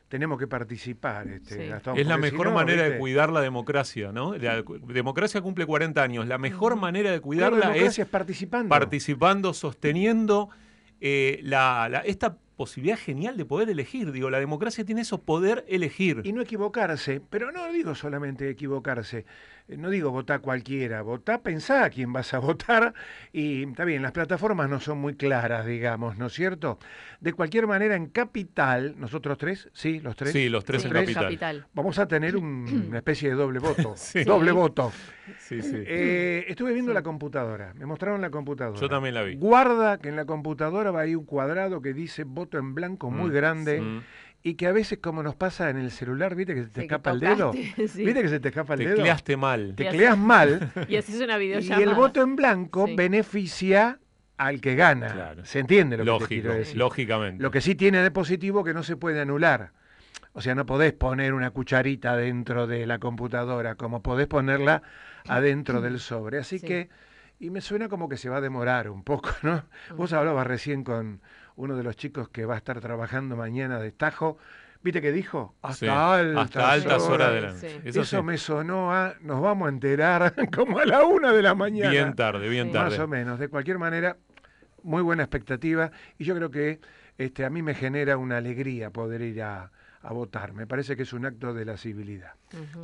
tenemos que participar. Este, Sí. Gastón, Es la si mejor no, manera de cuidar la democracia, ¿no? La democracia cumple 40 años. La mejor manera de cuidarla democracia es es participando. participando, sosteniendo eh, la, la- esta posibilidad genial de poder elegir. Digo, la democracia tiene eso, poder elegir. Y no equivocarse, pero no digo solamente equivocarse, no digo votar cualquiera, votá, pensá a quién vas a votar y está bien, las plataformas no son muy claras, digamos, ¿no es cierto? De cualquier manera, en Capital, nosotros tres, sí, los tres. Sí, los tres Sí, en tres. capital. capital. Vamos a tener un- una especie de doble voto. Sí. Doble voto. Sí, sí. Eh, estuve viendo la computadora, me mostraron la computadora. Yo también la vi. Guarda que en la computadora va ahí un cuadrado que dice voto en blanco muy Mm, grande. Y que a veces como nos pasa en el celular, viste que se te escapa el dedo. sí. Viste que se te escapa el dedo. Tecleaste mal. Tecleas mal Y haces una y videollamada. el voto en blanco Sí. beneficia al que gana. Claro. ¿Se entiende lo que te Lógico, quiero decir? lógicamente. Lo que sí tiene de positivo que no se puede anular. O sea, no podés poner una cucharita dentro de la computadora, como podés ponerla adentro del sobre. Así Sí. que, y me suena como que se va a demorar un poco, ¿no? Vos hablabas recién con uno de los chicos que va a estar trabajando mañana de Tajo. ¿Viste qué dijo? Hasta Sí, altas, hasta altas horas de la Sí. noche. Eso, Eso, sí. me sonó a, nos vamos a enterar como a la una de la mañana. Bien tarde, bien Sí. tarde. Más o menos. De cualquier manera, muy buena expectativa y yo creo que este, a mí me genera una alegría poder ir a, a votar. Me parece que es un acto de la civilidad.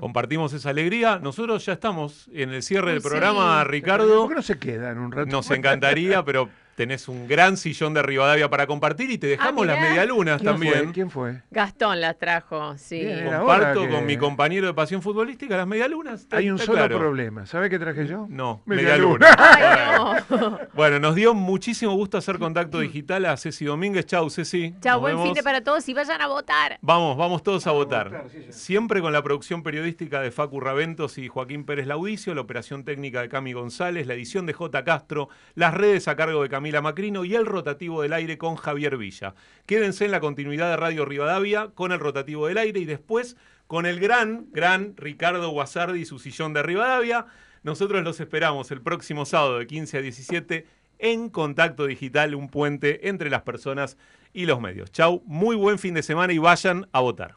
Compartimos esa alegría. Nosotros ya estamos en el cierre Uy, del sí. programa, ¿Por Ricardo. qué no se quedan un rato? Nos encantaría, pero tenés un gran sillón de Rivadavia para compartir y te dejamos Ah, las medialunas ¿Quién también. Fue? ¿Quién fue? Gastón las trajo, sí. Bien, Comparto que- con mi compañero de pasión futbolística las medialunas. Hay un solo claro. problema. ¿Sabe qué traje yo? No, Medialuna. no. Bueno, nos dio muchísimo gusto hacer contacto digital a Ceci Domínguez. Chau, Ceci. Chao, Nos buen vemos. fin de para todos y vayan a votar. Vamos, vamos todos a votar. votar, sí, sí. Siempre con la producción periodística de Facu Raventos y Joaquín Pérez Laudicio, la operación técnica de Cami González, la edición de J. Castro, las redes a cargo de Camila Macrino y el rotativo del aire con Javier Villa. Quédense en la continuidad de Radio Rivadavia con el rotativo del aire y después con el gran, gran Ricardo Guasardi y su sillón de Rivadavia. Nosotros los esperamos el próximo sábado de 15 a 17 en Contacto Digital, un puente entre las personas y los medios. Chau, muy buen fin de semana y vayan a votar.